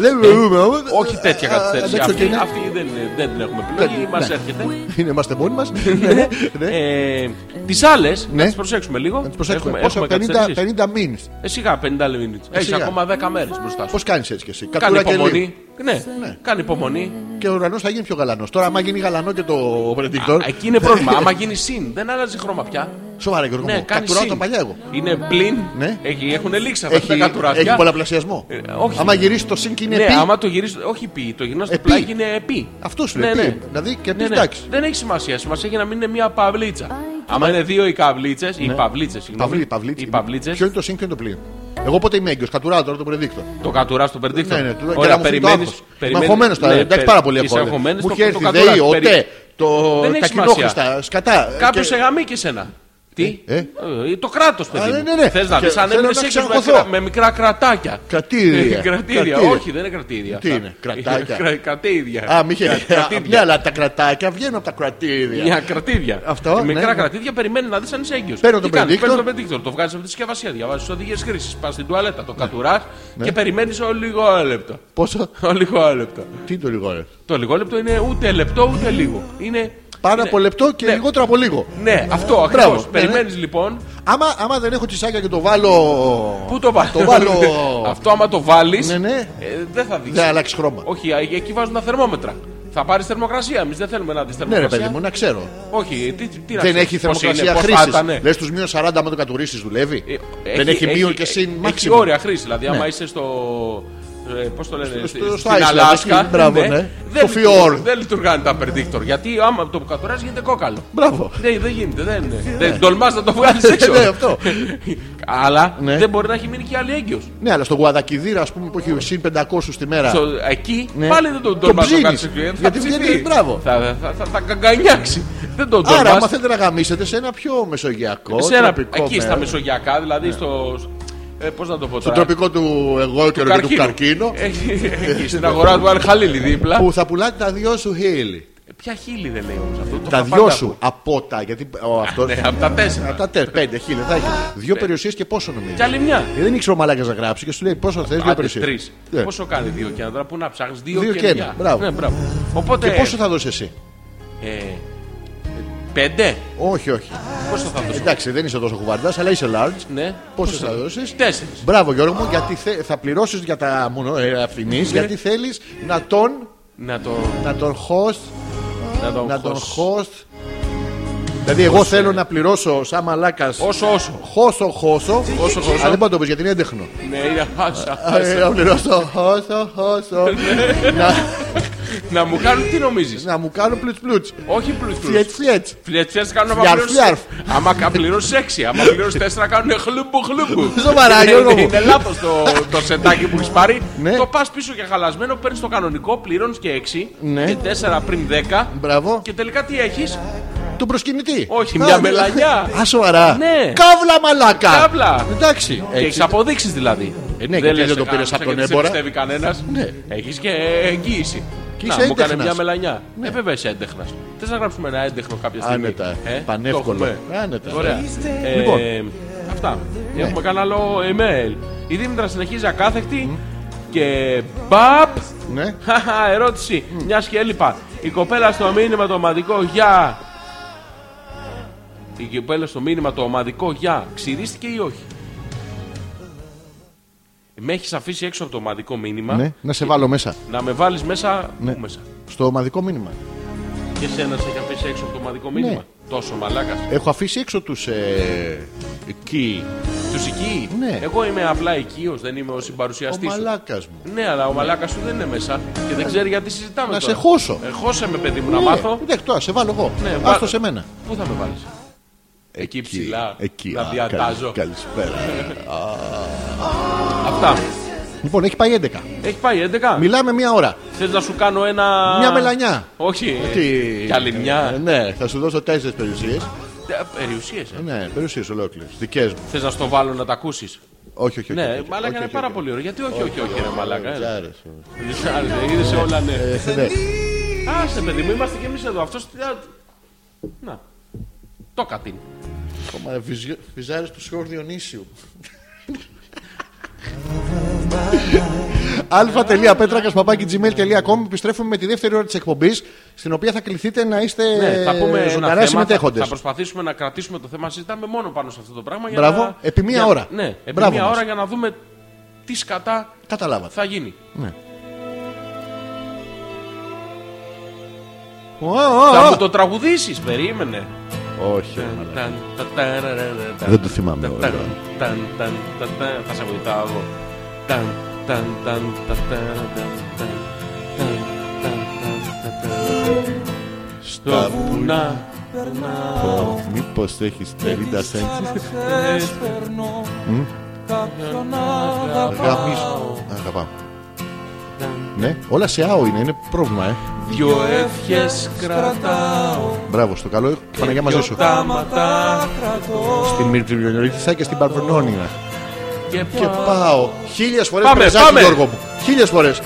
S3: Δεν μπορούμε όμως.
S2: Όχι τέτοια
S3: Α,
S2: καθυστέρηση.
S3: δεν ξέρω τι
S2: Αυτή,
S3: είναι.
S2: αυτή δεν, είναι- δεν την έχουμε επιλογή.
S3: Δεν-
S2: Μας
S3: ναι.
S2: έρχεται.
S3: Είναι, είμαστε μόνοι μας. ναι, ναι.
S2: Ε, τις άλλες,
S3: Ναι.
S2: να τις προσέξουμε λίγο.
S3: Να τις προσέξουμε.
S2: Έχουμε,
S3: Πόσο,
S2: έχουμε
S3: 50,
S2: καθυστερήσεις.
S3: 50 μήνες.
S2: Ε, σιγά, 50 minutes. Έχεις
S3: σιγά.
S2: ακόμα 10 μέρες μπροστά σου.
S3: Πώς κάνεις έτσι κι εσύ;
S2: Κάνει
S3: Κατούρα και λίγο.
S2: υπομονή. Ναι,
S3: Ναι.
S2: κάνει υπομονή.
S3: Και ο ουρανός θα γίνει πιο γαλανός. Τώρα, άμα γίνει γαλανό και το predictor.
S2: Α, Εκεί είναι πρόβλημα. Άμα γίνει συν, δεν αλλάζει χρώμα πια.
S3: Σοβαρά, Γιώργο.
S2: Ναι,
S3: μου.
S2: κάνει
S3: Κατουράω
S2: συν.
S3: τα παλιά εγώ.
S2: Είναι πλην.
S3: Ναι.
S2: Έχει, έχουν λήξει αυτά
S3: Έχει,
S2: τα κατουράδια.
S3: έχει πολλαπλασιασμό.
S2: Ε, όχι.
S3: Άμα γυρίσει το sync είναι
S2: ναι,
S3: επί.
S2: άμα το γυρίσει. Όχι πι, το γυρνάς στο
S3: Επί.
S2: πλάγι είναι επί.
S3: Αυτός σου
S2: Ναι,
S3: λέει.
S2: ναι.
S3: επί. Δηλαδή και
S2: Ναι,
S3: πει
S2: ναι.
S3: εντάξει.
S2: Δεν έχει σημασία. Σημασία έχει να μην είναι μία παυλίτσα. Άμα είναι δύο οι καβλίτσε, οι παυλίτσες.
S3: Παυλί, παυλίτσα.
S2: Οι παυλίτσες.
S3: Ποιο είναι το sync και είναι το πλοίο. Εγώ πότε είμαι έγκυος. Κατουράω τώρα το predictor.
S2: Το κατουρά στο περδίκτο.
S3: Ναι, ναι, του- και
S2: Ωραία,
S3: να μου φύγει το
S2: περιμένει.
S3: άγχος. Είμαι αγχωμένος τώρα, εντάξει, πάρα πολύ αγχωμένος. Μου έχει έρθει ΔΕΗ, ΟΤΕ, το-
S2: Δεν
S3: τα
S2: έχει
S3: κοινόχρηστα,
S2: σημασία.
S3: σκατά.
S2: Κάποιος
S3: Και-
S2: σε γαμεί και σένα. Τι;
S3: Ε, ε.
S2: Ε, το κράτος, παιδί.
S3: Α,
S2: μου.
S3: ναι, ναι, ναι.
S2: Θες να
S3: Και
S2: δεις αν
S3: θέλω
S2: έμεινες
S3: να
S2: έγκυος με,
S3: ξαγχωθώ.
S2: μικρά- με μικρά κρατάκια.
S3: Κρατήρια.
S2: κρατήρια.
S3: Κρατήρια.
S2: Όχι, δεν είναι κρατήρια.
S3: Τι
S2: αυτά.
S3: είναι, κρατάκια;
S2: Κρα- Κρατήρια.
S3: Α, μη είχε.
S2: Κρα- κρατήρια.
S3: Ναι, αλλά τα κρατάκια βγαίνουν από τα κρατήρια.
S2: Μια κρατήρια.
S3: Αυτό,
S2: Οι μικρά
S3: ναι.
S2: κρατήρια περιμένει να δεις αν είσαι έγκυος.
S3: Παίρνω τον predictor.
S2: Παίρνεις το predictor, το βγάζεις από τη συσκευασία, διαβάζεις τις οδηγίες χρήσης. Πας στην τουαλέτα,
S3: Ναι.
S2: το κατουρά και περιμένεις όλο λίγο λεπτό.
S3: Πόσο;
S2: Όλο λίγο λεπτό.
S3: Τι είναι το λιγότερο.
S2: Το λίγο λεπτό είναι ούτε λεπτό ούτε λίγο. Είναι.
S3: Πάνω
S2: είναι-
S3: από λεπτό και
S2: Ναι.
S3: λιγότερο από λίγο.
S2: Ναι, αυτό
S3: Μπράβο.
S2: ακριβώς.
S3: Ναι, ναι.
S2: Περιμένεις λοιπόν.
S3: Άμα, άμα δεν έχω τσισάκια και το βάλω.
S2: Πού το βάλω.
S3: Το βάλω.
S2: Αυτό άμα το βάλεις.
S3: Ναι, ναι.
S2: δεν θα δεις.
S3: Δεν αλλάξει χρώμα.
S2: Όχι, α, εκεί βάζουν τα θερμόμετρα. Θα πάρεις θερμοκρασία. Εμείς δεν θέλουμε να δεις
S3: Ναι,
S2: θερμοκρασία.
S3: ρε παιδί μου, να ξέρω.
S2: Όχι, τι, τι να
S3: Δεν
S2: ξέρεις,
S3: έχει
S2: πώς είναι,
S3: θερμοκρασία
S2: πώς θα
S3: χρήσης.
S2: ήταν.
S3: Λες τους μείον 40 άμα το κατουρίσεις δουλεύει.
S2: Ε,
S3: Δεν έχει μείον και συν
S2: Έχει
S3: μάξιμο.
S2: όρια χρήση. Δηλαδή, άμα
S3: Ναι.
S2: είσαι στο. Ε, Πώς το λένε,
S3: Στο-
S2: στη-
S3: στο
S2: στην
S3: Iceland,
S2: Αλάσκα.
S3: εκεί, μπράβο, ναι.
S2: Δεν,
S3: Στο
S2: λειτουργούν-
S3: Fjord.
S2: δεν λειτουργάνε τα predictor. Γιατί άμα το κατουράζει γίνεται κόκαλο.
S3: Μπράβο.
S2: Δεν, δεν γίνεται, δεν, δεν τολμάς να το βγάλεις έξω.
S3: Ναι, αυτό.
S2: Αλλά
S3: Ναι.
S2: δεν μπορεί να έχει μείνει και άλλη έγκυος.
S3: Ναι, αλλά στον Γουαδακιδίρα, ας πούμε, που έχει συν 500 τη μέρα.
S2: Εκεί
S3: Ναι.
S2: πάλι δεν τον
S3: Το
S2: τολμάς να το
S3: ψήνεις.
S2: κάνει έξω.
S3: Γιατί βγαίνει, μπράβο.
S2: Θα, θα, θα, θα καγκανιάξει. Δεν τον
S3: Άρα,
S2: τολμάς.
S3: άμα θέλετε να γαμίσετε σε ένα πιο μεσογειακό.
S2: σε ένα,
S3: τροπικό
S2: εκεί στα
S3: μέρος.
S2: μεσογειακά, δηλαδή στο. Ε, Πώς να το πω
S3: Στο
S2: τώρα;
S3: τροπικό του εγώ και του καρκίνο.
S2: Έχει, έχει στην αγορά του Αλχαλίλη δίπλα.
S3: Που θα πουλάτε τα δυο σου χείλη.
S2: Ε, Ποια χείλη δεν λέει όμως αυτό; το
S3: Τα
S2: είχα
S3: δυο
S2: πάντα
S3: σου
S2: ακούει.
S3: από τα. Γιατί ο, αυτός,
S2: Ναι, από τα τέσσερα.
S3: από τα τε, πέντε χίλια θα έχει. Δύο περιουσίες και πόσο νομίζω.
S2: Κι άλλη μια.
S3: Ε, Δεν ήξερε ο μαλάκας να γράψει και σου λέει πόσο θες, δύο
S2: Άντε,
S3: περιουσίες.
S2: τρεις. Πόσο κάνει δύο και ένα τώρα που να ψάχνει δύο,
S3: Δύο
S2: και,
S3: και ένα.
S2: μια.
S3: Μπράβο.
S2: Ναι, μπράβο. Οπότε.
S3: Και πόσο θα δώσεις εσύ;
S2: Ε, πέντε;
S3: Όχι, όχι.
S2: Πόσο θα δώσει.
S3: Εντάξει, δεν είσαι τόσο κουβαρντάς, αλλά είσαι large.
S2: Ναι.
S3: Πόσο θα δώσεις;
S2: Τέσσερις.
S3: Μπράβο Γιώργο μου, γιατί θε- θα πληρώσεις για τα μονο, ε, αυθυνείς, γιατί θέλεις να τον,
S2: Να το.
S3: να τον host,
S2: Να τον,
S3: να τον
S2: χωσ-
S3: host. Δηλαδή, εγώ θέλω να πληρώσω σαν μαλάκα.
S2: Όσο, όσο.
S3: Χώσο, χώσο.
S2: Όσο, χώσο.
S3: Αλλά δεν μπορεί να το πεις γιατί είναι έντεχνο.
S2: Ναι, είναι χάσα.
S3: Ε, Να πληρώσω, χώσο, χώσο. Να,
S2: Να μου κάνουν τι νομίζεις;
S3: να μου κάνουν πλουτ πλουτ.
S2: Όχι πλουτ
S3: Φλιέτ, φλιέτ.
S2: Φλιέτσιας κάνουν άμα
S3: Φλιάρ,
S2: πληρώσεις-
S3: φλιάρ.
S2: Άμα κα- πληρώσεις έξι, άμα πληρώσεις τέσσερα κάνουν χλούμπου χλούμπου.
S3: Σοβαρά,
S2: Είναι-
S3: Γιώργο μου.
S2: Είναι λάθος το, το σετάκι που έχεις πάρει.
S3: Ναι.
S2: Το πας πίσω και χαλασμένο, παίρνεις το κανονικό, πληρώνεις και έξι
S3: Ναι.
S2: και τέσσερα πριν δέκα.
S3: Μπράβο.
S2: Και τελικά τι έχεις,
S3: Τον προσκυνητή.
S2: Όχι,
S3: Α,
S2: μια
S3: ναι.
S2: μελανιά.
S3: Α, σοβαρά.
S2: Ναι.
S3: Καύλα μαλάκα.
S2: Καύλα.
S3: Εντάξει.
S2: Και
S3: έτσι.
S2: έχεις αποδείξεις δηλαδή.
S3: Ε, ναι, γιατί δεν το πήρες από τον έμπορα.
S2: Δεν πιστεύει κανένας.
S3: Ναι.
S2: Έχεις και εγγύηση.
S3: Και
S2: Να,
S3: είσαι
S2: μου κάνει
S3: έντεχνας.
S2: μια μελανιά. Ε, βέβαια είσαι έντεχνας. Θες να γράψουμε ένα έντεχνο κάποια στιγμή;
S3: Άνετα.
S2: Ε,
S3: Πανεύκολο.
S2: το έχουμε;
S3: Άνετα.
S2: Ωραία. Ε,
S3: Λοιπόν.
S2: Αυτά. Έχουμε κανένα άλλο email. Η Δήμητρα συνεχίζει ακάθεκτη και μπαπ.
S3: Ναι.
S2: Χαχα, ερώτηση. Μια και έλειπα. Η κοπέλα στο μήνυμα το ομαδικό για. Η κοπέλα στο μήνυμα το ομαδικό για ξηρίστηκε ή όχι; Με έχεις αφήσει έξω από το ομαδικό μήνυμα.
S3: Ναι, να σε βάλω μέσα.
S2: Να με βάλεις μέσα.
S3: Ναι.
S2: Πού μέσα;
S3: Στο ομαδικό μήνυμα.
S2: Και εσένα σε έχει αφήσει έξω από το ομαδικό μήνυμα;
S3: Ναι.
S2: Τόσο μαλάκα.
S3: Έχω αφήσει έξω τους. Ε, εκεί.
S2: Τους εκεί;
S3: Ναι.
S2: Εγώ είμαι απλά οικείος, δεν είμαι ο
S3: Ο
S2: συμπαρουσιαστή σου.
S3: μαλάκας μου.
S2: Ναι, αλλά ο μαλάκας σου δεν είναι μέσα και δεν ξέρει γιατί συζητάμε.
S3: Να
S2: τώρα.
S3: σε χώσω.
S2: Ε, χώσε με, παιδί μου, να
S3: Ναι,
S2: μάθω.
S3: Εντάξει, τώρα σε βάλω εγώ.
S2: Ναι,
S3: Άστο
S2: βά-
S3: σε μένα.
S2: Πού θα με βάλεις; Εκεί ψηλά.
S3: Εκεί.
S2: Να
S3: Α,
S2: διατάζω.
S3: καλη- Καλησπέρα.
S2: Αυτά.
S3: λοιπόν, έχει πάει 11.
S2: Έχει πάει 11.
S3: Μιλάμε μία ώρα.
S2: Θες να σου κάνω ένα.
S3: Μια μελανιά.
S2: Όχι.
S3: Τι...
S2: Κι άλλη μια.
S3: Ε, Ναι, θα σου δώσω τέσσερις περιουσίες.
S2: Περιουσίες. Ε.
S3: Ναι, περιουσίες ολόκληρες. Δικές μου.
S2: Θες να στο βάλω να τα ακούσεις;
S3: Όχι, όχι. όχι,
S2: Ναι,
S3: όχι, όχι,
S2: μαλάκα
S3: όχι,
S2: είναι
S3: όχι,
S2: πάρα
S3: όχι.
S2: πολύ ωραίο. Γιατί όχι, όχι, όχι, ρε μαλάκα. έλα.
S3: Τζάρες.
S2: Είδες σε όλα, ναι.
S3: Ε, ναι.
S2: Άσε, παιδί μου, είμαστε κι εμείς εδώ. Αυτό. Να. Το κατήν.
S3: Κόμμα φυζάρε του Σιόρ Διονύσιου. αλφα.πέτρακα.gmail.com Επιστρέφουμε με τη δεύτερη ώρα της εκπομπής, στην οποία θα κληθείτε να είστε
S2: Ναι, θα πούμε ένα
S3: ζωντανά
S2: θέμα, θα,
S3: συμμετέχοντες.
S2: θα προσπαθήσουμε να κρατήσουμε το θέμα. Συζητάμε μόνο πάνω σε αυτό το πράγμα. Για
S3: Μπράβο,
S2: να,
S3: επί μία
S2: για-
S3: ώρα.
S2: Ναι, επί
S3: Μπράβο
S2: μία
S3: μας.
S2: ώρα για να δούμε τι σκατά
S3: Καταλάβατε.
S2: θα γίνει.
S3: Ναι.
S2: Θα μου το τραγουδήσεις, περίμενε.
S3: Όχι. ρε μαλάκα.
S2: Ταν, τα, ταραραραρα, ταν,
S3: Δεν το θυμάμαι
S2: ταν,
S3: όλα.
S2: ταν, ταν, ταν, ταν, ταν. Θα σε βοηθάω εγώ. Ταν, ταν, ταν, τα, ταρα, ταν, ταν, ταν, ταν, ταν, τα, ταρα. Στο βουνά περνάω
S3: Μήπω έχει 50 cents. Γαμίσου. Αγαπάω. Ναι, όλα σε άο είναι, είναι πρόβλημα, ε.
S2: Δυο εύχες κρατάω
S3: Μπράβο, στο καλό. Παναγιά μαζί σου.
S2: Τάματα κρατώ
S3: Στην Μυρτιλιονιθά και στην Παρβενόνια.
S2: Και
S3: Και πάω. Χίλιες φορές
S2: Πάμε,
S3: πρεζάκι,
S2: πάμε.
S3: Γιώργο μου. Χίλιες φορές.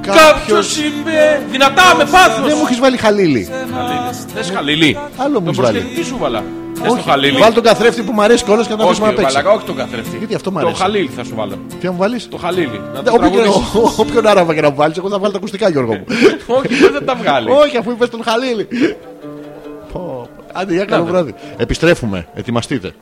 S2: Κάποιος είπε δυνατά με πάθος
S3: Δεν μου έχεις βάλει χαλίλι.
S2: Χαλίλη. Θες χαλίλη;
S3: Άλλο μου
S2: Το
S3: έχεις βάλει.
S2: προσθέτει σου βάλα Θες το χαλίλη
S3: Βάλει τον καθρέφτη που μου αρέσει κιόλας και να το
S2: Όχι
S3: αφήσουμε να παίξει.
S2: μαλακά όχι τον καθρέφτη
S3: Γιατί αυτό μ'
S2: Το
S3: αρέσει.
S2: χαλίλη θα σου βάλω
S3: Τι να μου βάλεις;
S2: Το χαλίλη Να το
S3: Όποιον,
S2: τραγουδήσεις
S3: όποιον άραβα και να μου βάλεις, εγώ θα βάλω τα ακουστικά, Γιώργο μου.
S2: Όχι δεν θα τα βγάλεις
S3: Όχι, αφού είπες τον Χαλίλη. Πω, πω. Άντε, για καλό
S2: Ναι.
S3: βράδυ. Επιστρέφουμε. Ετοιμαστείτε.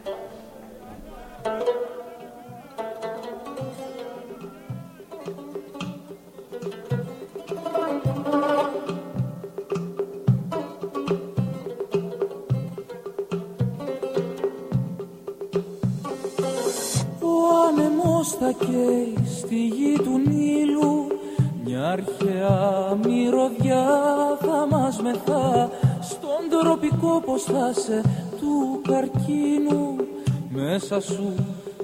S4: Καίει στη γη του Νείλου Μια αρχαία μυρωδιά θα μας μεθά. Στον τροπικό πως θα σε του καρκίνου Μέσα σου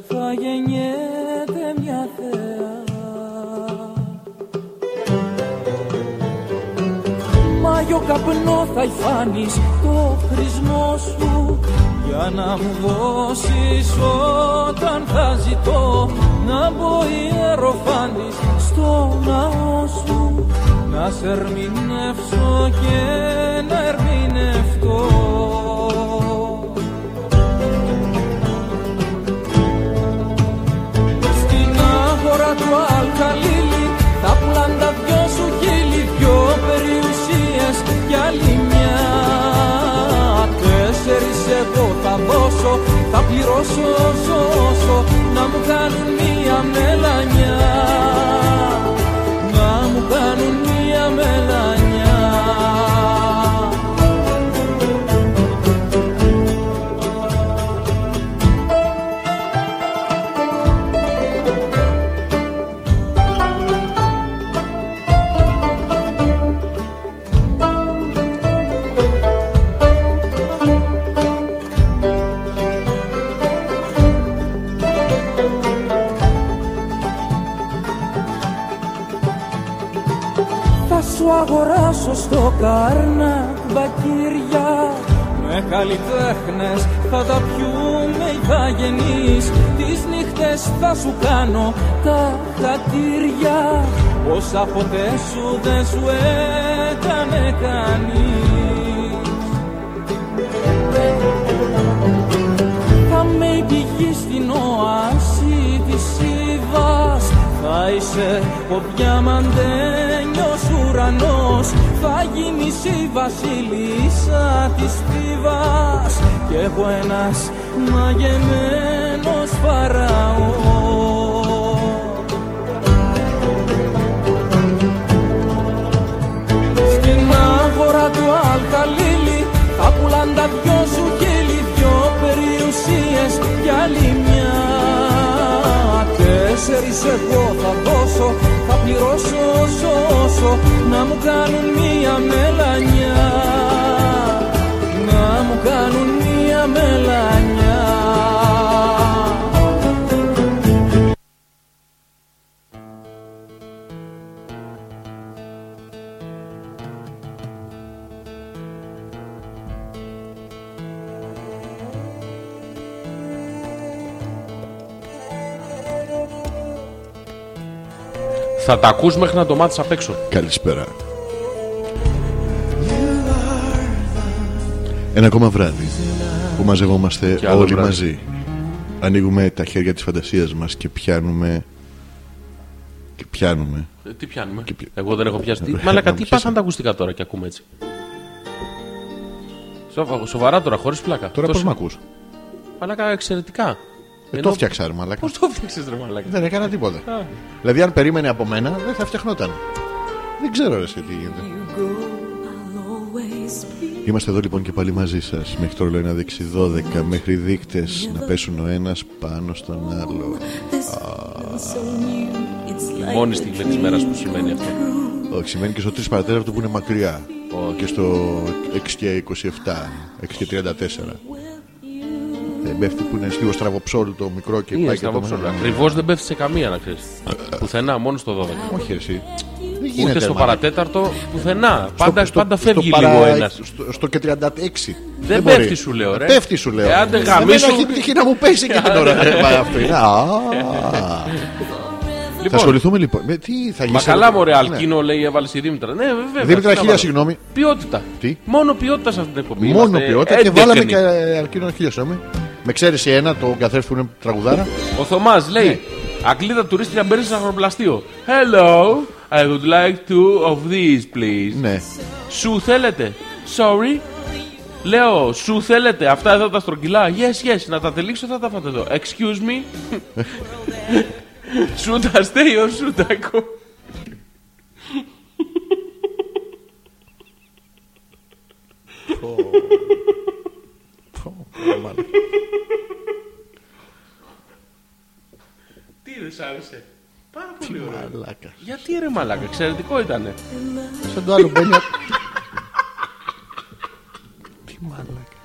S4: θα γεννιέται μια θέα Μάγιο καπνό θα υφάνεις το χρησμό σου. Κι για να μου δώσεις όταν θα ζητώ να μπω ιεροφάντης στο ναό σου. Να σε ερμηνεύσω και να ερμηνευτώ. Στην αγορά του Αλκαλίλη άλλη μια. Τέσσερις εγώ θα δώσω, θα πληρώσω όσο όσο να μου κάνουν μια μελανιά. Να μου κάνουν μια μελανιά στο Καρνάκ μπακύρια. Με καλλιτέχνες θα τα πιούμε ηθαγενείς Τις νύχτες θα σου κάνω τα χατήρια. Όσα ποτέ σου δεν σου έκανε κανείς. Θα με η πηγή στην οάση της Ήβας Θα είσαι ο διαμαντένιος ουρανός. Θα γίνεις η βασίλισσα της Θήβας Κι εγώ ένας μαγεμένος φαραώς. Στην αγορά του Αλκαλίλη θα πουλάν τα δυο σου χείλη δυο περιουσίες κι άλλη μια. Τέσσερις εγώ θα δώσω, θα πληρώσω όσο όσο να μου κάνουν μια μελανιά. Να μου κάνουν μια μελανιά
S2: Θα τα ακούς μέχρι να το μάθεις απ' έξω.
S3: Καλησπέρα. Ένα ακόμα βράδυ που μαζευόμαστε
S2: Και άλλο
S3: όλοι
S2: βράδυ.
S3: μαζί. Ανοίγουμε τα χέρια της φαντασίας μας και πιάνουμε... Και πιάνουμε.
S2: Ε, τι πιάνουμε;
S3: Και πι-
S2: Εγώ δεν έχω πιάσει. Τι-
S3: Ε,
S2: Μαλάκα,
S3: να
S2: τι
S3: πιάσα.
S2: πάσαν τα ακουστικά τώρα και ακούμε έτσι. Σοβα- Σοβαρά τώρα, χωρίς πλάκα.
S3: Τώρα
S2: Τόσο-
S3: πώς μ' ακούς;
S2: Μαλάκα, εξαιρετικά.
S3: Ε,
S2: Ενώ-
S3: το φτιάξα ρε μαλάκα.
S2: Πώς το φτιάξες ρε μαλάκα;
S3: Δεν έκανα τίποτα.
S2: Α.
S3: Δηλαδή αν περίμενε από μένα δεν θα φτιαχνόταν. Δεν ξέρω ρε σε τι γίνεται. Είμαστε εδώ λοιπόν και πάλι μαζί σας Μέχρι το ρολόι να δείξει 12 Μέχρι δείκτες να πέσουν ο ένας πάνω στον άλλο
S2: Η μόνη στιγμή της μέρας που σημαίνει αυτό.
S3: Όχι, σημαίνει και στο 3 παρατέταρτο που είναι μακριά Και στο 6 και 27 6 και 34 Δεν πέφτει που είναι λίγο στραβοψόλ το μικρό και
S2: Είναι
S3: πάει και το
S2: στραβόψολο.
S3: μεγάλο.
S2: Ακριβώς δεν πέφτει σε καμία να ξέρεις. Πουθενά, μόνο στο 12.
S3: Όχι ρε, εσύ Δεν γίνεται
S2: Ούτε στο
S3: μάλλον.
S2: παρατέταρτο, πουθενά. Πάντα,
S3: Στο-
S2: πάντα
S3: στο
S2: φεύγει
S3: παρα-
S2: λίγο ένας.
S3: στο, στο και 36
S2: Δεν
S3: μπορεί.
S2: πέφτει σου λέω ρε.
S3: Πέφτει σου λέω
S2: Ε, άντε
S3: Εμένα
S2: γαμίσου.
S3: έχει τύχει να μου πέσει και την ώρα ε, μα, αυτό είναι. Α, Θα
S2: Λοιπόν,
S3: ασχοληθούμε λοιπόν με τι θα γίνει
S2: Μα
S3: σε-
S2: καλά μωρέ,
S3: Ναι.
S2: αλκίνο λέει έβαλε η Δήμητρα. Ναι, βέβαια.
S3: Δήμητρα
S2: τι να
S3: χίλια
S2: βάλω.
S3: συγγνώμη
S2: Ποιότητα.
S3: Τι;
S2: Μόνο ποιότητα σε αυτή την εκπομπή.
S3: Μόνο
S2: Είμαστε
S3: ποιότητα και
S2: έντεκνοι.
S3: βάλαμε και αρκίνο χίλια συγγνώμη Με ξέρεις ένα το καθρέφτη που είναι τραγουδάρα;
S2: Ο Θωμάς
S3: Ναι.
S2: λέει: Αγγλίδα τουρίστρια μπαίνει σε αγροπλαστείο. Hello, I would like two of these, please.
S3: Ναι
S2: Σου θέλετε; Sorry. Λέω, σου θέλετε αυτά εδώ τα στρογγυλά; Yes, yes, να τα τελείξω θα τα φάτε εδώ. Excuse me. Σου τα στέει σου τα ακούω. Τι δεν σ' άρεσε; Πάρα πολύ ωραίο.
S3: Μαλάκα
S2: Γιατί ρε μαλάκα, εξαιρετικό ήτανε.
S3: Σαν το άλλο μπαίνει Τι μαλάκα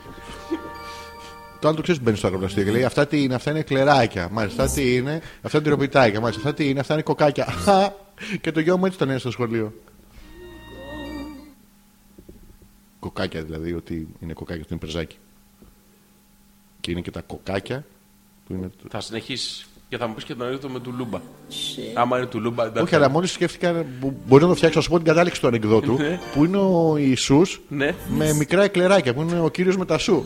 S3: το άλλο το ξέρεις που μπαίνεις στο αγροπλαστείο και λέει Αυτά τι είναι, αυτά είναι κλεράκια. Μάλιστα, αυτά τι είναι, αυτά είναι τυροπιτάκια. Μάλιστα, αυτά τι είναι, αυτά είναι κοκάκια. και το γιο μου έτσι το λένε στο σχολείο. Κοκάκια δηλαδή, ότι είναι κοκάκια, ότι είναι περζάκι. Και είναι και τα κοκάκια. Που είναι... το-
S2: Θα συνεχίσεις και θα μου πεις και τον ανέκδοτο με του Λούμπα. Άμα είναι του Λούμπα, εντάξει.
S3: Όχι, αλλά μόλις σκέφτηκα. μπο- Μπορεί να το φτιάξω, να σου πω την κατάληξη του ανεκδότου.
S2: Ναι.
S3: που είναι ο Ιησούς
S2: Ναι.
S3: με μικρά εκλεράκια. Που είναι ο κύριος με τα σου.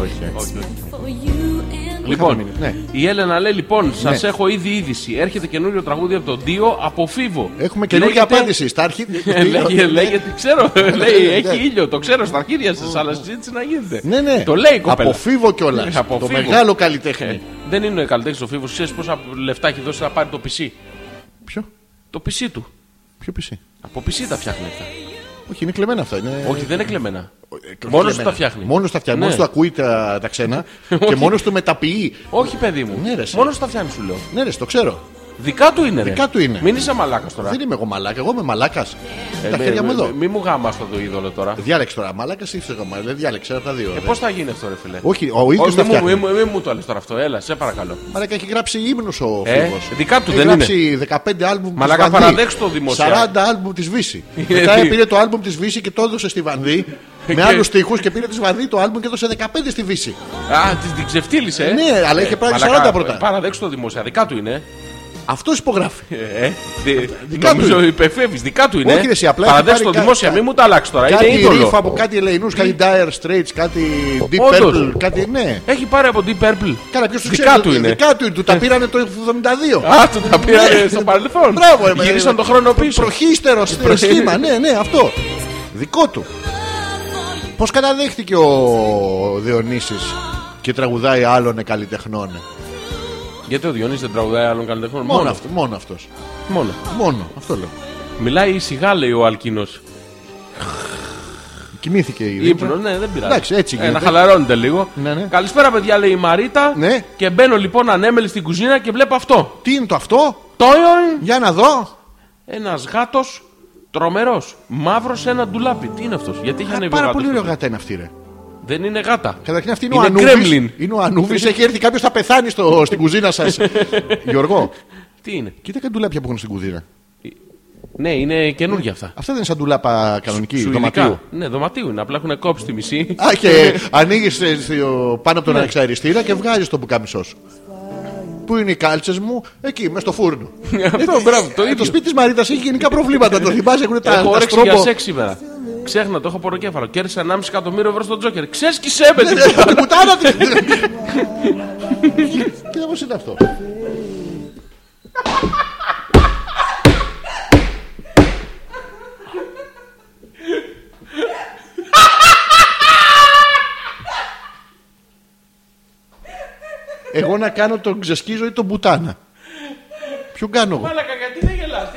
S3: Όχι. ε.
S2: Όχι, όχι.
S5: For you and
S2: Λοιπόν,
S3: Ναι.
S2: η Έλενα λέει λοιπόν, σας
S3: Ναι.
S2: έχω ήδη είδηση. Έρχεται καινούριο τραγούδι από τον Δίο από Φοίβο.
S3: Έχουμε καινούργια
S2: Λέγεται-
S3: απάντηση. Στα αρχή.
S2: Λέγε, λέγεται, ξέρω, λέει,
S3: ναι.
S2: έχει ήλιο, το ξέρω στα αρχίδια σας, αλλά συζήτηση να γίνεται.
S3: Ναι, ναι.
S2: Το λέει η κοπέλα.
S3: Αποφύβω κιόλας.
S2: Ναι, από
S3: Το
S2: φίβο.
S3: μεγάλο
S2: Ε,
S3: καλλιτέχνη.
S2: δεν είναι ο καλλιτέχνης ο Φίβος, ξέρεις πόσα λεφτά έχει δώσει να πάρει το PC.
S3: Ποιο;
S2: Το PC του.
S3: Ποιο PC.
S2: Από PC τα φτιάχνει αυτά.
S3: Όχι, είναι κλεμμένα αυτά. Είναι...
S2: Όχι, δεν είναι κλεμμένα.
S3: Ε,
S2: Μόνος
S3: κλεμμένα.
S2: τους τα φτιάχνει.
S3: Μόνος τους τα φτιάχνει.
S2: Ναι.
S3: Μόνος τους ακούει τα, τα ξένα και μόνος του μεταποιεί.
S2: Όχι, παιδί μου.
S3: Ναι, ρε, εσύ.
S2: Μόνος σου τα φτιάχνει, σου λέω.
S3: Ναι, ρε, το ξέρω.
S2: Δικά του είναι. ρε.
S3: Δικά του είναι.
S2: Μην είσαι μαλάκας τώρα.
S3: Δεν είμαι εγώ μαλάκα. Εγώ είμαι μαλάκας.
S2: Ε,
S3: τα
S2: μη-
S3: χέρια μου
S2: μη-
S3: εδώ.
S2: Μη μου γάμας το είδωλο τώρα.
S3: Διάλεξε τώρα. Μαλάκας ή ψυχομαλάκα. Δεν διάλεξε από τα δύο.
S2: Ε,
S3: ρε.
S2: πώς θα γίνει αυτό, ρε φιλέ.
S3: Όχι, ο ίδιος
S2: Όχι,
S3: τα
S2: μη μου,
S3: φτιάχνει.
S2: μη μου- μη μου το λες τώρα αυτό. Έλα, σε παρακαλώ.
S3: Μαλάκα έχει γράψει ύμνους ο
S2: Ε,
S3: Φίβος.
S2: δικά του
S3: έχει
S2: δεν
S3: γράψει 15 άλμπουμ
S2: Μαλάκα,
S3: της Βανδύ.
S2: παραδέξου το δημοσία.
S3: 40 άλμπουμ της Βύσης.
S2: Είναι
S3: Μετά
S2: τι;
S3: πήρε το άλμπουμ της Βύσης και το έδωσε στη Βανδύ με
S2: Και-
S3: άλλους στίχους και πήρε της Βανδύ το άλμπουμ και έδωσε 15 στη Βύση.
S2: Α, τη- την ξεφτύλισε. ε.
S3: Ναι, αλλά είχε πράγει
S2: μαλάκα,
S3: 40 πρώτα.
S2: Παραδέξου το δημοσία. Δικά του είναι.
S3: Αυτός υπογράφει.
S2: Ε, ε, δι-
S3: Δικά του
S2: νομίζω
S3: είναι.
S2: υπεφεύγει. Δικά του είναι.
S3: Όχι, ρε, εσύ, απλά έχει
S2: Παραδέξου το
S3: πάρει κα-
S2: δημόσια.
S3: κα-
S2: Μην μου τα αλλάξει τώρα. Είναι
S3: Κάτι
S2: είδωλο.
S3: ρίφ από κάτι Ελεηνούς, κάτι Dire Straits, κάτι Deep
S2: Όντως.
S3: Purple, κάτι ναι.
S2: Έχει πάρει από Deep Purple.
S3: Καλά, ποιος του
S2: Δικά
S3: ξέρει.
S2: του είναι.
S3: Δικά του είναι. Του τα πήρανε το 72.
S2: Α, του τα πήρανε
S3: Ναι.
S2: στο παρελθόν.
S3: Μπράβο, ρε,
S2: Γυρίσαν
S3: ε,
S2: το χρόνο πίσω.
S3: Προχύστερο
S2: Προ-
S3: σχήμα, ναι, ναι, αυτό. Δικό του. Πώς καταδέχτηκε ο Διονύσης και τραγουδάει άλλων καλλιτεχνών.
S2: Γιατί ο Διονύσης δεν τραγουδάει άλλων καλλιτεχνών.
S3: Μόνο αυτό, μόνο αυτός.
S2: Μόνο.
S3: Μόνο, αυτό λέω.
S2: Μιλάει σιγά, λέει ο Αλκίνο.
S3: Κοιμήθηκε η
S2: Ήπνος,
S3: δίπλα.
S2: ναι, δεν πειράζει.
S3: Εντάξει, έτσι
S2: Ε, να
S3: γίνεται.
S2: χαλαρώνετε λίγο.
S3: Ναι, ναι.
S2: Καλησπέρα, παιδιά, λέει η Μαρίτα.
S3: Ναι.
S2: Και μπαίνω λοιπόν ανέμελη στην κουζίνα και βλέπω αυτό.
S3: Τι είναι το αυτό,
S2: Τόιον,
S3: για να δω.
S2: ένας γάτος τρομερός. Μαύρος σε ένα ντουλάπι. Τι είναι αυτός, γιατί έχει
S3: Α,
S2: ανέβει ο
S3: Πάρα
S2: γάτος
S3: πολύ ωραίο
S2: τότε;
S3: γάτα είναι αυτή, ρε.
S2: Δεν είναι γάτα.
S3: Καταρχήν αυτή είναι,
S2: Είναι
S3: ο Ανούβης.
S2: γκρέμλιν.
S3: Είναι ο Ανούβης, έχει έρθει κάποιος θα πεθάνει στο, στην κουζίνα σας. Γιώργο,
S2: Τι είναι;
S3: κοίτα κάτι ντουλάπια που έχουν στην κουζίνα.
S2: Ναι, είναι καινούργια αυτά.
S3: Αυτά δεν είναι σαν ντουλάπα κανονική
S2: Σουηδικά.
S3: δωματίου.
S2: Ναι, δωματίου είναι. Απλά έχουν κόψει τη μισή.
S3: Α, και ανοίγεις πάνω από τον
S2: Ναι.
S3: ανεξαριστήρα και βγάζεις το πουκάμισός σου. Πού είναι οι κάλτσες μου, εκεί, μες στο φούρνο.
S2: Αυτό, μπράβο, το
S3: Ε, το
S2: ίδιο.
S3: σπίτι της Μαρίτας έχει γενικά προβλήματα. Το θυμάσαι, έχουν τα,
S2: Έχω
S3: τα
S2: όρεξη για
S3: στρόμπο.
S2: Σεξ σήμερα. Ξέχνα, το έχω ποροκέφαλο. Κέρδισα 1,5 εκατομμύριο ευρώ στον Τζόκερ. Ξέσκισέ με
S3: Ναι,
S2: την
S3: ναι, Την πουτάνα τη. Κοίτα πώς είναι αυτό; Εγώ να κάνω τον ξεσκίζω ή τον μπουτάνα. Ποιον κάνω εγώ;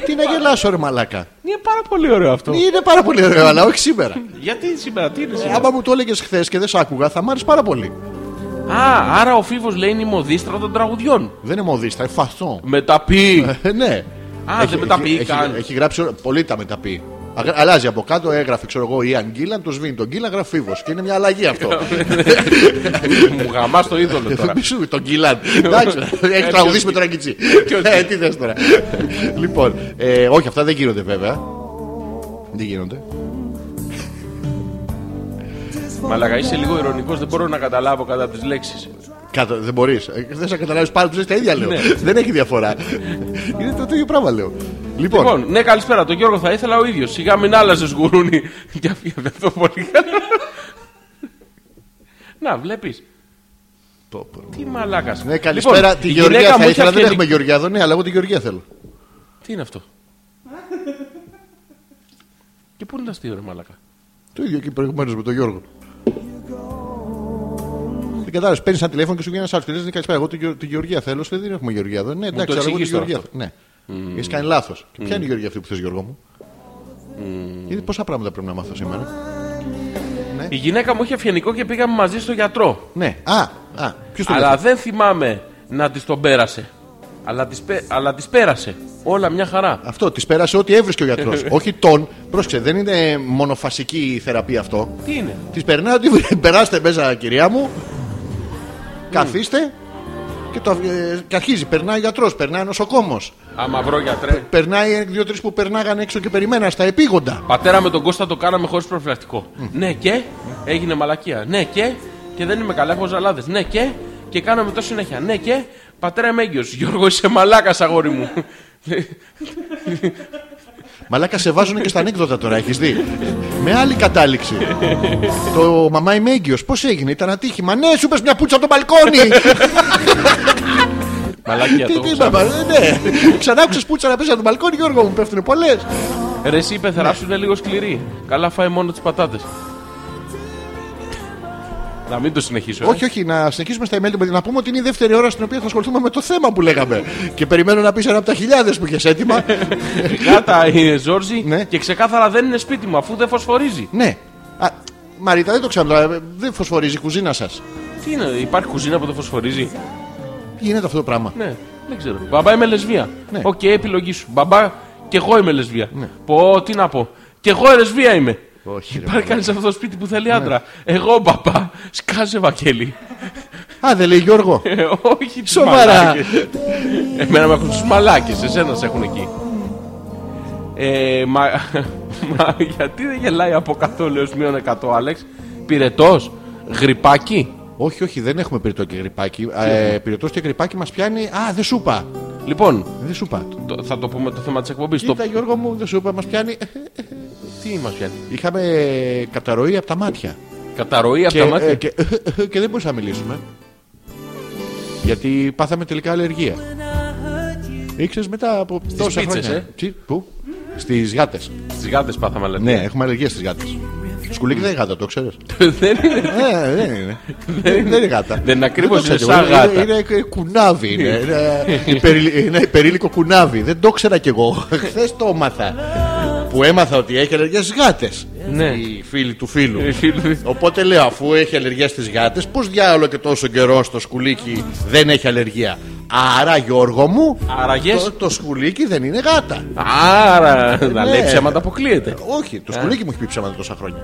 S3: Τι να γελάσω ρε μαλάκα.
S2: Είναι πάρα πολύ ωραίο αυτό.
S3: Είναι πάρα πολύ ωραίο, αλλά όχι σήμερα.
S2: Γιατί σήμερα, τι είναι σήμερα;
S3: Άμα μου το έλεγες χθες και δεν σ' άκουγα, θα μ' άρεσε πάρα πολύ.
S2: Α, άρα ο Φίβος λέει είναι η μοδίστρα των τραγουδιών.
S3: Δεν είναι μοδίστα, είναι φαστό.
S2: Μεταπεί.
S3: Ε, ναι.
S2: Α, δεν μεταποιεί
S3: έχει,
S2: καν.
S3: έχει, έχει γράψει όλα- πολύ τα μεταποιεί. Α- Αλλάζει από κάτω, έγραφε ξέρω εγώ Ιαν Γκίλαν, το σβήνει τον Γκίλαν, γράφει φίβος. Και είναι μια αλλαγή αυτό.
S2: Μου γαμάς το είδωλο τώρα.
S3: Μη σου τον Γκίλαν. Εντάξει, έχει τραγουδίσει με τον Αγκιτσί. Ε, Τι θες τώρα. Λοιπόν, ε, όχι, αυτά δεν γίνονται βέβαια. Δεν γίνονται.
S2: Μαλακα, είσαι λίγο ηρωνικός, δεν μπορώ να καταλάβω κατά τις λέξεις.
S3: Κάτω, δεν μπορείς. Δεν θα καταλάβεις πάρα πολύ τα ίδια λέω.
S2: Ναι.
S3: Δεν έχει διαφορά. Είναι το, το ίδιο πράγμα λέω. Λοιπόν,
S2: Λοιπόν, ναι, καλησπέρα. Τον Γιώργο θα ήθελα ο ίδιος. Σιγά μην άλλαζες γουρούνι. Και αφήνει αυτό πολύ καλό. Να, βλέπεις.
S3: πω, πω.
S2: Τι μαλάκας.
S3: ναι, καλησπέρα. τη Γεωργία θα ήθελα. Δεν έχουμε Γεωργία εδώ, ναι, αλλά εγώ τη Γεωργία θέλω.
S2: Τι είναι αυτό; Και πού είναι τα αστείο, ρε μαλάκα;
S3: Το ίδιο και προηγουμένως με τον Γιώργο. Δεν κατάλαβες, παίρνεις ένα τηλέφωνο και σου βγαίνει ένας άλλος και λες: Καλησπέρα, εγώ τη Γεω- τη Γεωργία θέλω. Σου λέει, Δεν έχουμε Γεωργία εδώ. Ναι, εντάξει,
S2: το
S3: αλλά εγώ τη
S2: εξηγείς τώρα
S3: Γεωργία θέλω. Ναι. Έχεις κάνει λάθος. Και ποια είναι η Γεωργία αυτή που θες, Γιώργο μου; Γιατί πόσα πράγματα πρέπει να μάθω σήμερα;
S2: Η γυναίκα μου είχε αυγενικό και πήγαμε μαζί στο γιατρό.
S3: Ναι. Α, α ποιος το λέει.
S2: Αλλά
S3: αυτό;
S2: δεν θυμάμαι να της τον πέρασε. Αλλά της αλλά της πέρασε. Όλα μια χαρά.
S3: Αυτό, της πέρασε ό,τι έβρισκε ο γιατρός. Όχι τον. Πρόσεξε, δεν είναι μονοφασική η θεραπεία αυτό.
S2: Τι είναι;
S3: Της περνάει ότι περάστε μέσα, κυρία μου. Καθίστε Και, το, ε, και αρχίζει, περνάει γιατρός, περνάει νοσοκόμος.
S2: Άμα βρω γιατρέ.
S3: Περνάει δύο-τρεις που περνάγαν έξω και περιμένα στα επίγοντα.
S2: Πατέρα με τον Κώστα το κάναμε χωρίς προφυλακτικό. Ναι και έγινε μαλακία. Ναι και και δεν είμαι καλά, έχω ζαλάδες. Ναι και και κάναμε το συνέχεια. Ναι και πατέρα είμαι έγκυος. Γιώργο είσαι μαλάκας αγόρι μου.
S3: Μαλάκα σε βάζουν και στα ανέκδοτα τώρα, έχεις δει; Με άλλη κατάληξη. το μαμά είμαι έγκυος. Πώς έγινε, ήταν ατύχημα; Ναι, σου πες μια πουτσα από το μπαλκόνι.
S2: Μαλακία
S3: τι
S2: το
S3: τι
S2: έχω
S3: είπα,
S2: ξαναπεί.
S3: ναι. Ξανά άκουσες πουτσα να πέσει από το μπαλκόνι, Γιώργο μου, πέφτουν πολλές.
S2: Ρε εσύ η πεθερά σου είναι λίγο σκληρή. Καλά φάει μόνο τις πατάτες. Να μην το συνεχίσω. ε.
S3: όχι, όχι, να συνεχίσουμε στα email του παιδιού. Να πούμε ότι είναι η δεύτερη ώρα στην οποία θα ασχοληθούμε με το θέμα που λέγαμε. Και περιμένω να πεις ένα από τα χιλιάδες που είχες έτοιμα.
S2: Γάτα η Ζόρζη
S3: Ναι.
S2: και ξεκάθαρα δεν είναι σπίτι μου αφού δεν φωσφορίζει.
S3: ναι. Α, Μαρίτα, δεν το ξέρω τώρα. Δεν φωσφορίζει η κουζίνα σας. Τι
S2: Τι είναι, υπάρχει κουζίνα που δεν φωσφορίζει;
S3: γίνεται αυτό το πράγμα.
S2: Ναι, δεν ξέρω. Μπαμπά είμαι λεσβία.
S3: Ναι.
S2: Οκ, επιλογή σου. Μπαμπά, και εγώ είμαι λεσβία.
S3: Ναι.
S2: Πω, τι να πω. Και εγώ λεσβία είμαι.
S3: Όχι, ρε,
S2: Υπάρχει κανείς σε αυτό το σπίτι που θέλει άντρα; Εγώ μπαμπά, σκάσε Βαγγέλη.
S3: Α, δεν λέει Γιώργο.
S2: Ε, Όχι, τις
S3: Σοβαρά.
S2: μαλάκες. Εμένα με έχουν τους μαλάκες, εσένα σε έχουν εκεί. Ε, μα, μα γιατί δεν γελάει από καθόλου έως μείον 100, Άλεξ. Πυρετός, γρυπάκι.
S3: όχι, όχι, δεν έχουμε πυρετό και γρυπάκι. Ε, πυρετός και γρυπάκι μας πιάνει. Α, δεν σου είπα.
S2: Λοιπόν,
S3: Δεν σου είπα.
S2: το- θα το πούμε το θέμα της εκπομπής. Το...
S3: Κοίτα, Γιώργο μου, δεν σου είπα, μας πιάνει.
S2: Τι μας πιάνει;
S3: Είχαμε καταρροή από τα μάτια.
S2: Καταρροή από
S3: Και,
S2: τα μάτια.
S3: ε, και, και δεν μπορούσαμε να μιλήσουμε. Γιατί πάθαμε τελικά αλλεργία. Ήξερε μετά από τόσα
S2: πίτσες,
S3: χρόνια.
S2: ε;
S3: Τι, πού; Στις γάτες.
S2: Στις γάτες πάθαμε λέτε.
S3: Ναι, έχουμε αλλεργία στις γάτες. Σκουλίκι δεν είναι γάτα, το ξέρεις.
S2: δεν είναι.
S3: Ε, δεν είναι. δεν είναι γάτα.
S2: Δεν είναι ακριβώς,
S3: Δεν το
S2: είναι
S3: ξέρω.
S2: σαν γάτα.
S3: Είναι, είναι κουνάβι. Είναι, είναι, υπερηλ- είναι υπερήλικο κουνάβι. Δεν το ήξερα κι εγώ. Χθες το έμαθα. Που έμαθα ότι έχει αλλεργία στις γάτες.
S2: Ναι.
S3: Οι φίλοι του φίλου.
S2: Ε, φίλοι.
S3: Οπότε λέω, αφού έχει αλλεργία στις γάτες, πώς διάολο και τόσο καιρό στο σκουλίκι δεν έχει αλλεργία; Άρα, Γιώργο μου,
S2: Άραγες.
S3: το, το σκουλίκι δεν είναι γάτα.
S2: Άρα, να
S3: Ναι.
S2: λέει ψέματα αποκλείεται.
S3: Όχι, το σκουλίκι μου έχει πει ψέματα τόσα χρόνια.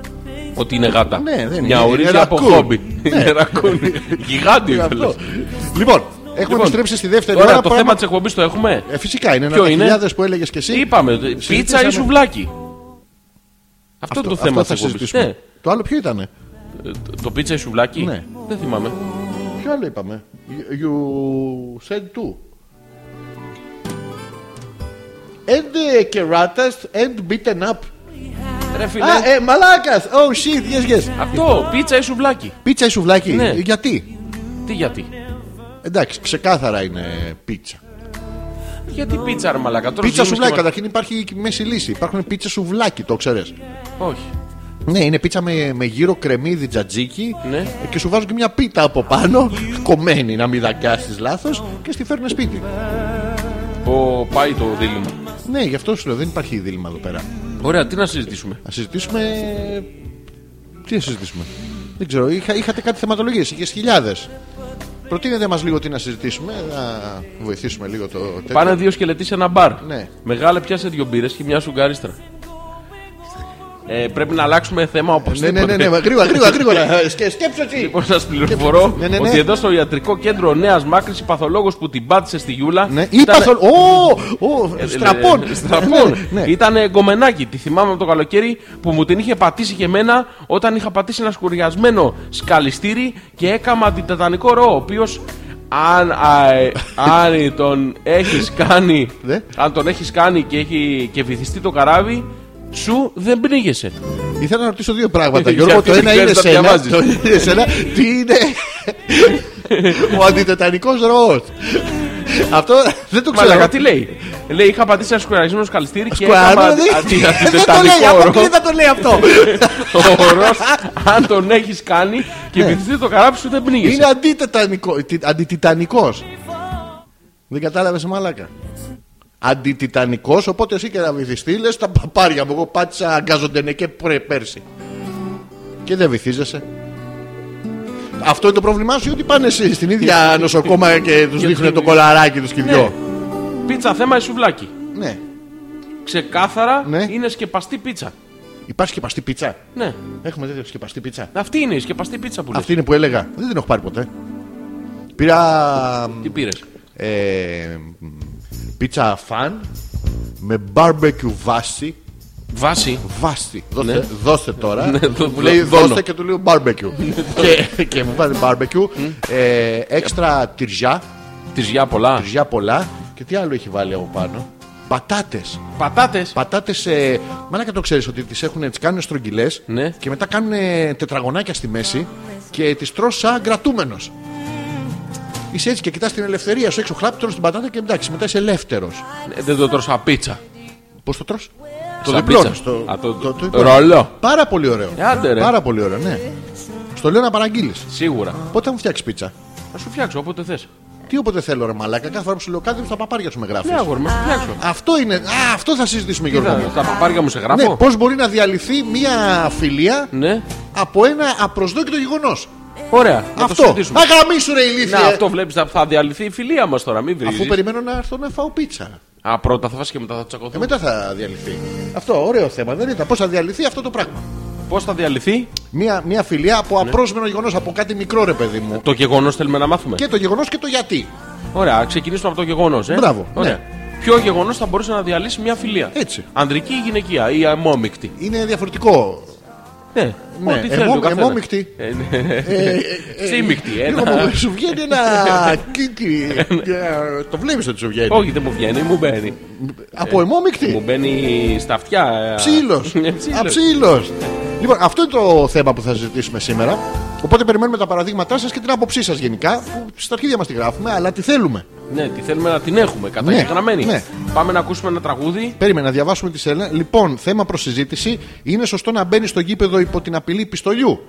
S2: Ότι είναι γάτα.
S3: Ναι, δεν
S2: Μια
S3: είναι.
S2: ορίζια
S3: Είναι
S2: από
S3: ρακούν.
S2: χόμπι.
S3: Ναι.
S2: Είναι ρακούν. Γιγάντιο
S3: Αυτό.
S2: ήθελες.
S3: Λοιπόν, έχουμε
S2: Λοιπόν,
S3: επιστρέψει στη δεύτερη
S2: Τώρα
S3: ώρα.
S2: το
S3: πράγμα-
S2: θέμα της εκπομπής το έχουμε;
S3: Ε, φυσικά είναι ένα
S2: Ποιο
S3: από τα
S2: είναι;
S3: χιλιάδες που έλεγες και εσύ.
S2: Είπαμε, πίτσα
S3: Συζητήσαμε.
S2: ή σουβλάκι. Αυτό, είναι το θέμα
S3: θα
S2: της εκπομπής.
S3: συζητήσουμε.
S2: Ναι.
S3: Το άλλο ποιο ήταν.
S2: Το πίτσα ή σουβλάκι;
S3: Ναι.
S2: Δεν θυμάμαι.
S3: Ποιο άλλο είπαμε; You- You said two. And uh, keratas and beaten up.
S2: Ρε φίλε,
S3: Α, ε, μαλάκας. Oh shit, yes, yes.
S2: αυτό, πίτσα ή σουβλάκι.
S3: Πίτσα ή σουβλάκι.
S2: Ναι.
S3: Γιατί;
S2: Τι γιατί;
S3: Εντάξει, ξεκάθαρα είναι πίτσα.
S2: Γιατί πίτσα, ρε μαλακά. Τώρα
S3: Πίτσα
S2: ζούμε
S3: σουβλάκι,
S2: και-
S3: καταρχήν υπάρχει και μέση λύση. Υπάρχουν πίτσα σουβλάκι, το ξέρεις.
S2: Όχι.
S3: Ναι, είναι πίτσα με, με γύρο κρεμμύδι τζατζίκι
S2: Ναι.
S3: και σου βάζουν και μια πίτα από πάνω, κομμένη να μην δακιάσεις λάθος και στη φέρνουν σπίτι.
S2: Πω, πάει το δίλημα.
S3: Ναι, γι' αυτό σου λέω, δεν υπάρχει δίλημα εδώ πέρα.
S2: Ωραία, τι να συζητήσουμε;
S3: Να συζητήσουμε. Τι να συζητήσουμε; Δεν ξέρω, είχα, είχατε κάτι θεματολογίες, είχες χιλιάδες. Προτείνετε μας λίγο τι να συζητήσουμε, να βοηθήσουμε λίγο το τέτοιο.
S2: Πάνε δύο σκελετοί σε ένα μπαρ.
S3: Ναι.
S2: Μεγάλε πιάσε δύο μπύρες και μια σουγκάριστρα. Ε, πρέπει να αλλάξουμε θέμα όπως
S3: Ναι, ναι, ναι, ναι, γρήγορα, γρήγορα, γρήγορα. Σκε, σκέψου εσύ.
S2: Λοιπόν, σας πληροφορώ
S3: Ναι, ναι, ναι.
S2: ότι εδώ στο ιατρικό κέντρο Νέας Μάκρυση παθολόγος που την πάτησε στη Γιούλα.
S3: Ναι,
S2: ήταν-
S3: είπα στον. Ω, ω,
S2: Ε,
S3: στραπών.
S2: ε, Στραπών.
S3: Ναι, ναι.
S2: Ήταν γκομενάκι. Τη θυμάμαι από το καλοκαίρι που μου την είχε πατήσει και εμένα όταν είχα πατήσει ένα σκουριασμένο σκαλιστήρι και έκαμα αντιτετανικό ρο. Ο οποίος αν, α, ε, αν τον έχεις κάνει,
S3: Ναι.
S2: αν τον έχεις κάνει και έχει και βυθιστεί το καράβι, σου δεν πνίγεσαι.
S3: Ήθελα να ρωτήσω δύο πράγματα.
S2: Γιατί
S3: Γιώργο, το ένα είναι
S2: ξέρεις να
S3: σένα.
S2: διαβάζεις.
S3: Το είναι σένα. Τι είναι; Ο αντιτετανικός ροός. Αυτό δεν το ξέρω.
S2: Μαλάκα τι λέει; Λέει είχα πατήσει ένα σκουριασμένο σκαλιστήρι και
S3: Σκουαρό,
S2: έκαμα
S3: δεν-
S2: αντι-
S3: δεν το λέει,
S2: αντιτετανικό ρο.
S3: αποκλείται να το λέει αυτό.
S2: Ο ορός, αν τον έχεις κάνει και βυθιστεί το καράβι σου δεν πνίγεσαι.
S3: Ναι. Είναι αντιτετανικό, τι- αντιτιτανικός. Δεν κατάλαβες μαλάκα. Αντιτιτανικός, οπότε εσύ και να βυθιστεί, λες τα παπάρια μου. Εγώ πάτησα αγκάζονται και πρέ- πέρσι. Και δεν βυθίζεσαι. Αυτό είναι το πρόβλημά σου ή ότι πάνε εσύ στην ίδια νοσοκόμα και τους δείχνουν το κολαράκι τους και οι δυο.
S2: Πίτσα θέμα ή σουβλάκι.
S3: Ναι.
S2: Ξεκάθαρα
S3: Ναι.
S2: είναι σκεπαστή πίτσα.
S3: Υπάρχει σκεπαστή πίτσα;
S2: Ναι.
S3: Έχουμε τέτοια σκεπαστή πίτσα;
S2: Αυτή είναι η σκεπαστή πίτσα που λες.
S3: Αυτή είναι που έλεγα. Δεν την έχω πάρει ποτέ. Πήρα
S2: Τι πήρες;
S3: ε, μ, πίτσα φαν με barbecue βάση.
S2: Βάση.
S3: Βάση. Δώστε,
S2: Ναι.
S3: δώστε τώρα.
S2: Ναι, δω-
S3: μου λέει
S2: δώνω.
S3: δώστε και του λέω barbecue. και, και μου βάζει barbecue. ε, έξτρα τυριά.
S2: Τυζιά πολλά.
S3: Τυριά πολλά. Και τι άλλο έχει βάλει από πάνω; Πατάτες.
S2: Πατάτες.
S3: Πατάτες. Ε, μαλάκα το ξέρεις ότι τις έχουν, τις κάνουν στρογγυλές
S2: Ναι.
S3: και μετά κάνουν τετραγωνάκια στη μέση και τις τρως σαν κρατούμενος. Είσαι έτσι και κοιτάς την ελευθερία σου έξω, χλάπη τρως την πατάτα και εντάξει, μετά είσαι ελεύθερος.
S2: Δεν το τρώσα πίτσα.
S3: Πώς το τρως; Το
S2: Σαν
S3: διπλώνεις.
S2: πίτσα.
S3: Το,
S2: Α, το-
S3: το- το-
S2: ρολό.
S3: Πάρα πολύ ωραίο.
S2: Ε, άντε, ρε.
S3: Πάρα πολύ ωραίο, ναι. Στο λέω να παραγγείλεις.
S2: Σίγουρα.
S3: Πότε θα μου φτιάξεις πίτσα;
S2: Θα σου φτιάξω όποτε θες.
S3: Τι όποτε θέλω, ρε Μαλάκα. Κάθε φορά που σου λέω κάτι στα παπάρια σου με γράφεις.
S2: Ναι, αγόρι, μου, θα σου φτιάξω.
S3: Αυτό είναι. Α, αυτό θα συζητήσουμε,
S2: Τι
S3: Γιώργο.
S2: θα-
S3: μου.
S2: Τα παπάρια μου σε
S3: Ναι,
S2: γράφω.
S3: πώς μπορεί να διαλυθεί μια φιλία
S2: Ναι.
S3: από ένα απροσδόκητο γεγονός.
S2: Ωραία. Να το
S3: Αυτό.
S2: συζητήσουμε.
S3: Αγαμίσου ρε ηλίθιε.
S2: Να, αυτό βλέπεις θα, θα διαλυθεί η φιλία μας τώρα. Μην βρει.
S3: Αφού περιμένω να έρθω να φάω πίτσα.
S2: Α, πρώτα θα φας και μετά θα
S3: Ε,
S2: τσακωθούμε.
S3: μετά θα διαλυθεί. Αυτό, ωραίο θέμα. Δεν ήταν πώς θα διαλυθεί αυτό το πράγμα;
S2: Πώς θα διαλυθεί;
S3: Μια, μια φιλία από απρόσμενο γεγονός, από κάτι μικρό ρε παιδί μου.
S2: το γεγονός θέλουμε να μάθουμε.
S3: Και το γεγονός και το γιατί.
S2: Ωραία, ας ξεκινήσουμε από το γεγονός. Ε.
S3: Μπράβο,
S2: Ωραία.
S3: ναι.
S2: Ποιο γεγονός θα μπορούσε να διαλύσει μια φιλία;
S3: Έτσι.
S2: Ανδρική ή γυναικεία ή αμόμικτη;
S3: Είναι διαφορετικό.
S2: Ναι,
S3: Ναι,
S2: ό,τι θέλει.
S3: εμώ-
S2: ο καθένας.
S3: εμόμικτη.
S2: Ε, ναι. Σύμμικτη.
S3: Λίγο
S2: Ένα...
S3: μου- Σου βγαίνει ένα κίκι. Ε, Το βλέπεις ότι σου βγαίνει.
S2: Όχι, δεν μου βγαίνει, μου μπαίνει.
S3: Από
S2: Μου
S3: εμόμικτη.
S2: μπαίνει στα αυτιά. ε,
S3: Ψήλος.
S2: ε, ψήλος.
S3: Αψήλος. Λοιπόν, αυτό είναι το θέμα που θα συζητήσουμε σήμερα. Οπότε περιμένουμε τα παραδείγματά σας και την άποψή σας γενικά. Που στα αρχίδια μας τη γράφουμε, αλλά τι θέλουμε.
S2: Ναι, τι θέλουμε να την έχουμε καταγεγραμμένη.
S3: ναι.
S2: Πάμε να ακούσουμε ένα τραγούδι.
S3: Περίμενα να διαβάσουμε τη σελίδα. Λοιπόν, θέμα προς συζήτηση. Είναι σωστό να μπαίνει στο γήπεδο υπό την απειλή πιστολιού;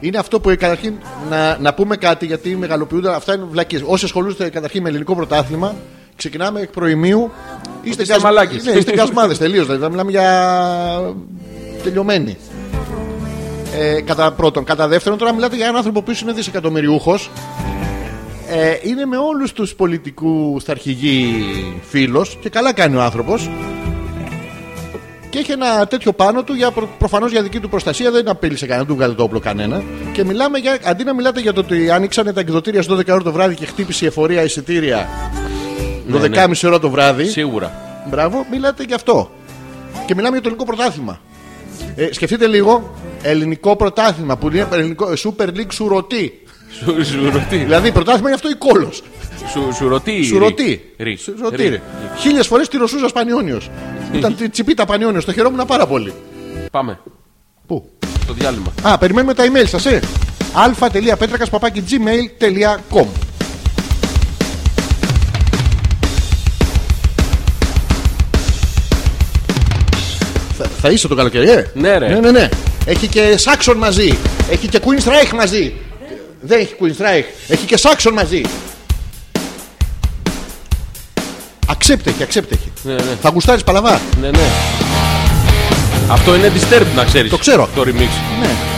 S3: Είναι αυτό που ε, καταρχήν να, να πούμε κάτι γιατί μεγαλοποιούνται. Αυτά είναι βλακίες. Όσοι ασχολούνται καταρχήν με ελληνικό πρωτάθλημα, ξεκινάμε εκ προημίου. Είστε,
S2: είστε μαλάκες.
S3: Ναι, είστε κασμάδες τελείως. Δηλαδή, θα μιλάμε για τελειωμένοι. Ε, κατά πρώτον. Κατά δεύτερον, τώρα μιλάτε για έναν άνθρωπο που είναι δισεκατομμυριούχος. Ε, είναι με όλους τους πολιτικούς αρχηγή φίλος και καλά κάνει ο άνθρωπος και έχει ένα τέτοιο πάνω του για προ, προφανώς για δική του προστασία δεν απείλησε κανένα, δεν του βγάλε το όπλο κανένα και μιλάμε για, αντί να μιλάτε για το ότι άνοιξαν τα εκδοτήρια στις 12 ώρα το βράδυ και χτύπησε η εφορία εισιτήρια 12.30
S2: ναι.
S3: ώρα το βράδυ
S2: Σίγουρα.
S3: Μπράβο, μιλάτε γι' αυτό. Και μιλάμε για το ελληνικό πρωτάθλημα. Ε, σκεφτείτε λίγο, ελληνικό πρωτάθλημα που είναι ελληνικό, Super League σουρωτή.
S2: Σου, σουρωτή.
S3: Δηλαδή πρωτάθλημα είναι αυτό ή κόλος;
S2: Σου, σουρωτή.
S3: Σουρωτή.
S2: Ρι.
S3: Σουρωτή.
S2: Ρι.
S3: ρε. Χίλιες φορές τη Ρωσούζα Πανιόνιο. Ήταν τσι- τσιπίτα Πανιόνιος. Το χαιρόμουν πάρα πολύ.
S2: Πάμε.
S3: Πού;
S2: Το διάλειμμα.
S3: Α, περιμένουμε τα email σας, ε. αλφα.πέτρακα.gmail.com θα, θα είσαι το καλοκαίρι, ε;
S2: Ναι, ρε.
S3: Ναι, ναι, ναι. Έχει και Σάξον μαζί. Έχει και Queen Strike μαζί. Δεν έχει Queen Strike. Έχει και Σάξον μαζί. Αξέπτε έχει, αξέπτε έχει.
S2: Ναι, ναι.
S3: Θα γουστάρεις παλαβά.
S2: Ναι, ναι. Αυτό είναι Disturbed να ξέρεις.
S3: Το ξέρω.
S2: Το remix.
S3: Ναι.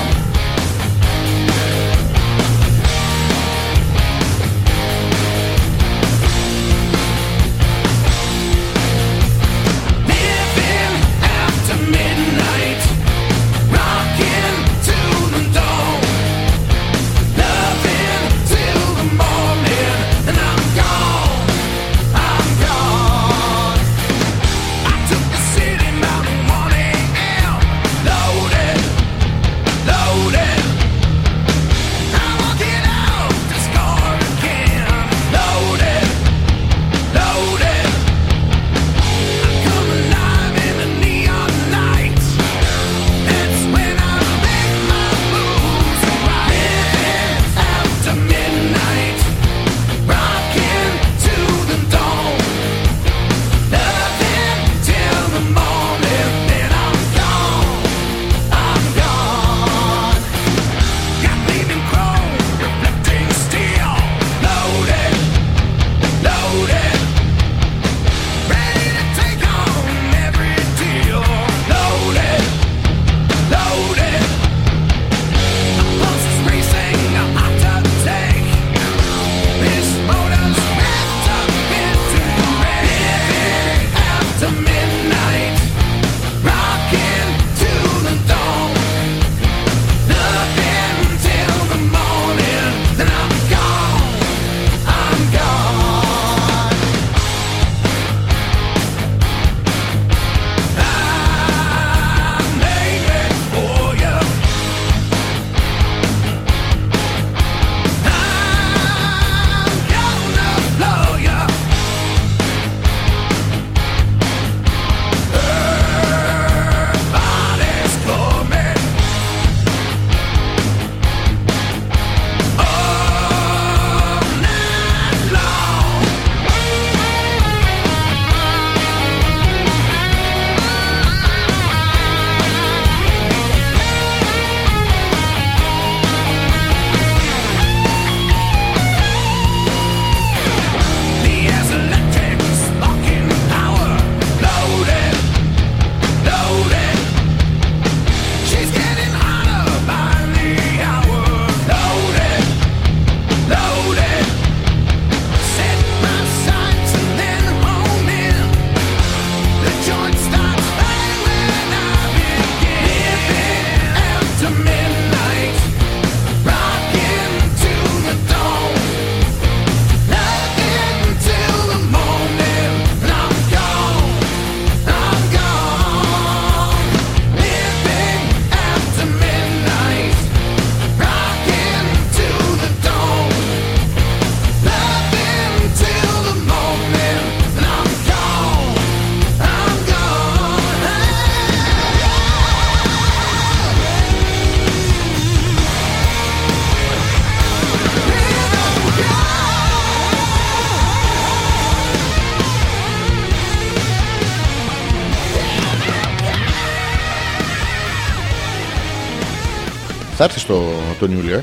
S3: Τον Ιούλιο, ε;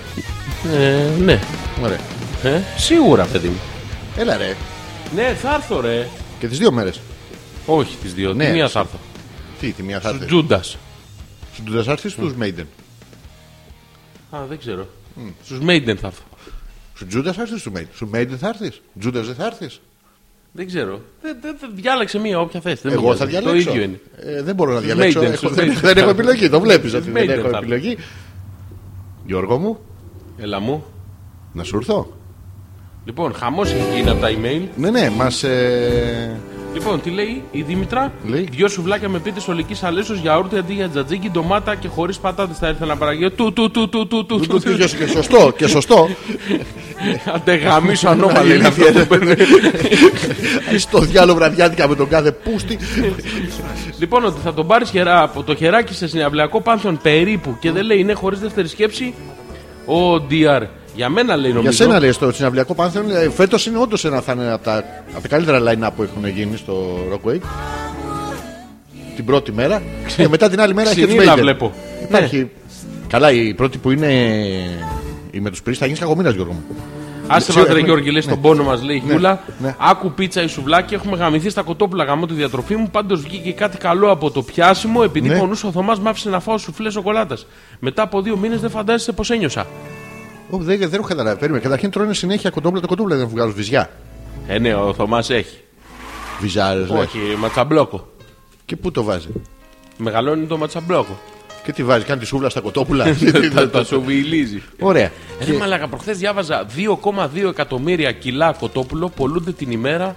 S2: Ε, ναι.
S3: Ωραία.
S2: Ε, σίγουρα, παιδί μου.
S3: Έλα ρε.
S2: Ναι, θα έρθω, ρε.
S3: Και τις δύο μέρες.
S2: Όχι τις δύο.
S3: Ναι.
S2: Τη μία θα έρθω.
S3: Τι, τη μία θα
S2: Στους
S3: έρθεις;
S2: Τζούντας.
S3: Στους Τζούντας θα έρθεις στους Maiden.
S2: Α, δεν ξέρω. Στους Maiden θα έρθω.
S3: Στους Τζούντας θα έρθεις στους Maiden. Στους Maiden θα έρθεις; Τζούντας δεν θα έρθεις;
S2: Δεν ξέρω. Δεν, δεν, δεν- διάλεξε μία, όποια θες. Δεν με
S3: Εγώ θα
S2: νοιάζει.
S3: διαλέξω.
S2: Το ίδιο είναι.
S3: Ε, δεν μπορώ να
S2: Στους
S3: διαλέξω.
S2: Maiden,
S3: Έχω-
S2: στους
S3: δεν,
S2: Maiden.
S3: δεν έχω επιλογή. Το βλέπεις ότι
S2: Στους
S3: δεν
S2: Maiden
S3: έχω
S2: θα έρθω.
S3: επιλογή. Γιώργο μου,
S2: Έλα μου.
S3: να σου έρθω.
S2: Λοιπόν, χαμός έχει γίνει από τα email.
S3: Ναι, ναι, μας. Ε...
S2: Λοιπόν, τι λέει η Δήμητρα;
S3: Λέει.
S2: Δυο σουβλάκια με πίτες ολικής αλέσο γιαούρτι αντί για τζατζίκι, ντομάτα και χωρίς πατάτες θα ήρθα να παραγγείλω. Του, του, του, του, του, του, του.
S3: Και και σωστό, και σωστό.
S2: Αντε γαμίσω ανώμαλα είναι αυτό το παιδί.
S3: Στο διάλογο βραδιάτικα με τον κάθε πούστη.
S2: Λοιπόν, ότι θα τον πάρεις χερά, από το χεράκι σε συναυλιακό πάνθιον περίπου και δεν λέει είναι χωρίς δεύτερη σκέψη. Ο DR. Για μένα λέει νομίζω.
S3: Για σένα λέει στο συναυλιακό Πάνθεον, φέτος είναι όντως ένα θα είναι από τα, από τα καλύτερα line-up που έχουν γίνει στο Rockway. Την πρώτη μέρα. και μετά την άλλη μέρα έχει
S2: Ξυνήλα
S3: τους Maiden.
S2: βλέπω.
S3: Υπάρχει. Καλά, η πρώτη που είναι η με τους πρι θα γίνει κακομοίρα, Γιώργο μου.
S2: Άσε
S3: Σίγουρα
S2: μάτρε
S3: έχουμε-
S2: Γιώργη, λέει στον πόνο μας, λέει η Γιούλα.
S3: ναι.
S2: Άκου πίτσα ή σουβλάκι, έχουμε γαμηθεί στα κοτόπουλα γαμώ τη διατροφή μου. Πάντως βγήκε κάτι καλό από το πιάσιμο, επειδή
S3: Ναι.
S2: πονούσε ο Θωμάς μ' άφησε να φάω σουφλές σοκολάτας. Μετά από δύο μήνες δεν φαντάζεσαι πώ ένιωσα.
S3: Ω, δεν, δεν έχω καταλάβει. Περίμενε. Καταρχήν τρώνε συνέχεια κοτόπουλα. Το κοτόπουλα δεν βγάζουν βυζιά.
S2: Ε, ναι, ο Θωμάς έχει.
S3: Βυζάρε,
S2: Όχι, ματσαμπλόκο.
S3: Και πού το βάζει;
S2: Μεγαλώνει το ματσαμπλόκο.
S3: Και τι βάζει, κάνει τη σούβλα στα κοτόπουλα.
S2: Θα τα σου βιλίζει.
S3: Ωραία.
S2: Ε, ρε μαλάκα, προχθές διάβαζα 2,2 εκατομμύρια κιλά κοτόπουλο πολλούνται την ημέρα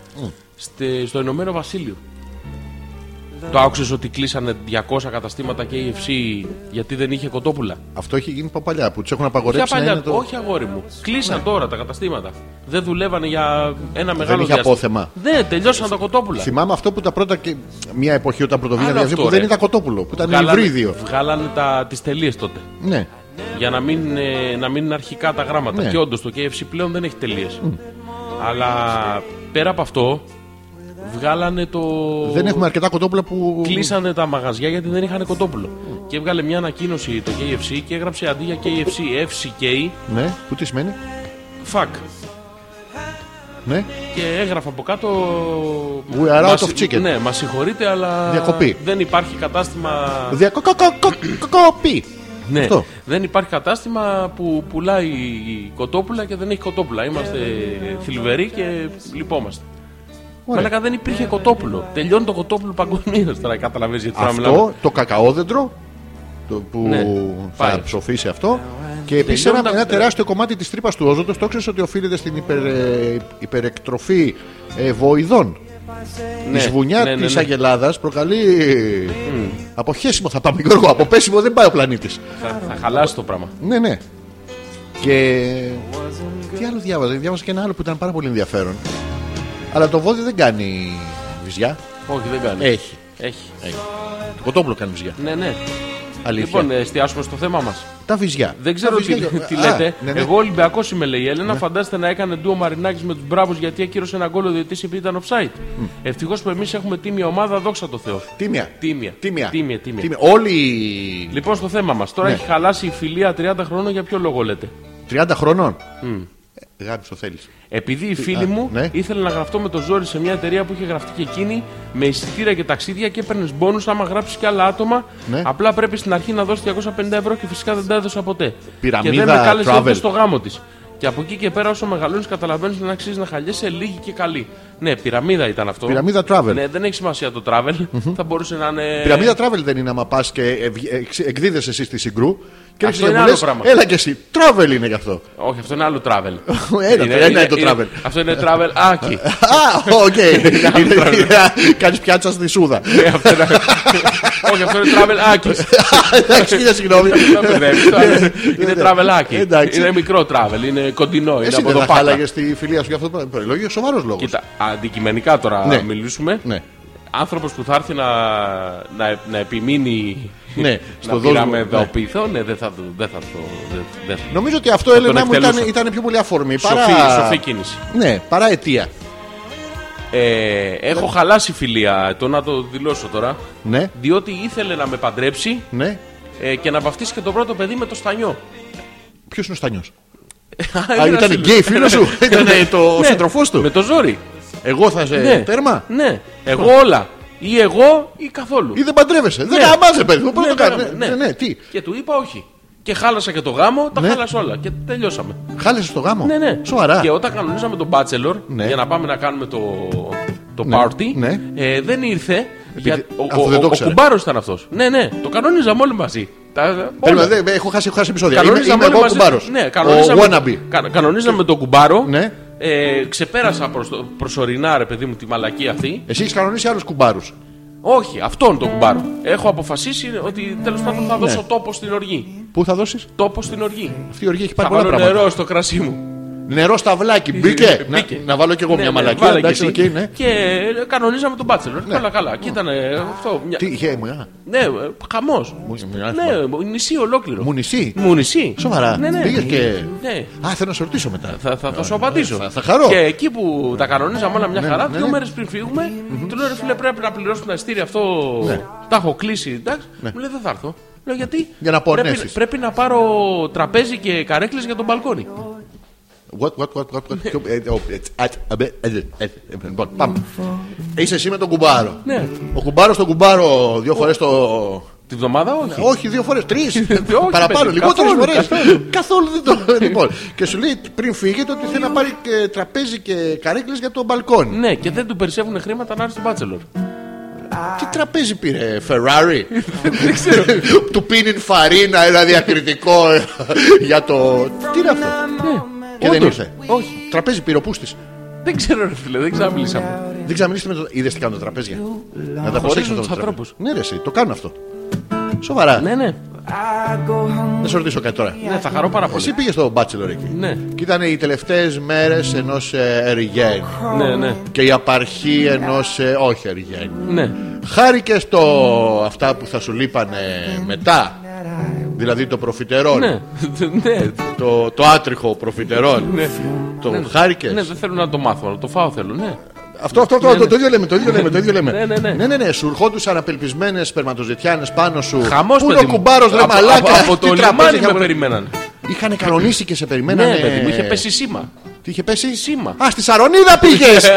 S2: στε- στο Ηνωμένο Βασίλειο. Το άκουσες ότι κλείσανε 200 καταστήματα KFC γιατί δεν είχε κοτόπουλα;
S3: Αυτό έχει γίνει από παλιά που τους έχουν
S2: Ποια
S3: απαγορέψει να
S2: παλιά,
S3: είναι το.
S2: όχι αγόρι μου. Κλείσαν τώρα τα καταστήματα. Δεν δουλεύανε για ένα μεγάλο
S3: είχε
S2: διάστημα.
S3: απόθεμα.
S2: Δεν, τελειώσαν τα κοτόπουλα.
S3: Θυμάμαι αυτό που τα πρώτα. Και... Μια εποχή όταν πρώτο βγήκαν
S2: Άλλο
S3: διαβεί
S2: αυτό,
S3: που δεν
S2: ρε.
S3: ήταν κοτόπουλο, που ήταν
S2: Βγάλανε-
S3: υβρίδιο.
S2: Βγάλανε τα, τις τελείες τότε.
S3: Ναι.
S2: Για να μην, ε, να μην είναι αρχικά τα γράμματα.
S3: Ναι.
S2: Και όντως το KFC πλέον δεν έχει τελείες. Αλλά πέρα από αυτό, βγάλανε το.
S3: Δεν έχουμε αρκετά κοτόπουλα που.
S2: Κλείσανε τα μαγαζιά γιατί δεν είχαν κοτόπουλο. Και έβγαλε μια ανακοίνωση το KFC και έγραψε αντί για KFC FCK,
S3: Ναι, που τι σημαίνει;
S2: fuck.
S3: Ναι.
S2: Και έγραφε από κάτω.
S3: We are out
S2: «Μας-
S3: of chicken».
S2: Ναι, μα συγχωρείτε, αλλά.
S3: Διακοπή.
S2: Δεν υπάρχει κατάστημα.
S3: Διακοκοκοκοκοκοπή.
S2: Ναι,
S3: Αυτό.
S2: δεν υπάρχει κατάστημα που πουλάει κοτόπουλα και δεν έχει κοτόπουλα. Είμαστε θλιβεροί και λυπόμαστε. Μαλάκα δεν υπήρχε κοτόπουλο. Τελειώνει το κοτόπουλο παγκοσμίως τώρα. Καταλαβαίνει γιατί τώρα μιλάμε.
S3: Αυτό το κακαόδεντρο το που
S2: Ναι,
S3: θα
S2: πάει.
S3: ψοφήσει αυτό. Και επίση ένα,
S2: Τελειώνοντας-
S3: ένα τεράστιο κομμάτι της τρύπας του όζοντος το ξέρεις ότι οφείλεται στην υπερ, ε, υπερεκτροφή ε, βοηδών.
S2: Ναι,
S3: η σβουνιά
S2: ναι, ναι,
S3: της
S2: ναι.
S3: Αγελάδας προκαλεί. Αποχέσιμο θα πάμε, Γιώργο. Από πέσιμο δεν πάει ο πλανήτης.
S2: Θα, θα χαλάσει το πράγμα.
S3: Ναι, ναι. Και. Τι άλλο διάβαζα. Διάβαζα και ένα άλλο που ήταν πάρα πολύ ενδιαφέρον. Αλλά το βόδι δεν κάνει βυζιά.
S2: Όχι, δεν κάνει.
S3: Έχει.
S2: Έχει.
S3: Το κοτόπουλο κάνει βυζιά.
S2: Ναι, ναι.
S3: Αλήθεια.
S2: Λοιπόν, ε, εστιάσουμε στο θέμα μας.
S3: τα βυζιά.
S2: Δεν ξέρω
S3: Τα
S2: τι,
S3: βυζιά-
S2: τι
S3: Α,
S2: λέτε.
S3: ναι, ναι.
S2: Εγώ Ολυμπιακός είμαι, λέει η Έλενα. Φαντάζεστε να έκανε ντουο Μαρινάκης με τους Μπράβους γιατί ακύρωσε ένα γκολ ο διαιτή επειδή ήταν offside. Ευτυχώς που εμείς έχουμε τίμια ομάδα, δόξα τω Θεώ.
S3: Τίμια.
S2: Τίμια.
S3: Τίμια.
S2: Τίμια, τίμια.
S3: Τίμια. Όλοι.
S2: Λοιπόν, στο θέμα μας. Τώρα
S3: Ναι.
S2: έχει χαλάσει η φιλία 30 χρόνων για ποιο λόγο λέτε;
S3: 30 χρονών. Ε, Γάμισο θέλεις.
S2: Επειδή η φίλη
S3: α,
S2: μου
S3: ναι.
S2: ήθελε να γραφτώ με το ζόρι σε μια εταιρεία που είχε γραφτεί και εκείνη με εισιτήρια και ταξίδια και έπαιρνες μπόνους άμα γράψεις και άλλα άτομα.
S3: Ναι.
S2: Απλά πρέπει στην αρχή να δώσει 250 ευρώ και φυσικά δεν τα έδωσα ποτέ.
S3: Πυραμίδα
S2: και δεν με κάλεσε
S3: travel.
S2: ούτε στο γάμο της. Και από εκεί και πέρα, όσο μεγαλώνεις, καταλαβαίνεις να αξίζει να χαλιέσαι λίγη και καλή. Ναι, πυραμίδα ήταν αυτό.
S3: Πυραμίδα travel.
S2: Ναι, δεν έχει σημασία το travel. Θα μπορούσε να είναι.
S3: Πυραμίδα travel δεν είναι άμα πας και ευγε- εξ- εκδίδεσαι εσύ στη Συγγρού. Και
S2: Αυτό
S3: έρχεσαι
S2: είναι
S3: και μου
S2: άλλο
S3: λες,
S2: πράγμα.
S3: Έλα και εσύ. Travel είναι γι' αυτό.
S2: Όχι, αυτό είναι άλλο travel.
S3: Ένα, ένα είναι το travel.
S2: Αυτό είναι τραβελάκι.
S3: Α, οκ. Κάνεις πιάτσα στη Σούδα.
S2: Ναι, αυτό είναι- Όχι, αυτό είναι τραβελάκι.
S3: Εντάξει, χίλια συγγνώμη.
S2: Δεν μπερδεύεις, το άλλο Είναι τραβελάκι.
S3: Εντάξει.
S2: Είναι μικρό travel, είναι κοντινό. Είναι
S3: Εσύ
S2: από
S3: δεν
S2: το
S3: θα
S2: πάκρα.
S3: χάλαγες τη φιλία σου για αυτό το πράγμα. Λόγιο σοβαρός λόγος.
S2: Κοίτα, αντικειμενικά τώρα
S3: Ναι.
S2: μιλήσουμε.
S3: Ναι.
S2: Άνθρωπος που θα έρθει να, να, να επιμείνει
S3: Ναι,
S2: να
S3: στο
S2: πήραμε
S3: δώσμο, ναι.
S2: δαοποιηθώ, ναι, δεν θα το. Δεν θα το δεν, δεν.
S3: Νομίζω ότι αυτό,
S2: τον
S3: Έλενα μου, ήταν,
S2: εκτελούσα.
S3: ήταν πιο πολύ αφορμή.
S2: Σοφή,
S3: Παρά...
S2: σοφή κίνηση.
S3: Ναι, παρά αιτία.
S2: Ε, έχω χαλάσει φιλία, το να το δηλώσω τώρα.
S3: Ναι,
S2: Διότι ήθελε να με παντρέψει
S3: ναι.
S2: ε, και να βαφτίσει και το πρώτο παιδί με το στανιό.
S3: Ποιος είναι ο Στανιός;
S2: Α,
S3: Α, ήταν γκέι φίλος σου; Ήταν το
S2: Ναι,
S3: σύντροφό του;
S2: Με το ζόρι.
S3: Εγώ θα σε
S2: Ναι.
S3: τέρμα;
S2: Ναι, εγώ όλα. Ή εγώ ή καθόλου.
S3: Ή δεν παντρεύεσαι. Δεν
S2: Ναι.
S3: γαμάς, ρε παιδί μου. Πώ
S2: Ναι,
S3: το
S2: ναι,
S3: κάνει.
S2: ναι.
S3: Ναι, ναι, τι.
S2: Και του είπα όχι. Και χάλασα και το γάμο, τα
S3: Ναι.
S2: χάλασα όλα. Και τελειώσαμε.
S3: Χάλασε το γάμο.
S2: Ναι, ναι.
S3: Σοβαρά.
S2: Και όταν κανονίζαμε τον Bachelor
S3: Ναι.
S2: για να πάμε να κάνουμε το, το
S3: Ναι,
S2: party,
S3: ναι.
S2: ε, δεν ήρθε. Για, ο
S3: αυτό
S2: ο,
S3: δεν το
S2: ο,
S3: ήξερε.
S2: κουμπάρος ήταν αυτός. Ναι, ναι, το κανονίζαμε όλοι μαζί. Τα, όλα.
S3: Περίμενε, δεν- έχω χάσει, έχω χάσει επεισόδια. Είμαι,
S2: Κανονίζαμε
S3: είμαι
S2: όλοι
S3: εγώ
S2: μαζί.
S3: κουμπάρος.
S2: Ναι,
S3: Ο
S2: κανονίζαμε,
S3: wannabe.
S2: κα, κανονίζαμε τον κουμπάρο.
S3: Ναι.
S2: Ε, ξεπέρασα προς το, προσωρινά, ρε παιδί μου, τη μαλακία αυτή.
S3: Εσύ έχεις κανονίσει άλλους κουμπάρους.
S2: Όχι, αυτόν τον κουμπάρο. Έχω αποφασίσει ότι τέλος πάντων
S3: Ναι.
S2: θα δώσω τόπο στην οργή.
S3: Πού θα δώσεις;
S2: Τόπο στην οργή.
S3: Αυτή η οργή έχει
S2: Θα
S3: πάρει πολλά
S2: βάλω
S3: πράγματα.
S2: νερό στο κρασί μου.
S3: Νερό στ' αυλάκι. Μπήκε. να,
S2: Μπήκε.
S3: να βάλω κι εγώ
S2: Ναι,
S3: μια
S2: ναι,
S3: μαλακία.
S2: βάλε
S3: Εντάξει,
S2: και
S3: οκ,
S2: εσύ.
S3: ναι.
S2: Και ε, κανονίζαμε τον Bachelor. Καλά, καλά. Και ήταν ε, αυτό. Μια...
S3: Τι είχε μου, α,
S2: Ναι, χαμός.
S3: μου- μου-
S2: Ναι, νησί ολόκληρο.
S3: Μου νησί;
S2: Μου νησί.
S3: Σοβαρά.
S2: Ναι, ναι.
S3: Πήγες και.
S2: Ναι.
S3: Α, θέλω να σε ρωτήσω μετά.
S2: Θα, θα, θα σου απαντήσω.
S3: θα- θα χαρώ.
S2: Και εκεί που τα κανονίζαμε όλα μια χαρά,
S3: ναι,
S2: δύο
S3: ναι.
S2: μέρες πριν φύγουμε, του λέω ρε φίλε πρέπει να πληρώσουμε τα ειστήρια αυτό.
S3: Ναι.
S2: Τα έχω κλείσει. Εντάξει. Μου λέει δεν θα έρθω. Λέω γιατί.
S3: Για να
S2: πρέπει,
S3: πονέσεις.
S2: πρέπει να πάρω τραπέζι και καρέκλες για τον μπαλκόνι.
S3: What, what, what, what, what; Ποιο- ε, ο- ε, α, α, μπε, ε, ε, ε, Λοιπόν, πάμε. Είσαι εσύ με τον κουμπάρο.
S2: Ναι.
S3: Ο κουμπάρος τον κουμπάρο δύο φορές το.
S2: Τη βδομάδα όχι;
S3: Όχι, δύο φορές, τρεις.
S2: Όχι,
S3: Παραπάνω,
S2: παιδί,
S3: λιγότερε
S2: καθόλου,
S3: φορές.
S2: καθόλου.
S3: Καθόλου δεν το. Λοιπόν, και σου λέει πριν φύγετε ότι θέλει να πάρει και τραπέζι και καρέκλες για το μπαλκόνι.
S2: Ναι, και δεν του περισσεύουν χρήματα να έρθει στο Bachelor.
S3: Τι τραπέζι πήρε, Ferrari; Του πίνει φαρίνα, ένα διακριτικό ε, για το. Τι είναι αυτό; Και δεν
S2: Ναι. Όντως.
S3: ήρθε.
S2: Όχι.
S3: Τραπέζι πήρε ο Πούστης.
S2: Δεν ξέρω, ρε φίλε, δεν ξαναμιλήσαμε.
S3: Δεν ξαμιλήσετε με το. Είδες τι κάνουν τα τραπέζια. Να τα
S2: Χωρίζουν
S3: προσέξετε
S2: τους
S3: το τραπέζι.
S2: ανθρώπους.
S3: Ναι, ρε, εσύ, το κάνουν αυτό. Σοβαρά.
S2: Ναι, ναι.
S3: Να σε ρωτήσω κάτι τώρα.
S2: Ναι, θα χαρώ πάρα
S3: Εσύ
S2: πολύ.
S3: πήγες στο Bachelor εκεί.
S2: Ναι.
S3: Και ήταν οι τελευταίες μέρες ενός Εριγέν.
S2: Ναι, ναι.
S3: Και η απαρχή ενός. όχι Εριγέν.
S2: Ναι.
S3: Χάρηκες στο αυτά που θα σου λείπανε μετά. Δηλαδή το προφιτερόλ.
S2: Ναι. Ναι.
S3: Το, το άτριχο προφιτερόλ.
S2: Ναι.
S3: Το χάρηκες.
S2: Ναι, δεν θέλω να το μάθω, να το φάω θέλω, ναι.
S3: Αυτό, αυτό, αυτό,
S2: Ναι,
S3: το,
S2: ναι.
S3: το ίδιο λέμε, το ίδιο λέμε, το ίδιο λέμε.
S2: Ναι, ναι, ναι.
S3: ναι, ναι, ναι. Σου ερχόντουσαν απελπισμένες σπερματοζητιάνες πάνω σου.
S2: Χαμός,
S3: Πού είναι
S2: παιδί
S3: ο
S2: μου.
S3: κουμπάρος, ρε
S2: Από-
S3: μαλάκα;
S2: από- Από
S3: τι
S2: το
S3: τραπέζι
S2: λιμάνι
S3: είχαμε-
S2: με περιμέναν.
S3: Είχαν κανονίσει και σε περιμένανε.
S2: Ναι, παιδί μου, είχε πέσει σήμα.
S3: Τι είχε πέσει;
S2: Σήμα.
S3: Α, στη Σαρονίδα πήγες!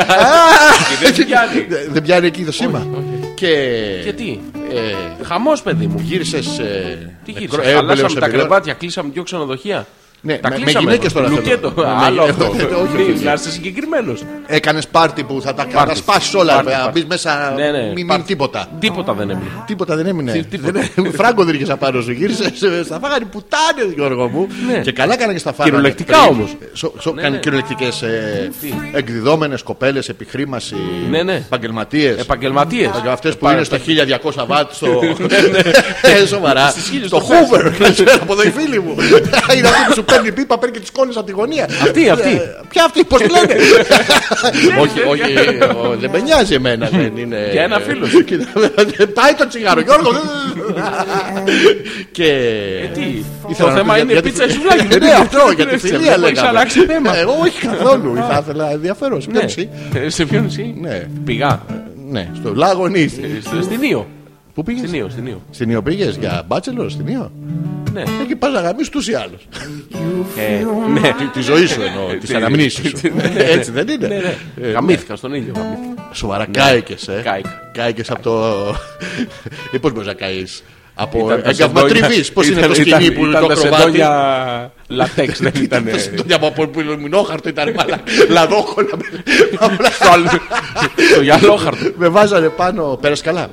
S2: δεν πιάνει.
S3: Δεν πιάνει εκεί το σήμα. Και.
S2: Και τι,
S3: ε,
S2: χαμός παιδί μου.
S3: Γύρισες.
S2: Τι γύρισες, χαλάσαμε τα κρεβάτια, κλείσαμε δύο ξενοδοχεία.
S3: Ναι,
S2: τα
S3: με- με
S2: κλείσαμε.
S3: γυναίκες τώρα θέλω.
S2: Λουκέτο,
S3: Ναι,
S2: άλλο
S3: με-
S2: αυτό.
S3: όχι, όχι, όχι.
S2: Να είσαι συγκεκριμένος.
S3: Έκανες πάρτι που θα τα, θα
S2: Πάρτι.
S3: τα σπάσει όλα.
S2: Πάρτι,
S3: Να
S2: πάρτι.
S3: μπεις μέσα.
S2: Ναι, ναι,
S3: Μην μείνει
S2: πάρτι.
S3: τίποτα.
S2: Τίποτα δεν έμεινε.
S3: Τίποτα δεν έμεινε.
S2: Τι- τίποτα.
S3: Δεν- Φράγκο δεν είχες απάνω σου. Γύρισε. Στα φάγανε πουτάνες, Γιώργο μου.
S2: Ναι.
S3: Και καλά έκανε και στα φάγανε.
S2: Κυριολεκτικά
S3: Πριν-
S2: όμως.
S3: Σο- σο-
S2: Ναι,
S3: Κάνει
S2: ναι.
S3: κυριολεκτικές
S2: Τι;
S3: εκδιδόμενες κοπέλες, επιχρήμαση.
S2: Ναι, ναι.
S3: Επαγγελματίες.
S2: Επαγγελματίες.
S3: Αυτές που είναι στα 1200 βάτ στο.
S2: Ναι,
S3: Ε, Σοβαρά.
S2: Στις χίλιες
S3: Στο
S2: το
S3: Hoover. Ξέρω από εδώ οι φίλοι μου. Είναι αυτή που σου παίρνει πίπα, παίρνει και τι κόλλε από τη γωνία.
S2: Αυτή, αυτή.
S3: Ε, Ποια αυτή, πώ τη λένε. Όχι, όχι, ε, ο- δεν με νοιάζει εμένα. δεν είναι-
S2: Για ένα φίλο.
S3: Κοίτα, Πάει το τσιγάρο, Γιώργο. Και.
S2: Ε, Τι,
S3: Ήθελα
S2: το
S3: να
S2: θέμα
S3: πει
S2: είναι
S3: για
S2: η
S3: τη-
S2: πίτσα ή σουβλάκι.
S3: Ναι, αυτό για τη φιλία
S2: Έχει
S3: λέγαμε.
S2: αλλάξει θέμα.
S3: Ε, Εγώ όχι καθόλου. Θα ήθελα ενδιαφέρον. Σε ποιο
S2: Ναι.
S3: νησί?
S2: Ε, Σε ποιο νησί.
S3: Ναι.
S2: Πηγά.
S3: Ναι, στο Λάγο Νης.
S2: Ε, στο- Στην Ήο.
S3: Πού πήγες;
S2: Στην Ήο, στην Ήο.
S3: Στην Ήο πήγες για μπάτσελο, στην Ήο.
S2: Ναι.
S3: Εκεί πας να γαμίσεις τους ή άλλους.
S2: Ε, Ναι.
S3: Τη- Τη ζωή σου εννοώ, τις
S2: Τι-
S3: αναμνήσεις σου. Έτσι δεν είναι;
S2: Ναι, ναι.
S3: Ε,
S2: Γαμήθηκα στον ήλιο. γαμήθηκα.
S3: Σοβαρά κάηκες, ε.
S2: Κάηκα.
S3: Κάηκες από το... Ε, πώς μπορείς να κάεις. Από
S2: Ήταν τα
S3: έγκαυμα
S2: σεντόνια-
S3: τριβής. Πώς είναι
S2: ήταν-
S3: το σκηνή
S2: ήταν-
S3: που είναι
S2: ήταν
S3: το
S2: τα
S3: κροβάτι.
S2: σεντόνια λατέξ, δεν ήταν.
S3: Τα σεντόνια από που λουμινόχαρτο ήταν μαλα- λαδόχολα. Απλά
S2: Στο άλλο- Στο γυαλόχαρτο.
S3: Με βάζανε πάνω. Πέρασε καλά.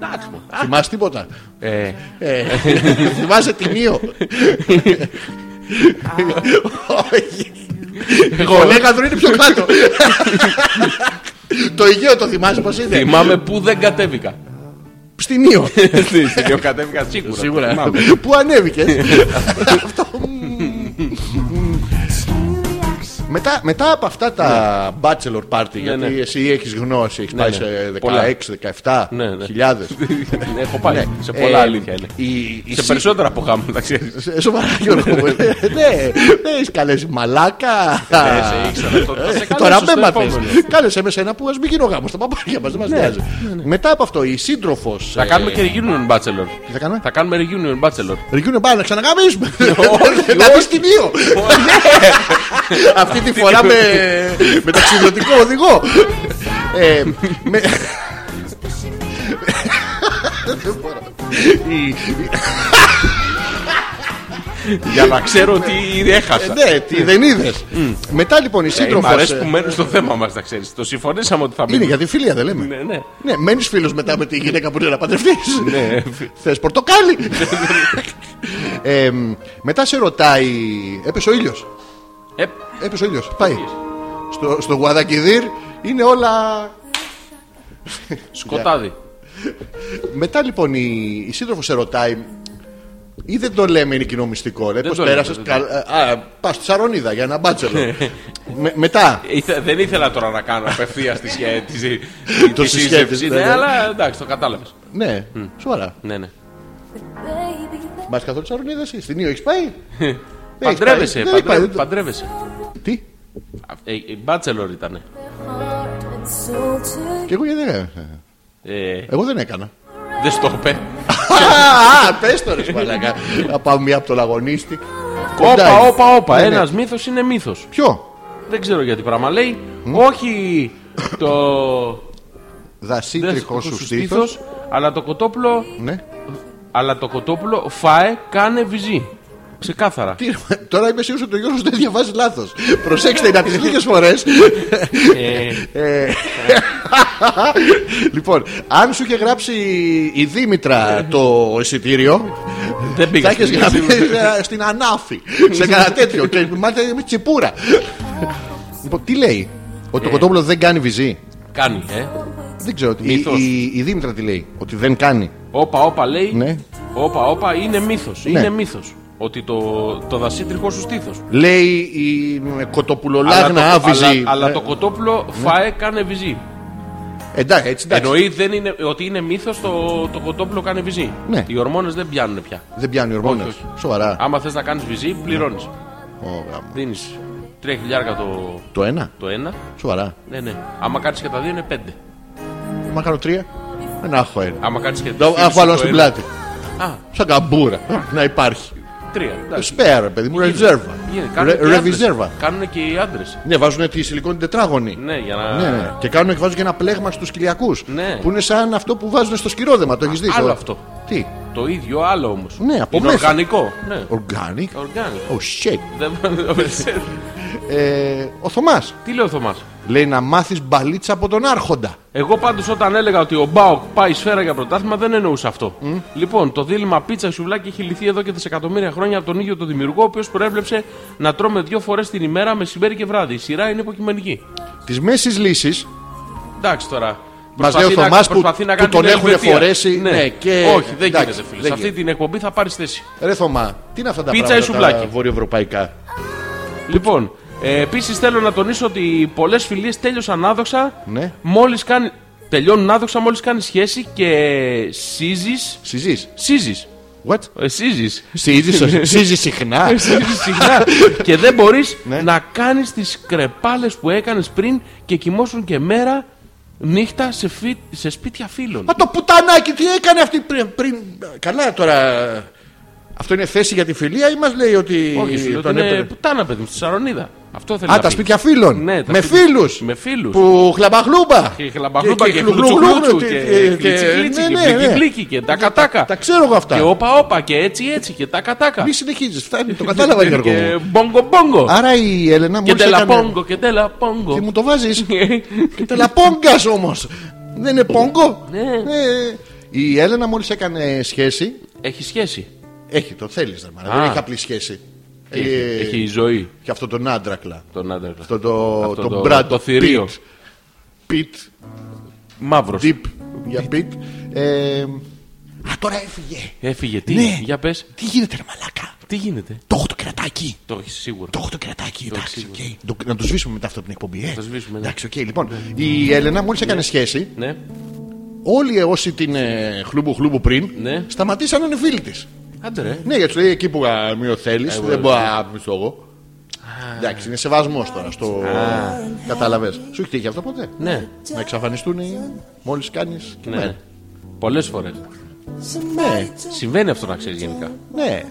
S2: Εντάξει μου.
S3: Θυμάσαι τίποτα;
S2: Ε,
S3: Ε, Θυμάσαι την Ήο. Όχι. Ο Λέγανδρο είναι πιο κάτω. Το Αιγαίο το θυμάσαι πως είναι;
S2: Θυμάμαι που δεν κατέβηκα.
S3: Στην Ήο.
S2: Στην Ήο κατέβηκα σίγουρα.
S3: Σίγουρα.
S2: Θυμάμαι.
S3: Πού Μετά, μετά από αυτά τα bachelor party, γιατί
S2: ναι.
S3: εσύ έχεις γνώση, έχεις
S2: Ναι,
S3: πάει
S2: ναι.
S3: σε
S2: Πολλά.
S3: 16-17
S2: Ναι, ναι.
S3: χιλιάδες.
S2: Έχω πάει.
S3: Ναι.
S2: Σε πολλά
S3: Ε,
S2: αλήθεια είναι.
S3: η- η
S2: Σε
S3: σύ-
S2: περισσότερα από γάμο, να ξέρεις.
S3: Σε- Σοβαρά, Γιώργο. μου. Ναι, δεν έχει καλέσει μαλάκα.
S2: σε ήξερα. Το- θα σε
S3: Ε,
S2: καλέσω
S3: Τώρα
S2: στο
S3: με μάθες.
S2: επόμενο.
S3: Κάλεσε με σένα που ας μην γίνω γάμος στα παπάρια μας. Δεν μας νοιάζει. Μετά από αυτό, η σύντροφος.
S2: Θα κάνουμε και reunion bachelor.
S3: Τι θα κάνουμε;
S2: Θα κάνουμε reunion bachelor.
S3: Ρικιούνε πάλι να ξαναγαμίσουμε.
S2: Όχι,
S3: Να δεις την Ήο. Αυτή τη φορά με, με ταξιδιωτικό οδηγό. Ε, με- Η-
S2: Για να ξέρω τι
S3: ε,
S2: έχασα.
S3: Ναι, τι δεν είδες. Μετά λοιπόν η
S2: Ε, Μ'
S3: σύντροφος.
S2: αρέσει που μένει στο θέμα μας, να ξέρεις. Το συμφωνήσαμε ότι θα
S3: Είναι
S2: μείνει.
S3: για τη φιλία, δεν λέμε.
S2: Ναι, ναι.
S3: Ναι, μένεις φίλος μετά με τη γυναίκα που είναι να παντρευτείς.
S2: Ναι.
S3: Θες πορτοκάλι. ε, μετά σε ρωτάει. Έπεσε ο ήλιος.
S2: Ε,
S3: Έπεσε ο ήλιος. Πάει. Στο, στο Γουαδακιδίρ είναι όλα.
S2: σκοτάδι.
S3: Μετά λοιπόν η, η σύντροφος σε ρωτάει. Ή δεν το λέμε είναι κοινό μυστικό. Λέει
S2: Δεν
S3: πώς
S2: το λέμε,
S3: πέρασες.
S2: δεν το
S3: Α, πας στη Σαρονίδα για ένα μπάτσελο. Με- μετά.
S2: Ήθε- δεν ήθελα τώρα να κάνω απευθεία τη σχέση.
S3: Το
S2: τη
S3: συσχέτιση,
S2: σύζευξη.
S3: ναι,
S2: Ναι,
S3: ναι.
S2: αλλά εντάξει, το κατάλαβες.
S3: Ναι, σοβαρά.
S2: Ναι, ναι.
S3: Μπας καθόλου στη Σαρονίδα εσύ. Στην Ήο έχεις πάει;
S2: Παντρεύεσαι,
S3: Δεν έχει πάει,
S2: παντρε-
S3: δεν το-
S2: παντρεύεσαι.
S3: Τι;
S2: Ε, Η μπάτσελορ ήταν.
S3: Και εγώ γιατί δεν έκανα.
S2: Ε,
S3: Εγώ δεν έκανα.
S2: Δεν στο είπε.
S3: Α, πες το ρε μαλάκα. Να πάμε μία από το λαγωνίστη. Κοντά
S2: Όπα,
S3: είναι.
S2: όπα, όπα.
S3: Ναι, ναι.
S2: Ένας μύθος είναι μύθος.
S3: Ποιο;
S2: Δεν ξέρω γιατί πράγμα λέει. Όχι το.
S3: Δασίτριχο σου στήθος.
S2: στήθος, αλλά το κοτόπουλο.
S3: Ναι.
S2: Αλλά το κοτόπουλο φάε, κάνε βυζί. Ξεκάθαρα.
S3: Τι, τώρα είμαι σίγουρος ότι ο Γιώργος δεν διαβάζει λάθος. Προσέξτε, είναι από τις λίγες φορές.
S2: Ε,
S3: Ε, λοιπόν, αν σου είχε γράψει η Δήμητρα το εισιτήριο,
S2: δεν πήγα.
S3: θα έχεις
S2: στην-
S3: γράψει ε, στην Ανάφη. Σε κανένα τέτοιο. Και μάλιστα με τσιπούρα. Λοιπόν, τι λέει, ότι το κοτόπουλο δεν κάνει βυζί;
S2: Κάνει, ε.
S3: Δεν ξέρω. Η,
S2: Μύθος.
S3: η, η Δήμητρα τι λέει, ότι δεν κάνει;
S2: Όπα, όπα λέει.
S3: Ναι.
S2: Όπα, όπα είναι μύθος.
S3: Ναι.
S2: Είναι μύθος. Ότι το, το δασίτριχο σου στήθος.
S3: Λέει η με κοτοπουλολάγνα
S2: αλλά,
S3: άβυζη.
S2: αλλά, αλλά
S3: Ε,
S2: το κοτόπουλο φάε, κάνε βυζί.
S3: Εντάξει, έτσι εντάξει.
S2: Εννοεί δεν είναι, ότι είναι μύθος το, το κοτόπουλο κάνει βυζί.
S3: Ναι.
S2: Οι ορμόνες δεν πιάνουν πια.
S3: Δεν πιάνει ορμόνες.
S2: Όχι, όχι.
S3: Σοβαρά.
S2: Άμα θες να κάνεις βυζί, πληρώνεις.
S3: Ω, γάμο.
S2: Δίνεις 3 χιλιάρια το,
S3: Το ένα;
S2: το ένα.
S3: Σοβαρά.
S2: Ναι, ναι. Άμα κάνει και τα δύο είναι 5.
S3: Μα κάνω τρία. Δεν έχω ένα.
S2: Άμα κάνει και
S3: Να
S2: φίλους
S3: να βάλω
S2: το
S3: στην
S2: ένα-
S3: πλάτη.
S2: Α,
S3: Σαν καμπούρα. Να υπάρχει.
S2: Τρία. εντάξει.
S3: Σπέρα, παιδί μου, ρεζέρβα.
S2: Γίνεται. Κάνουν και οι
S3: Ρεβιζέρβα.
S2: άντρες. Κάνουν και οι άντρες.
S3: Ναι, βάζουν τη σιλικόνη τετράγωνη.
S2: Ναι, για να.
S3: Ναι, ναι. Και κάνουν και βάζουν και ένα πλέγμα στους κοιλιακούς.
S2: Ναι.
S3: Που είναι σαν αυτό που βάζουν στο σκυρόδεμα. Το έχεις δει.
S2: Άλλο
S3: το-
S2: αυτό.
S3: Τι;
S2: Το ίδιο, άλλο όμως.
S3: Ναι, από
S2: είναι
S3: μέσα.
S2: οργανικό. Ναι.
S3: Organic.
S2: Οργανικό.
S3: Oh shit.
S2: Δεν-
S3: Ε, ο Θωμάς
S2: Τι λέει ο Θωμάς;
S3: λέει να μάθεις μπαλίτσα από τον Άρχοντα.
S2: Εγώ πάντως όταν έλεγα ότι ο Μπάουκ πάει σφαίρα για πρωτάθλημα δεν εννοούσα αυτό. Λοιπόν, το δίλημα πίτσα σουβλάκι έχει λυθεί εδώ και δισεκατομμύρια χρόνια από τον ίδιο τον δημιουργό, ο οποίος προέβλεψε να τρώμε δύο φορές την ημέρα, μεσημέρι και βράδυ. Η σειρά είναι υποκειμενική.
S3: Της μέσης λύσης
S2: Εντάξει τώρα.
S3: Μας
S2: Προσπαθεί
S3: λέει ο
S2: να-
S3: Θωμάς που-
S2: προσπαθεί να
S3: που
S2: κάνει
S3: τον
S2: την
S3: έχουν
S2: Ελβετία.
S3: φορέσει, ναι, και-
S2: Όχι, δεν
S3: εντάξει,
S2: γίνεται φίλε.
S3: δεν
S2: Σε αυτή
S3: γίνεται.
S2: την εκπομπή θα πάρεις θέση.
S3: Ρε Θωμά, τι είναι αυτά τα
S2: Πίτσα ή
S3: πράγματα
S2: σουβλάκι;
S3: τα βορειοευρωπαϊκά;
S2: Λοιπόν, ε, επίσης θέλω να τονίσω ότι πολλές φιλίες τέλειωσαν άδοξα.
S3: Ναι.
S2: Μόλις κάνει, τελειώνουν άδοξα μόλις κάνει σχέση και συζείς.
S3: Συζείς.
S2: Σύζεις.
S3: What?
S2: Ε, σύζεις.
S3: Σύζεις, σύζεις συχνά.
S2: Σύζεις συχνά. και δεν μπορείς
S3: Ναι.
S2: να κάνεις τις κραιπάλες που έκανες πριν και κοιμώσουν και μέρα νύχτα σε, φι- σε σπίτια φίλων.
S3: Μα το πουτανάκι τι έκανε αυτή πριν, πριν. Καλά τώρα. Αυτό είναι θέση για τη φιλία ή μας λέει ότι.
S2: Όχι, φίλο,
S3: τον
S2: είναι
S3: έπαιρνε-
S2: πουτάνα παιδί μου, στη Σαρονίδα. Αυτό θέλει
S3: Α,
S2: να
S3: τα
S2: πει.
S3: σπίτια φίλων.
S2: Ναι, τα
S3: με
S2: σπίτια-
S3: φίλους.
S2: Με φίλους.
S3: Που χλαμπαχλούμπα.
S2: Και χλαμπαχλούμπα και
S3: χλουγλουγλου
S2: χλουτσουκλούτσου
S3: και-
S2: και
S3: και-
S2: κλιτσικλίτσι
S3: ναι,
S2: και
S3: ναι, ναι.
S2: μπλικιμπλίκι και τάκα τάκα.
S3: Τα ξέρω εγώ αυτά.
S2: Και όπα όπα και έτσι έτσι και τάκα τάκα.
S3: Μη συνεχίζεις, φτάνει, το κατάλαβα Γιώργο.
S2: Και
S3: μου.
S2: μπόγκο μπόγκο.
S3: Άρα η Έλενα
S2: Και
S3: μόλις
S2: τέλα
S3: έκανε.
S2: πόγκο και τέλα πόγκο.
S3: Τι μου το βάζεις; Και τελαπόγκα όμως. Δεν είναι πόγκο;
S2: Ναι.
S3: Ε, Η Έλενα μόλις έκανε σχέση.
S2: Έχει σχέση.
S3: Έχει, το θέλεις, δεν
S2: Α.
S3: έχει απλή σχέση.
S2: Έχει,
S3: Ε,
S2: έχει ζωή
S3: Και αυτό τον άντρακλα.
S2: τον άντρα.
S3: Αυτό το,
S2: Αυτό
S3: το,
S2: το-
S3: Brad
S2: το θηρίο.
S3: Pitt. Pitt.
S2: Μαύρος.
S3: Deep για Pitt. Ε, Α, τώρα έφυγε.
S2: Έφυγε. Τι,
S3: Ναι.
S2: για πες.
S3: Τι γίνεται, ρε μαλάκα.
S2: Τι γίνεται.
S3: Το έχω το κερατάκι. κερατάκι.
S2: Το έχεις σίγουρο.
S3: Το έχω το κερατάκι. Εντάξει,
S2: σίγουρο.
S3: οκ. Το- Να το σβήσουμε μετά αυτό από την εκπομπή. Ε.
S2: το σβήσουμε, ναι.
S3: Εντάξει, οκ. Λοιπόν, η Έλενα μόλις έκανε σχέση,
S2: Ναι.
S3: όλοι όσοι την ε, χλούμπου χλούμπου πριν
S2: Ναι.
S3: σταματήσαν να είναι φίλοι της.
S2: Άντε ρε.
S3: Ναι, γιατί σου λέει εκεί που μη θέλει,
S2: Εγώ,
S3: δεν μπορώ
S2: ναι.
S3: να μισθώ εγώ. Εντάξει, είναι σεβασμός τώρα στο. Κατάλαβες. Σου έχει τύχει αυτό ποτέ;
S2: Ναι.
S3: Να εξαφανιστούν μόλις κάνεις.
S2: Ναι. Πολλές φορές.
S3: ναι,
S2: Συμβαίνει αυτό να ξέρεις γενικά.
S3: ναι.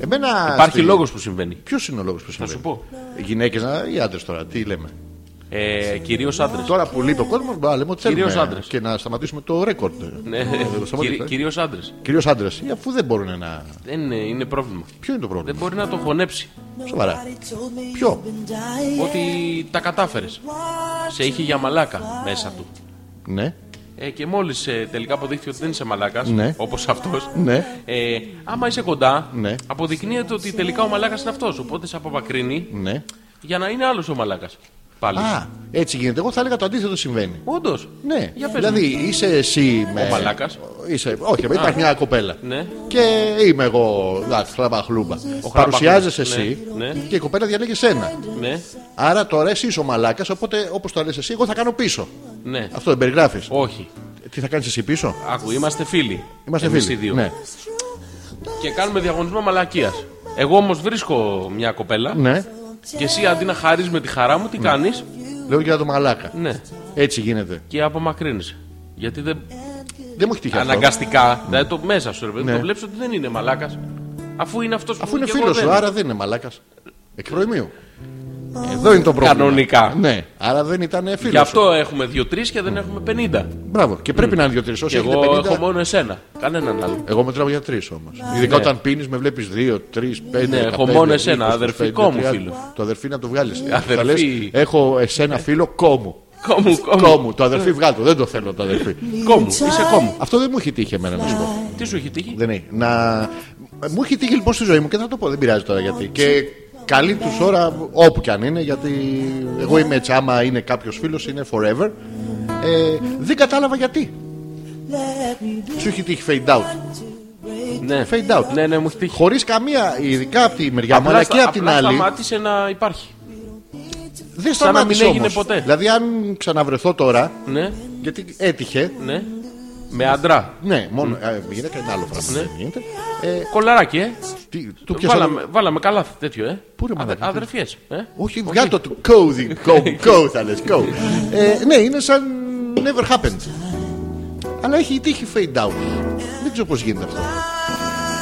S3: Εμένα.
S2: Υπάρχει λόγος που συμβαίνει.
S3: Ποιος είναι ο λόγος που
S2: Θα
S3: συμβαίνει;
S2: σου πω.
S3: Γυναίκες ή άντρες τώρα, τι λέμε;
S2: Ε, Κυρίως άντρες.
S3: Τώρα που λείπει ο κόσμος, μπορεί να λέμε ότι θέλουμε.
S2: Κυρίως άντρες.
S3: Και να σταματήσουμε το ρέκορντ.
S2: Ναι.
S3: σταματήσουμε.
S2: Κυρίως άντρες.
S3: Κυρίως άντρες. Αφού δεν μπορούν να.
S2: Δεν είναι, είναι πρόβλημα.
S3: Ποιο είναι το
S2: Δεν
S3: πρόβλημα.
S2: μπορεί να το χωνέψει.
S3: Σοβαρά. Ποιο;
S2: Ότι τα κατάφερες. Σε είχε για μαλάκα μέσα του.
S3: Ναι.
S2: Ε, και μόλις τελικά αποδείχθηκε ότι δεν είσαι μαλάκας,
S3: Ναι.
S2: όπως αυτός,
S3: Ναι.
S2: ε, άμα είσαι κοντά,
S3: Ναι.
S2: αποδεικνύεται ότι τελικά ο μαλάκας είναι αυτός. Οπότε σε απομακρύνει
S3: Ναι.
S2: για να είναι άλλος ο μαλάκας. Πάλι.
S3: Α, έτσι γίνεται. Εγώ θα έλεγα το αντίθετο συμβαίνει.
S2: Όντως.
S3: Ναι.
S2: Για πες
S3: δηλαδή είσαι εσύ με.
S2: Ο μαλάκας.
S3: Είσαι... Όχι, υπάρχει μια κοπέλα.
S2: Ναι.
S3: Και είμαι εγώ. Εντάξει, χλαμπα χλούμπα.
S2: Ο
S3: Παρουσιάζεσαι
S2: χλαμπαχλούμπας.
S3: εσύ
S2: Ναι, ναι.
S3: και η κοπέλα διαλέγει εσένα.
S2: Ναι.
S3: Άρα τώρα εσύ είσαι ο μαλάκας, οπότε όπως το λες εσύ, εγώ θα κάνω πίσω.
S2: Ναι.
S3: Αυτό δεν περιγράφεις.
S2: Όχι.
S3: Τι θα κάνεις εσύ πίσω;
S2: Άκου, είμαστε φίλοι.
S3: Είμαστε
S2: Εμείς
S3: φίλοι.
S2: οι δύο.
S3: Ναι.
S2: Και κάνουμε διαγωνισμό μαλακίας. Εγώ όμως βρίσκω μια κοπέλα
S3: ναι.
S2: Και εσύ αντί να χαρεί με τη χαρά μου, τι κάνεις;
S3: Λέω για το μαλάκα.
S2: Ναι.
S3: Έτσι γίνεται.
S2: Και απομακρύνεσαι. Γιατί δεν.
S3: Δεν μου έχει τύχει αυτό.
S2: Αναγκαστικά, δηλαδή το μέσα σου, ρε παιδί,
S3: Ναι.
S2: το βλέπεις ότι δεν είναι μαλάκας. Αφού είναι αυτός που
S3: Αφού είναι
S2: και εγώ
S3: φίλο
S2: δεν.
S3: σου, άρα δεν είναι μαλάκας. Εκ προημίου. Εδώ είναι το πρόβλημα.
S2: Κανονικά.
S3: Ναι, άρα δεν ήταν φίλος.
S2: Γι' αυτό έχουμε 2-3 και δεν έχουμε 50.
S3: Μπράβο. Και πρέπει να είναι δύο-τρεις.
S2: Και
S3: Όσοι
S2: εγώ
S3: έχετε 50.
S2: έχω μόνο εσένα. Κανέναν άλλο.
S3: Εγώ μετράω για τρεις όμως. Ειδικά
S2: Ναι.
S3: όταν πίνεις, με βλέπεις δύο, τρεις, πέντε.
S2: Ναι, έχω
S3: 15,
S2: μόνο εσένα,
S3: 20,
S2: αδερφικό μου
S3: 30.
S2: φίλος.
S3: Το αδερφή να το βγάλεις.
S2: Αδερφή.
S3: έχω εσένα φίλο κόμου.
S2: Κόμου, κόμου.
S3: Κόμου. Το αδερφή βγάλω. Δεν το θέλω το αδερφή.
S2: Κόμου, είσαι κόμου.
S3: Αυτό δεν μου έχει τύχει εμένα να σου πω.
S2: Τι σου έχει τύχει;
S3: Δεν έχει. Να... Μου έχει τύχει λοιπόν στη ζωή μου και θα το πω, δεν πειράζει τώρα γιατί. Και καλή τους ώρα όπου κι αν είναι, γιατί εγώ είμαι έτσι, άμα είναι κάποιος φίλος, είναι forever. Ε, δεν κατάλαβα γιατί. Σου έχει τύχει fade out.
S2: Ναι.
S3: Fade out.
S2: Ναι, ναι, μου έχει τύχει.
S3: Χωρίς καμία, ειδικά από τη μεριά μου,
S2: Απλά
S3: αλλά
S2: στα-
S3: και από την
S2: απλά
S3: άλλη.
S2: σταμάτησε να υπάρχει.
S3: Δεν
S2: σαν να μην
S3: σταμάτησε
S2: έγινε
S3: όμως.
S2: ποτέ.
S3: Δηλαδή, αν ξαναβρεθώ τώρα,
S2: Ναι,
S3: γιατί έτυχε.
S2: ναι. Με άντρα;
S3: Ναι, μόνο. Ε, γυναίκα είναι άλλο πράγμα.
S2: Ναι.
S3: Δεν γίνεται. Ε,
S2: Κολαράκι, ε.
S3: τι, του πιάσα-
S2: Βάλαμε, βάλαμε καλά τέτοιο, ε.
S3: Πού ρε μαλάκα, τι-
S2: Αδερφιές, ε.
S3: Όχι, βγάλω το του cozy, go, go θα λες, go. Ε, ναι, είναι σαν never happened. Αλλά έχει τύχει fade out. Δεν ξέρω πώς γίνεται αυτό.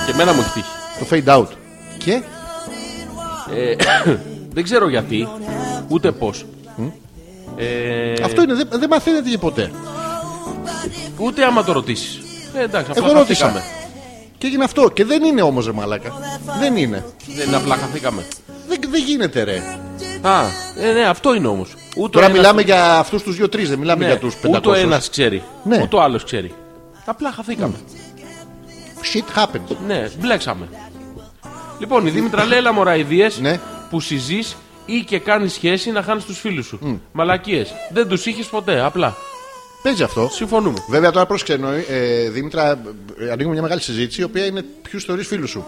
S2: Και εμένα μου έχει τύχει.
S3: Το fade out. Και;
S2: Ε, δεν ξέρω γιατί, ούτε πώς. Ε,
S3: αυτό είναι, δεν, δεν μαθαίνεται και ποτέ.
S2: Ούτε άμα το ρωτήσεις. Ε, εντάξει, απλά
S3: Εγώ ρώτησα.
S2: χαθήκαμε.
S3: Και έγινε αυτό. Και δεν είναι όμως ρε μαλάκα. Δεν είναι.
S2: Δεν είναι απλά χαθήκαμε.
S3: Δεν, δεν γίνεται ρε.
S2: Α, ε, ναι, αυτό είναι όμως.
S3: Τώρα μιλάμε για αυτούς τους δύο-τρεις, δεν μιλάμε
S2: ναι,
S3: για τους 500.
S2: Ούτε ο ένας ξέρει.
S3: Ναι.
S2: Ούτε ο άλλος ξέρει. Απλά χαθήκαμε.
S3: Shit happens.
S2: Ναι, μπλέξαμε. Λοιπόν, η Δήμητρα λέει: Έλα μωραϊδίε
S3: Ναι.
S2: που συζείς ή και κάνεις σχέση να χάνεις τους φίλους σου. Mm. Μαλακίες. Δεν τους είχες ποτέ. Απλά.
S3: Παίζει αυτό.
S2: Συμφωνούμε.
S3: Βέβαια τώρα πρόσεξε εννοεί, ε, Δήμητρα, ε, ανοίγουμε μια μεγάλη συζήτηση η οποία είναι ποιους θεωρείς φίλους σου.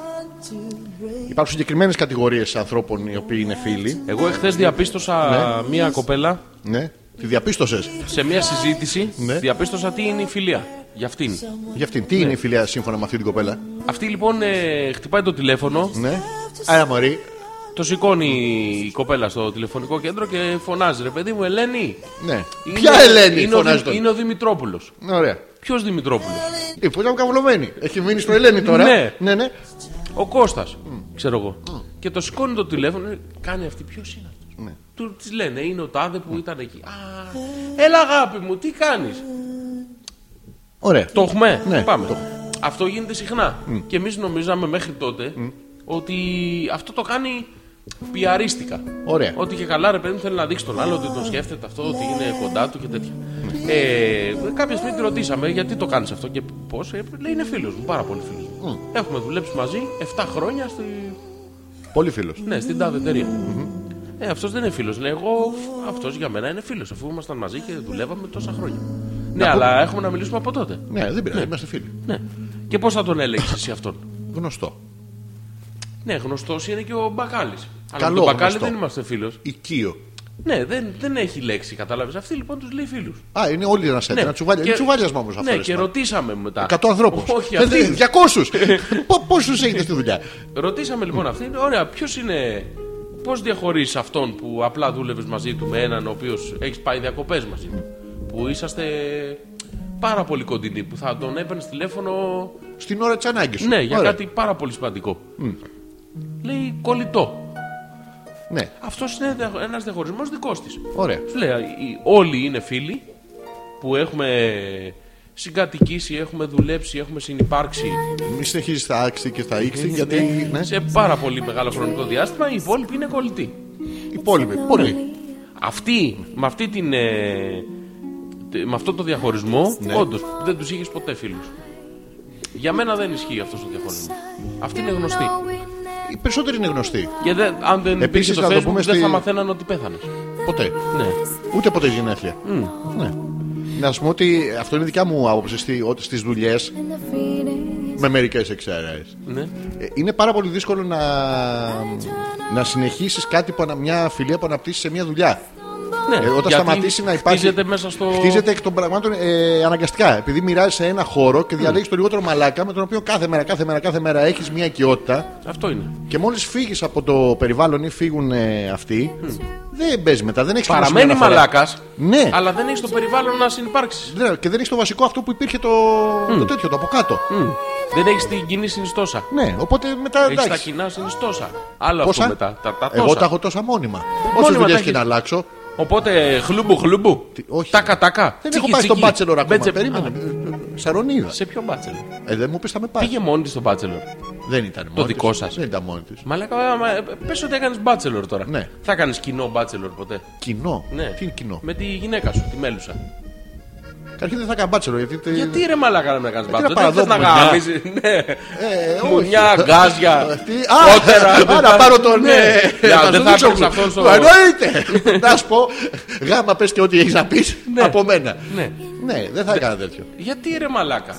S3: Υπάρχουν συγκεκριμένες κατηγορίες ανθρώπων οι οποίοι είναι φίλοι.
S2: Εγώ εχθές διαπίστωσα
S3: Ναι.
S2: μία κοπέλα
S3: Ναι. Τη διαπίστωσες;
S2: σε μία συζήτηση.
S3: Ναι.
S2: Διαπίστωσα τι είναι η φιλία. Για αυτήν.
S3: Για αυτήν. Τι είναι η φιλία σύμφωνα με αυτή την κοπέλα;
S2: Αυτή λοιπόν ε, χτυπάει το τηλέφωνο.
S3: Ναι. Άρα μωρή.
S2: Το σηκώνει η κοπέλα στο τηλεφωνικό κέντρο και φωνάζει ρε παιδί μου, Ελένη.
S3: Ναι.
S2: Είναι-
S3: Ποια Ελένη
S2: είναι, ο,
S3: φωνάζει
S2: Δη-
S3: τον.
S2: είναι ο Δημητρόπουλος.
S3: Ωραία.
S2: Ποιος Δημητρόπουλος;
S3: Η που ήταν καυλωμένη. Έχει μείνει στο Ελένη τώρα.
S2: Ναι.
S3: ναι. ναι.
S2: Ο Κώστας, ξέρω εγώ. Και το σηκώνει το τηλέφωνο, ε, κάνει αυτή, ποιος είναι αυτός;
S3: Ναι.
S2: Του της λένε, είναι ο τάδε που ήταν εκεί. Α, έλα αγάπη μου, τι κάνεις;
S3: Ωραία.
S2: Το έχουμε,
S3: Ναι,
S2: πάμε.
S3: το
S2: Αυτό γίνεται συχνά. Και εμείς νομίζαμε μέχρι τότε ότι αυτό το κάνει πιαρίστικα.
S3: Ωραία.
S2: Ότι και καλά ρε παιδί μου θέλει να δείξει τον άλλο ότι τον σκέφτεται αυτό, ότι είναι κοντά του και τέτοια. Ε, κάποια στιγμή τη ρωτήσαμε γιατί το κάνεις αυτό και πώς. Ε, λέει είναι φίλος μου, πάρα πολύ φίλος μου. Έχουμε δουλέψει μαζί 7 χρόνια στη,
S3: Πολύ φίλος.
S2: ναι, στην τάδε εταιρεία. Ε, αυτός δεν είναι φίλος. Λέει, εγώ αυτός για μένα είναι φίλος, αφού ήμασταν μαζί και δουλεύαμε τόσα χρόνια. Ναι, αλλά έχουμε να μιλήσουμε από τότε.
S3: Ναι, δεν πειράζει. Είμαστε φίλοι.
S2: Ναι. Και πώς θα τον έλεγες εσύ αυτόν;
S3: Γνωστό.
S2: Ναι, γνωστός είναι και ο Μπακάλι. Αλλά
S3: Καλό,
S2: με τον Μπακάλι
S3: γνωστό.
S2: δεν είμαστε φίλος.
S3: Οικείο.
S2: Ναι, δεν, δεν έχει λέξη, κατάλαβες. Αυτή λοιπόν τους λέει φίλους.
S3: Α, είναι όλοι ένας set. Ένας τσουβάλια. Είναι τσουβάλιασμα όμως αυτό.
S2: Ναι,
S3: ρε,
S2: και
S3: στα-
S2: ρωτήσαμε μετά.
S3: 100 ανθρώπους.
S2: Όχι, αυτή.
S3: 200. Πόσους έχετε στη δουλειά;
S2: Ρωτήσαμε λοιπόν αυτήν, ωραία, ποιος είναι. Πώς διαχωρίζει αυτόν που απλά δούλευες μαζί του με έναν ο οποίος έχεις πάει διακοπές μαζί του; Που είσαστε πάρα πολύ κοντινοί, που θα τον έπαιρνες τηλέφωνο.
S3: Στην ώρα της ανάγκης σου.
S2: Ναι, για
S3: Ωραία.
S2: κάτι πάρα πολύ σημαντικό. Λέει κολλητό.
S3: Ναι,
S2: Αυτός είναι ένας διαχωρισμός δικός της.
S3: ωραία.
S2: Σου λέει, οι- όλοι είναι φίλοι που έχουμε συγκατοικήσει, έχουμε δουλέψει, έχουμε συνυπάρξει
S3: Μη συνεχίζεις στα άξι και στα ήξι, γιατί. Ναι,
S2: σε πάρα πολύ μεγάλο χρονικό διάστημα. Οι υπόλοιποι είναι κολλητοί.
S3: υπόλοιποι. Πολύ.
S2: Αυτή, με, αυτή την, ε, τε- με αυτό το διαχωρισμό,
S3: Ναι.
S2: όντως δεν τους είχες ποτέ φίλους. Για μένα δεν ισχύει αυτός ο διαχωρισμός. Αυτή είναι γνωστή.
S3: Οι περισσότεροι είναι γνωστοί.
S2: Και δεν, αν δεν
S3: Επίσης,
S2: υπήρχε το
S3: να το
S2: Facebook,
S3: πούμε
S2: δεν
S3: στη-
S2: θα μαθαίναν ότι πέθανες.
S3: Ποτέ.
S2: Ναι.
S3: Ούτε ποτέ γενέθλια. Ναι. Να σου πω ότι αυτό είναι δικιά μου άποψη στη- ότι στις δουλειές, με μερικές εξαιρέσεις.
S2: ναι.
S3: Είναι πάρα πολύ δύσκολο να, να συνεχίσεις κάτι που ανα- μια φιλία που αναπτύσσεις σε μια δουλειά.
S2: Ναι.
S3: Ε, όταν
S2: γιατί
S3: σταματήσει να υπάρχει.
S2: Χτίζεται μέσα στο...
S3: Χτίζεται εκ των πραγμάτων ε, αναγκαστικά. Επειδή μοιράζει ένα χώρο και διαλέγεις το λιγότερο μαλάκα με τον οποίο κάθε μέρα, κάθε μέρα, κάθε μέρα έχεις μια οικειότητα
S2: Αυτό είναι.
S3: και μόλις φύγεις από το περιβάλλον ή φύγουν ε, αυτοί, δεν παίζεις μετά. Δεν έχεις
S2: Παραμένει μαλάκας,
S3: Ναι.
S2: αλλά δεν έχεις το περιβάλλον να συνεπάρξεις.
S3: Ναι, και δεν έχεις το βασικό αυτό που υπήρχε το, το τέτοιο, το από κάτω.
S2: Δεν έχεις την κοινή συνιστόσα.
S3: Ναι, οπότε μετά
S2: Έχεις τα
S3: εντάξει.
S2: κοινά συνιστόσα. Άλλο
S3: Πόσα;
S2: αυτό μετά. Τα, τα
S3: Εγώ
S2: τόσα.
S3: τα έχω τόσα μόνιμα.
S2: Μόνιμα
S3: Όσες
S2: τα
S3: δουλειές
S2: έχεις.
S3: και να αλλάξω.
S2: Οπότε χλούμπου χλούμπου.
S3: όχι.
S2: Τάκα τάκα.
S3: Δεν
S2: Τσίκι,
S3: έχω πάει στον
S2: τσίκι.
S3: Bachelor ακόμα.
S2: Μπέτσε-
S3: Περίμενε.
S2: Α,
S3: Σαρονίδα.
S2: Σε ποιο μπάτσελ.
S3: Ε, δεν μου πεις θα με πάει.
S2: Πήγε μόνη της στο μπάτσελορ.
S3: Δεν ήταν μόνη
S2: δικό
S3: της.
S2: σας.
S3: Δεν ήταν μόνη της.
S2: Μαλάκα, πες ότι έκανες μπάτσελορ τώρα.
S3: Ναι.
S2: Θα κάνει κοινό μπάτσελορ ποτέ;
S3: Κοινό.
S2: Ναι.
S3: Τι είναι κοινό;
S2: Με τη γυναίκα σου, τη μέλουσα.
S3: Καταρχήν δεν θα κάνω μπάτσελο γιατί. τε-
S2: Γιατί ρε μαλάκα να κάνεις
S3: να
S2: μπάτσελορ.
S3: πάω
S2: Δεν θες
S3: εδώ,
S2: να
S3: μουνιά.
S2: γάμισεις. Ναι.
S3: Ε, όχι.
S2: Μουνιά, γκάζια.
S3: Τι- Α,
S2: Κότερα.
S3: α, να πάρω τον.
S2: Ναι.
S3: ε,
S2: Ναι,
S3: θα
S2: δεν
S3: σου
S2: θα
S3: δείξω
S2: έπαιρνες
S3: που-
S2: αυτόν στο-
S3: Μα Εννοείται. Να σου πω. Γάμα πες και ό,τι έχεις να πεις
S2: Ναι.
S3: από μένα.
S2: Ναι.
S3: Ναι, δεν θα έκανα τέτοιο.
S2: Γιατί ρε μαλάκα;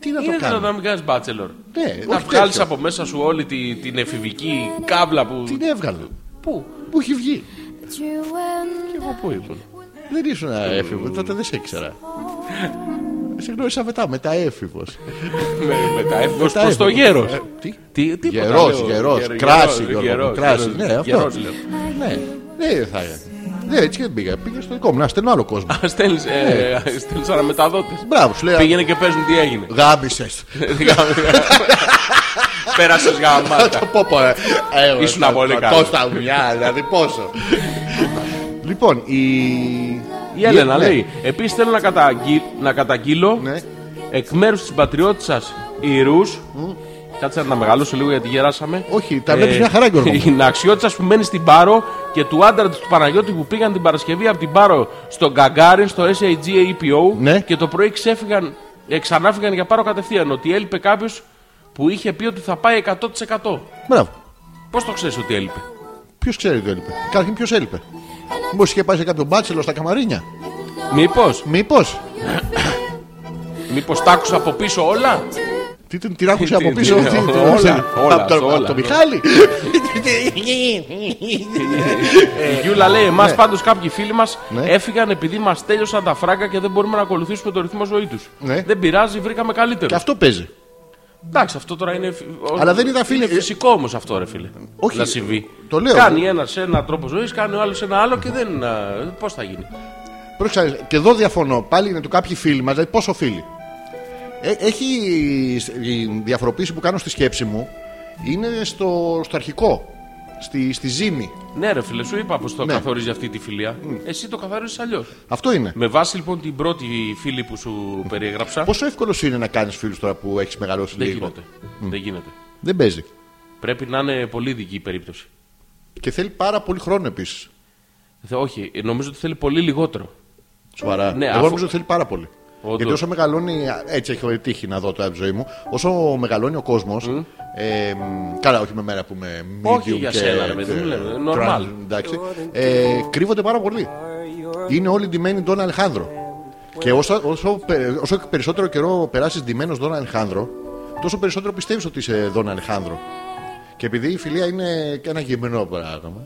S3: Τι να το
S2: Είναι δυνατόν
S3: κάνω;
S2: να μην κάνεις μπάτσελορ.
S3: Ναι,
S2: Να
S3: όχι
S2: βγάλεις
S3: τέτοιο.
S2: από μέσα σου όλη τη- την εφηβική κάβλα που.
S3: Την έβγαλε.
S2: Πού,
S3: Που έχει βγει.
S2: από πού ήμουν;
S3: Δεν ήσουν έφηβος, τότε δεν σε ήξερα. Σε γνώρισα μετά, μετά έφηβος.
S2: Με, με τα εύγο προς το γέρος.
S3: Τι;
S2: Τι, τίποτα,
S3: Γερός,
S2: λέω.
S3: γερός,
S2: Γερο-
S3: κράση,
S2: γερός,
S3: Γιώργο,
S2: γερός,
S3: κράση,
S2: γερός,
S3: ναι, αυτό.
S2: γερός, λέω.
S3: Ναι, δεν θα έκανα. Ναι, έτσι και δεν πήγα. Πήγα στο δικό μου, να στέλνω άλλο κόσμο.
S2: Α, Στέλνεις, ε, στέλνεις αναμεταδότες.
S3: Μπράβο, σου λέει.
S2: Πήγαινε και παίζουν τι έγινε.
S3: Γάμπησε.
S2: Πέρασες γαμάτα.
S3: Πω πω, ε. Ε,
S2: Ήσουν
S3: τα-
S2: πολύ
S3: τα-
S2: καλό.
S3: Τόσα δουλειά, δηλαδή πόσο. Λοιπόν, η.
S2: Η Έλενα
S3: Ναι.
S2: λέει: Επίσης θέλω να, καταγγείλ- να καταγγείλω
S3: Ναι.
S2: εκ μέρους της πατριώτης σας Ιρού. Κάτσε να τα μεγαλώσω λίγο γιατί γεράσαμε.
S3: Όχι, τα βλέπεις μια χαρά, Γιώργο μου.
S2: Είναι αξιότητα που μένει στην Πάρο και του άντρα του Παναγιώτη που πήγαν την Παρασκευή από την Πάρο στον Γκαγκάριν, στο SAG APO
S3: Ναι.
S2: και το πρωί ξέφυγαν, ε, ξανάφυγαν για Πάρο κατευθείαν. Ότι έλειπε κάποιος που είχε πει ότι θα πάει 100%.
S3: Μπράβο.
S2: Πώς το ξέρεις ότι έλειπε;
S3: Ποιος ξέρει τι έλειπε; Καταρχήν ποιος έλειπε; Μήπως είχε πάει σε κάποιο μπάτσελο στα καμαρίνια;
S2: Μήπως,
S3: Μήπως;
S2: μήπως τα άκουσα από πίσω όλα;
S3: Τι την την άκουσε
S2: Τι-
S3: από
S2: τι-
S3: πίσω.
S2: τι-
S3: τι- τι-
S2: όλα,
S3: τι-
S2: όλα,
S3: από το-
S2: όλα.
S3: από Το Μιχάλη.
S2: Η Γιούλα λέει: Εμάς πάντως κάποιοι φίλοι μας
S3: Ναι.
S2: έφυγαν επειδή μας τέλειωσαν τα φράγκα και δεν μπορούμε να ακολουθήσουμε το ρυθμό ζωή τους.
S3: Ναι.
S2: Δεν πειράζει, βρήκαμε καλύτερο.
S3: Και αυτό παίζει.
S2: Εντάξει, αυτό τώρα είναι. φυ- ο-
S3: Αλλά δεν ήταν φίλοι-
S2: Είναι φυσικό όμως αυτό, ρε φίλε.
S3: Όχι,
S2: να συμβεί.
S3: το λέω.
S2: Κάνει ένας ένα τρόπο ζωής, κάνει ο άλλος ένα άλλο και δεν. Πώς θα γίνει.
S3: Πρόσεξε, και εδώ διαφωνώ. Πάλι είναι του κάποιοι φίλοι μας, δηλαδή πόσο φίλοι. Ε, έχει η διαφοροποίηση που κάνω στη σκέψη μου είναι στο, στο αρχικό. Στη, στη ζύμη.
S2: Ναι, ρε φίλε, σου είπα πώ το
S3: Ναι.
S2: καθορίζει αυτή τη φιλία. Εσύ το καθορίζεις αλλιώς.
S3: Αυτό είναι.
S2: Με βάση λοιπόν την πρώτη φίλη που σου περιέγραψα.
S3: Πόσο εύκολος είναι να κάνεις φίλους τώρα που έχεις μεγαλώσει
S2: Δεν
S3: λίγο;
S2: γίνεται. Δεν γίνεται.
S3: Δεν παίζει.
S2: Πρέπει να είναι πολύ δική η περίπτωση.
S3: Και θέλει πάρα πολύ χρόνο επίσης.
S2: Θε- Όχι, ε, νομίζω ότι θέλει πολύ λιγότερο.
S3: Σοβαρά.
S2: Ναι,
S3: Εγώ
S2: αφού-
S3: νομίζω ότι θέλει πάρα πολύ.
S2: Όντως.
S3: Γιατί όσο μεγαλώνει. Έτσι έχω τύχει να δω τώρα τη ζωή μου. Όσο μεγαλώνει ο κόσμος. Ε, μ, καλά, όχι με μέρα που είμαι
S2: Όχι
S3: medium
S2: για
S3: και-
S2: σένα, ρε παιδί μου,
S3: και-
S2: λέμε, normal.
S3: trans, εντάξει. Ε, κρύβονται πάρα πολύ. Είναι όλοι ντυμένοι Ντόν Αλεχάνδρο. Και όσο, όσο, πε- όσο περισσότερο καιρό περάσεις ντυμένος Ντόν Αλεχάνδρο, τόσο περισσότερο πιστεύεις ότι είσαι Ντόν Αλεχάνδρο. Και επειδή η φιλία είναι και ένα γυμνό πράγμα.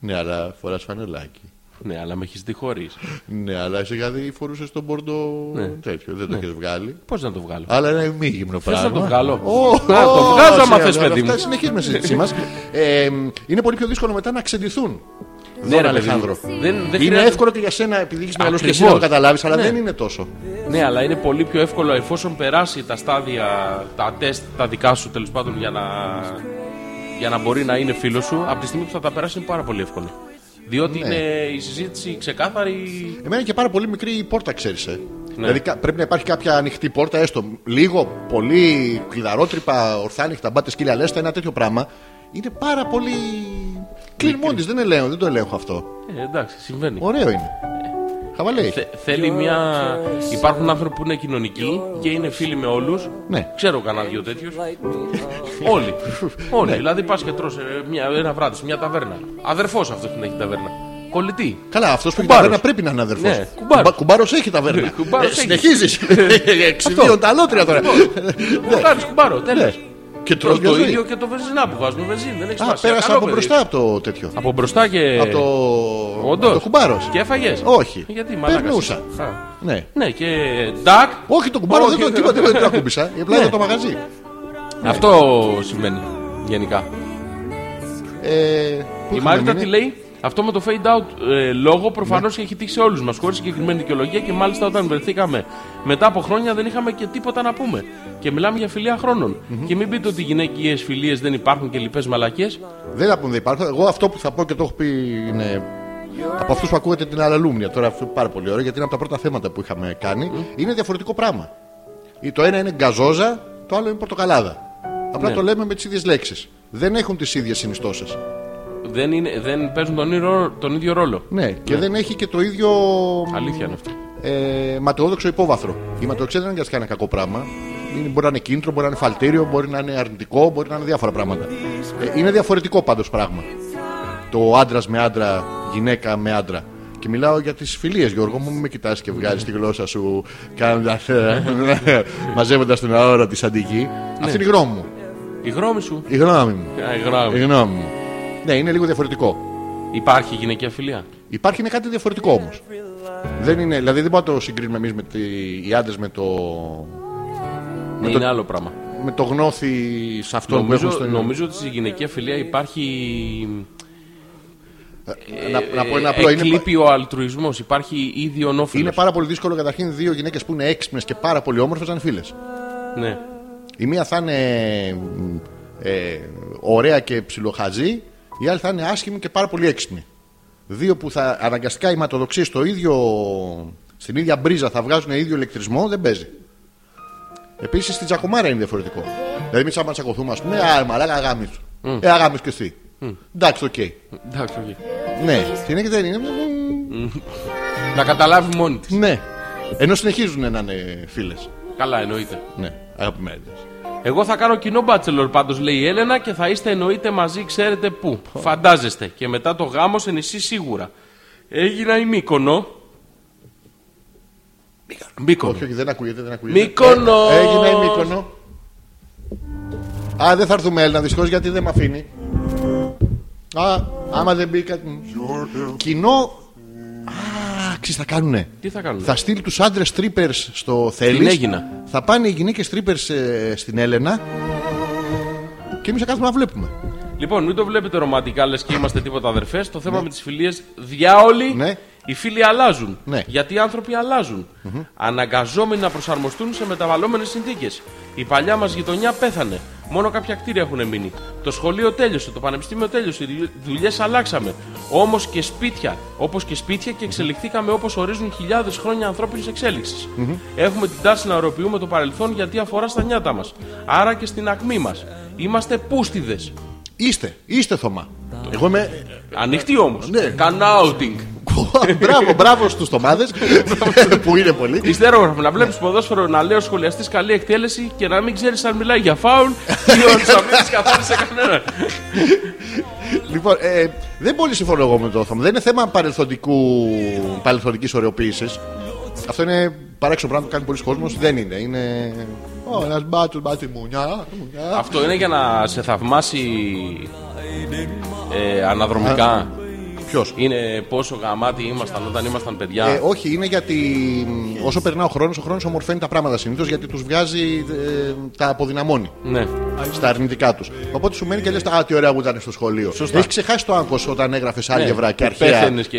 S3: Ναι, αλλά φοράς φανελάκι.
S2: Ναι, αλλά με έχεις δει χωρίς.
S3: Ναι, αλλά εσύ γιατί φορούσες τον πορντο
S2: Ναι.
S3: τέτοιο. Δεν το έχεις βγάλει.
S2: Πώς να το βγάλω;
S3: Αλλά είναι μη γυμνό
S2: Θες
S3: πράγμα.
S2: να το βγάλω;
S3: Ω,
S2: Να το
S3: ω,
S2: βγάζω άμα
S3: σε-
S2: θες,
S3: αλλά
S2: παιδί μου.
S3: Αυτά συνεχίζουμε στη συζήτησή μας. Ε, είναι πολύ πιο δύσκολο μετά να ξεντηθούν.
S2: Ναι,
S3: Δώνα,
S2: ρε παιδί μου.
S3: Αλεχάνδρο.
S2: Δεν, δεν
S3: Είναι
S2: χρειάζεται-
S3: εύκολο και για σένα επειδή έχεις μεγαλώσει και εσύ
S2: Ακριβώς.
S3: να το καταλάβεις, αλλά
S2: Ναι.
S3: δεν είναι τόσο.
S2: Ναι, αλλά είναι πολύ πιο εύκολο εφόσον περάσει τα στάδια, τα τεστ, τα δικά σου τέλος πάντων για να, για να μπορεί να είναι φίλος σου. Από τη στιγμή που θα τα περάσει είναι πάρα πολύ εύκολο. Διότι
S3: Ναι.
S2: είναι η συζήτηση ξεκάθαρη.
S3: Εμένα είναι και πάρα πολύ μικρή η πόρτα, ξέρεις. Ε.
S2: Ναι.
S3: Δηλαδή κα- πρέπει να υπάρχει κάποια ανοιχτή πόρτα, έστω λίγο, πολύ κλειδαρότρυπα, ορθάνυχτα, μπάτε σκύλια λέστα, ένα τέτοιο πράγμα. Είναι πάρα πολύ. Κλείνει μόνη της, δεν, ελέγχω, δεν το ελέγχω αυτό.
S2: Ε, εντάξει, συμβαίνει.
S3: Ωραίο είναι. Χαβαλέ.
S2: Θε- θέλει μια. Υπάρχουν άνθρωποι που είναι κοινωνικοί και είναι φίλοι με όλους.
S3: Ναι.
S2: Ξέρω κανένα δυο τέτοιους. Όλοι. Όλοι. Δηλαδή πας και τρως ε, μια, ένα βράδυ σε μια ταβέρνα. Αδερφός αυτός που έχει ταβέρνα. Κολλητή.
S3: Καλά, αυτός που έχει
S2: Κουμπάρος.
S3: ταβέρνα πρέπει να είναι αδερφός.
S2: Ναι, κουμπάρος.
S3: Κουμπάρος έχει ταβέρνα.
S2: Ναι, κουμπάρος έχει.
S3: Συνεχίζεις. Εξιδίων τα αλότρια τώρα.
S2: Το κάνει κουμπάρος, τέλος.
S3: Ναι. Και
S2: Τρως
S3: τρώει
S2: το
S3: μια
S2: ίδιο
S3: ζωή.
S2: και το βενζινά που βάζουμε βενζίνη. Δεν έχει
S3: Α,
S2: σημασία.
S3: πέρασα
S2: Καλό
S3: από
S2: παιδί.
S3: μπροστά από το τέτοιο.
S2: Από μπροστά και.
S3: Από το.
S2: Όντως.
S3: από το κουμπάρος.
S2: Και έφαγες.
S3: Όχι.
S2: Γιατί μαλάκας.
S3: Περνούσα.
S2: Α.
S3: Ναι.
S2: Ναι, και ντάκ.
S3: Όχι, το κουμπάρος δεν
S2: Όχι,
S3: το
S2: δεν-
S3: τίποτα, δεν το ακούμπησα. Απλά ήταν το μαγαζί.
S2: Αυτό συμβαίνει γενικά.
S3: Ε, πού
S2: Η
S3: είχαμε
S2: Μάριτα
S3: μείνει;
S2: τι λέει, αυτό με το fade out ε, λόγο προφανώς έχει τύχει σε όλους μας χωρίς συγκεκριμένη δικαιολογία και μάλιστα όταν βρεθήκαμε μετά από χρόνια δεν είχαμε και τίποτα να πούμε. Και μιλάμε για φιλία χρόνων. Και μην πείτε ότι οι γυναικείε φιλίες δεν υπάρχουν και λοιπές μαλακίες.
S3: Δεν θα πούμε δεν υπάρχουν. Εγώ αυτό που θα πω και το έχω πει είναι. Από αυτούς που ακούγεται την αλαλούμνια. Τώρα αυτό είναι πάρα πολύ ωραίο γιατί είναι από τα πρώτα θέματα που είχαμε κάνει. Είναι διαφορετικό πράγμα. Ή Το ένα είναι γκαζόζα, το άλλο είναι πορτοκαλάδα. Απλά
S2: Ναι.
S3: το λέμε με τις ίδιες λέξεις. Δεν έχουν τις ίδιες συνιστώσεις.
S2: Δεν, είναι, δεν παίζουν τον, ίδιο- τον ίδιο ρόλο.
S3: Ναι, και δεν έχει και το ίδιο
S2: Αλήθεια είναι αυτό.
S3: ε, ματαιόδοξο υπόβαθρο. Η ματαιοξία δεν είναι αναγκαστικά ένα κακό πράγμα. Είναι, μπορεί να είναι κίνητρο, μπορεί να είναι φαλτήριο, μπορεί να είναι αρνητικό, μπορεί να είναι διάφορα πράγματα. Ε, είναι διαφορετικό πάντως πράγμα. Το άντρα με άντρα, γυναίκα με άντρα. Και μιλάω για τις φιλίες, Γιώργο μου, μην με κοιτάς και βγάζεις τη γλώσσα σου κάνοντας. μαζεύοντας την αόρα της αντική. Αυτή είναι η γνώμη μου.
S2: Η γνώμη σου.
S3: Η γνώμη μου.
S2: Α, η γνώμη.
S3: Η γνώμη μου. Ναι, είναι λίγο διαφορετικό.
S2: Υπάρχει γυναικεία φιλία;
S3: Υπάρχει είναι κάτι διαφορετικό όμως. Δεν είναι, δηλαδή δεν μπορούμε να το συγκρίνουμε εμείς με τη, οι άντρες με το,
S2: Ναι,
S3: το-
S2: είναι άλλο πράγμα.
S3: με το γνώθι σε αυτό που έχουν
S2: Νομίζω,
S3: στο
S2: νομίζω ότι στη γυναικεία φιλία υπάρχει.
S3: να, να πω ένα
S2: ε,
S3: απλό. Είναι,
S2: εκλείπει ο αλτρουισμός, υπάρχει ήδη ονόφιλο.
S3: είναι πάρα πολύ δύσκολο καταρχήν δύο γυναίκες που είναι έξυπνες και πάρα πολύ όμορφες να είναι φίλες.
S2: Ναι.
S3: Η μία θα είναι μ, ε, ωραία και ψιλοχαζή, η άλλη θα είναι άσχημη και πάρα πολύ έξυπνη. Δύο που θα αναγκαστικά οι ματοδοξίες στο ίδιο, στην ίδια μπρίζα θα βγάζουν ίδιο ηλεκτρισμό, δεν παίζει. Επίσης στην τσακωμάρα είναι διαφορετικό. Δηλαδή, εμείς άμα τσακωθούμε, ας πούμε, Α, μαλάκα α γαμήσου. Ε, α γαμήσου και εσύ. Εντάξει, οκ.
S2: Εντάξει, οκ.
S3: Ναι, την έχετε δεν είναι.
S2: Να καταλάβει μόνη της.
S3: Ναι. Ενώ συνεχίζουν να είναι φίλες.
S2: Καλά, εννοείται.
S3: Ναι, αγαπημένε.
S2: Εγώ θα κάνω κοινό bachelor πάντως, λέει η Έλενα, και θα είστε εννοείται μαζί, ξέρετε πού. Φαντάζεστε. Και μετά το γάμο σε νησί σίγουρα. Έγινα η Μύκονο. Μύκονο.
S3: Όχι, όχι, δεν ακούγεται, δεν ακούγεται.
S2: Μύκονος.
S3: Ε, έγινε η Μύκονο. Α, δεν θα έρθουμε Έλληνα δυστυχώς γιατί δεν με αφήνει. Α, άμα δεν μπήκα. Κοινό. Α, ξέρεις θα κάνουνε.
S2: Τι θα κάνουμε.
S3: Θα στείλει τους άντρες strippers στο θέλει.
S2: Έγινα.
S3: Θα πάνε οι γυναίκες strippers ε, στην Έλενα. Και εμείς θα κάθουμε να βλέπουμε.
S2: Λοιπόν, μην το βλέπετε ρομαντικά, λες και είμαστε τίποτα αδερφές. Το θέμα με τις φιλίες, διάολοι,
S3: Ναι.
S2: Οι φίλοι αλλάζουν.
S3: Ναι.
S2: Γιατί οι άνθρωποι αλλάζουν. Αναγκαζόμενοι να προσαρμοστούν σε μεταβαλλόμενες συνθήκες. Η παλιά μας γειτονιά πέθανε. Μόνο κάποια κτίρια έχουν μείνει. Το σχολείο τέλειωσε, το πανεπιστήμιο τέλειωσε, οι δουλειές αλλάξαμε. Όμως και σπίτια, όπως και σπίτια και εξελιχθήκαμε όπως ορίζουν χιλιάδες χρόνια ανθρώπινης εξέλιξης. Έχουμε την τάση να οροποιούμε το παρελθόν γιατί αφορά στα νιάτα μας. Άρα και στην ακμή μας. Είμαστε πούστιδες.
S3: Είστε, είστε Θωμά. Εγώ είμαι.
S2: Ανοιχτή όμως.
S3: Ναι.
S2: Κάνω outing.
S3: Μπράβο, μπράβο στους τομάδες που είναι πολλοί.
S2: Ιστέρογραφο να βλέπεις ποδόσφαιρο να λέει ο σχολιαστής καλή εκτέλεση και να μην ξέρεις αν μιλάει για φάουλ ή αν θα μην καθόλου σε κανέναν.
S3: Λοιπόν, ε, δεν πολύ συμφωνώ εγώ με το Θωμά. Δεν είναι θέμα παρελθοντικού, παρελθοντικής ωρεοποίησης. Αυτό είναι παράξενο πράγμα που κάνει πολλοί κόσμος. Δεν είναι. Είναι. Ω, ένας μπάτσο, μπάτσι μουνιά. μουνιά.
S2: Αυτό είναι για να σε θαυμάσει ε, αναδρομικά.
S3: Ποιος;
S2: Είναι πόσο γαμάτι ήμασταν όταν ήμασταν παιδιά.
S3: Ε, όχι, είναι γιατί μ, όσο περνά ο χρόνος, ο χρόνος ομορφαίνει τα πράγματα συνήθως γιατί τους βγάζει, ε, τα αποδυναμώνει
S2: Ναι.
S3: στα αρνητικά τους. Οπότε σου μένει και λες: Α, τι ωραία που ήταν στο σχολείο.
S2: Σωστά.
S3: Έχεις ξεχάσει το άγχος όταν έγραφες άλγευρα και
S2: που
S3: αρχαία.
S2: πέθαινες και,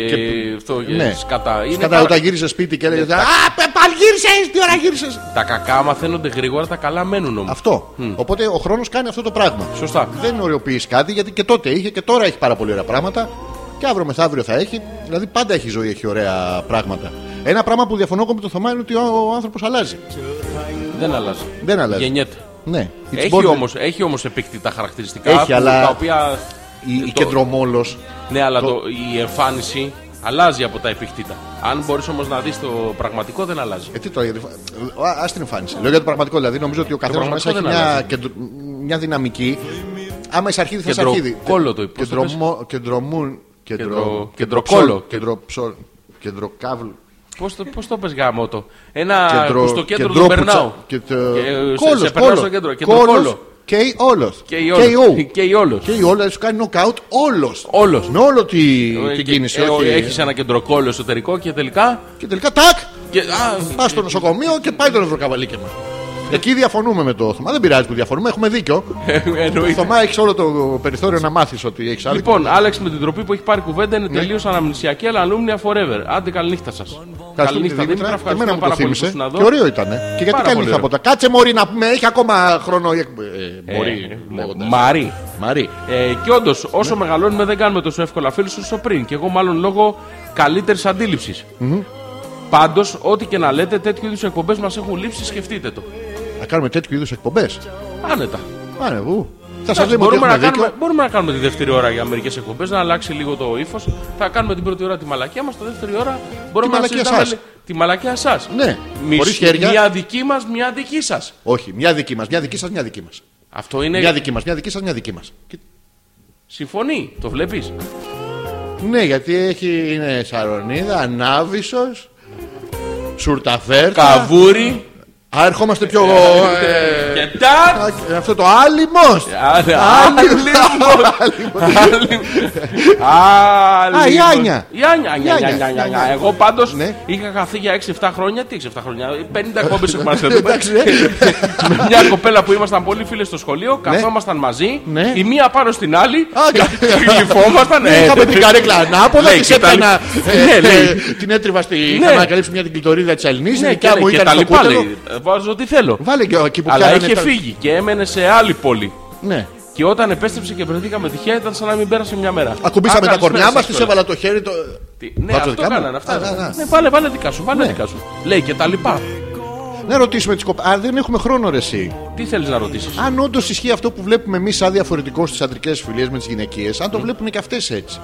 S2: αυτό και
S3: Ναι.
S2: σκατά. Είναι
S3: Κατά
S2: πάρα-
S3: όταν γύρισες σπίτι και έλεγες: Α, πε- πάλι γύρισες! Τι ώρα γύρισες!
S2: Τα κακά μαθαίνονται γρήγορα, τα καλά μένουν όμως.
S3: Αυτό. Οπότε ο χρόνος κάνει αυτό το πράγμα.
S2: Σωστά.
S3: Δεν οριοποιείς κάτι γιατί και τότε είχε και τώρα έχει πάρα πολύ ωραία πράγματα. Και αύριο μεθαύριο θα έχει. Δηλαδή πάντα έχει ζωή, έχει ωραία πράγματα. Ένα πράγμα που διαφωνώ εγώ με το Θωμά είναι ότι ο, ο άνθρωπος αλλάζει.
S2: Δεν αλλάζει.
S3: Δεν αλλάζει.
S2: Γεννιέται.
S3: Ναι. It's
S2: Έχει
S3: born-
S2: όμως, έχει όμως επίκτητα χαρακτηριστικά
S3: Έχει,
S2: που-
S3: αλλά-
S2: τα οποία.
S3: Η, η
S2: το-
S3: κεντρομόλος.
S2: Ναι, αλλά
S3: το-
S2: το, η εμφάνιση αλλάζει από τα επίκτητα. Αν μπορείς όμως να δεις το πραγματικό, δεν αλλάζει.
S3: Ε, τι τώρα, γιατί. Α την εμφάνιση. Λέω για το πραγματικό. Δηλαδή νομίζω ότι ο καθένας μέσα
S2: πραγματικό
S3: έχει
S2: δεν
S3: μια,
S2: αλλάζει.
S3: κεντρο- μια δυναμική. Άμα είσαι αρχίδι, θα είσαι
S2: Κεντρο-
S3: αρχίδι.
S2: κόλλο το είπε, πώς το
S3: Κεντρομο- Κεντρομούν.
S2: Κεντρο-
S3: Κεντρο.
S2: κεντροκόλλο.
S3: Κεντροψόλ. Κεντροκάβλ.
S2: Πώς το, πώς το πες γάμο το; Ένα
S3: Κεντρο-
S2: που στο κέντρο
S3: κεντρόπουτσα-
S2: του περνάω.
S3: και το-
S2: Και, ε, σε-
S3: κόλλος,
S2: σε περνάω
S3: κόλλος.
S2: στο κέντρο.
S3: Κόλλος
S2: Κεντροκόλλο.
S3: Και η όλος.
S2: Και η
S3: ο.
S2: όλος. Και η όλος.
S3: Και η όλος σου κάνει νοκάουτ όλος.
S2: Όλος.
S3: Με όλο τη,
S2: Ε,
S3: την
S2: και-
S3: κίνηση.
S2: ε,
S3: όχι-
S2: Έχεις ένα κεντροκόλλο εσωτερικό και τελικά.
S3: Και τελικά τάκ!
S2: Και, α,
S3: Πας στο νοσοκομείο και πάει το νευροκαβαλίκεμα. Εκεί διαφωνούμε με το Θωμά. Δεν πειράζει που διαφωνούμε, έχουμε δίκιο.
S2: εννοείται.
S3: Θωμά, έχεις όλο το περιθώριο να μάθεις ότι έχεις άδικο.
S2: Λοιπόν, Άλεξ με την τροπή που έχει πάρει κουβέντα είναι τελείως αναμνησιακή, αλλά αλούμνια forever. Άντε, καληνύχτα σας.
S3: Ευχαριστούμε,
S2: Καληνύχτα,
S3: Δήμητρα.
S2: Δήμητρα.
S3: Και εμένα
S2: Ευχαριστούμε
S3: μου το
S2: πάρα πολύ που
S3: θύμισε.
S2: ήσουν εδώ.
S3: Και ωραίο ήταν. Και γιατί
S2: Πάρα
S3: καλή
S2: πολύ
S3: θα
S2: ωραίο.
S3: πω τα. Κάτσε Μωρή να πούμε, έχει ακόμα χρόνο. η εκ- ε,
S2: Ε,
S3: Μπορεί.
S2: ναι,
S3: λέγοντας.
S2: Μαρή.
S3: Μαρή.
S2: Ε, και όντως, όσο μεγαλώνουμε, δεν κάνουμε τόσο εύκολα φίλους όσο πριν. Και εγώ, μάλλον λόγω καλύτερης αντίληψης. Πάντως, ό,τι και να λέτε, τέτοιου είδους εκπομπές μας έχουν λείψει, σκεφτείτε το.
S3: Να κάνουμε τέτοιου είδους εκπομπές.
S2: Άνετα.
S3: Άνε, ου. Θα σας
S2: Εντάξει,
S3: λέμε ότι
S2: μπορούμε, να
S3: έχουμε
S2: κάνουμε,
S3: δίκιο.
S2: μπορούμε να κάνουμε τη δεύτερη ώρα για μερικές εκπομπές, να αλλάξει λίγο το ύφος. Θα κάνουμε την πρώτη ώρα τη μαλακία μας, τη δεύτερη ώρα μπορούμε να
S3: μαλακία
S2: συζητάμε
S3: σας.
S2: λι- τη μαλακία εσά.
S3: Ναι, χωρίς χέρια.
S2: Μια δική μας, μια δική σας.
S3: Όχι, μια δική μας, μια δική σας, μια δική μας.
S2: Αυτό είναι.
S3: Μια δική μας, μια δική σας, μια δική μας.
S2: Συμφωνεί, το βλέπεις;
S3: Ναι, γιατί έχει, είναι Σαρονίδα, Ανάβησος, Σουρταφέρτα.
S2: Καβούρι.
S3: Α, ερχόμαστε πιο. ε,
S2: Και τάκ.
S3: α, αυτό το άλυμος. Α, η Άνια.
S2: Η Άνια, Άνια,
S3: Η Άνια,
S2: Άνια, Άνια,
S3: η Άνια.
S2: Άνια. Εγώ πάντως
S3: Ναι.
S2: είχα χαθεί για 6-7 χρόνια. Τι 6-7 χρόνια, 50 εκπομπές έχουμε να
S3: Εντάξει, ναι.
S2: Με μια κοπέλα που ήμασταν πολύ φίλες στο σχολείο, καθόμασταν μαζί,
S3: Ναι.
S2: η μία πάνω στην άλλη,
S3: Α, κα-
S2: γλυφόμασταν.
S3: Ναι, Είχαμε την καρέκλα ανάποδα,
S2: Λέει,
S3: της
S2: και τα
S3: έπαιρνα,
S2: λι-
S3: ε,
S2: Ναι,
S3: ε,
S2: λέει.
S3: την έτριβα στη.
S2: Ναι.
S3: Είχα ανακαλύψει μια την κλειτορίδα της Ελληνής.
S2: Ναι, και,
S3: δικιά μου
S2: και
S3: ήταν
S2: τα
S3: στο
S2: λοιπά
S3: κούτελο.
S2: λέει. Ε, Βάζω ό,τι θέλω.
S3: Βάλε και εκεί που
S2: Αλλά
S3: πιάνανε
S2: είχε
S3: τα-
S2: φύγει και έμενε σε άλλη πόλη.
S3: Ναι.
S2: Και όταν επέστρεψε και βρεθήκαμε τυχαία ήταν σαν να μην πέρασε μια μέρα.
S3: Ακουμπήσαμε
S2: Α,
S3: τα
S2: καλησπέρα
S3: κορμιά μας,
S2: σας
S3: τη
S2: κιόλας.
S3: έβαλα το χέρι. Το...
S2: Τι- Ναι,
S3: Βάζω
S2: αυτό
S3: δικά μου.
S2: κάνανε αυτά.
S3: Α, α, α.
S2: Ναι, βάλε, βάλε δικά σου, βάλε
S3: Ναι.
S2: δικά σου. Λέει και τα λοιπά.
S3: Να ρωτήσουμε τις κοπέλε. Α, δεν έχουμε χρόνο, ρε, εσύ.
S2: Τι θέλεις να ρωτήσεις;
S3: Αν όντως ισχύει αυτό που βλέπουμε εμείς σαν διαφορετικό στις αντρικές φιλίες με τις γυναικείες, αν το βλέπουν και αυτές έτσι.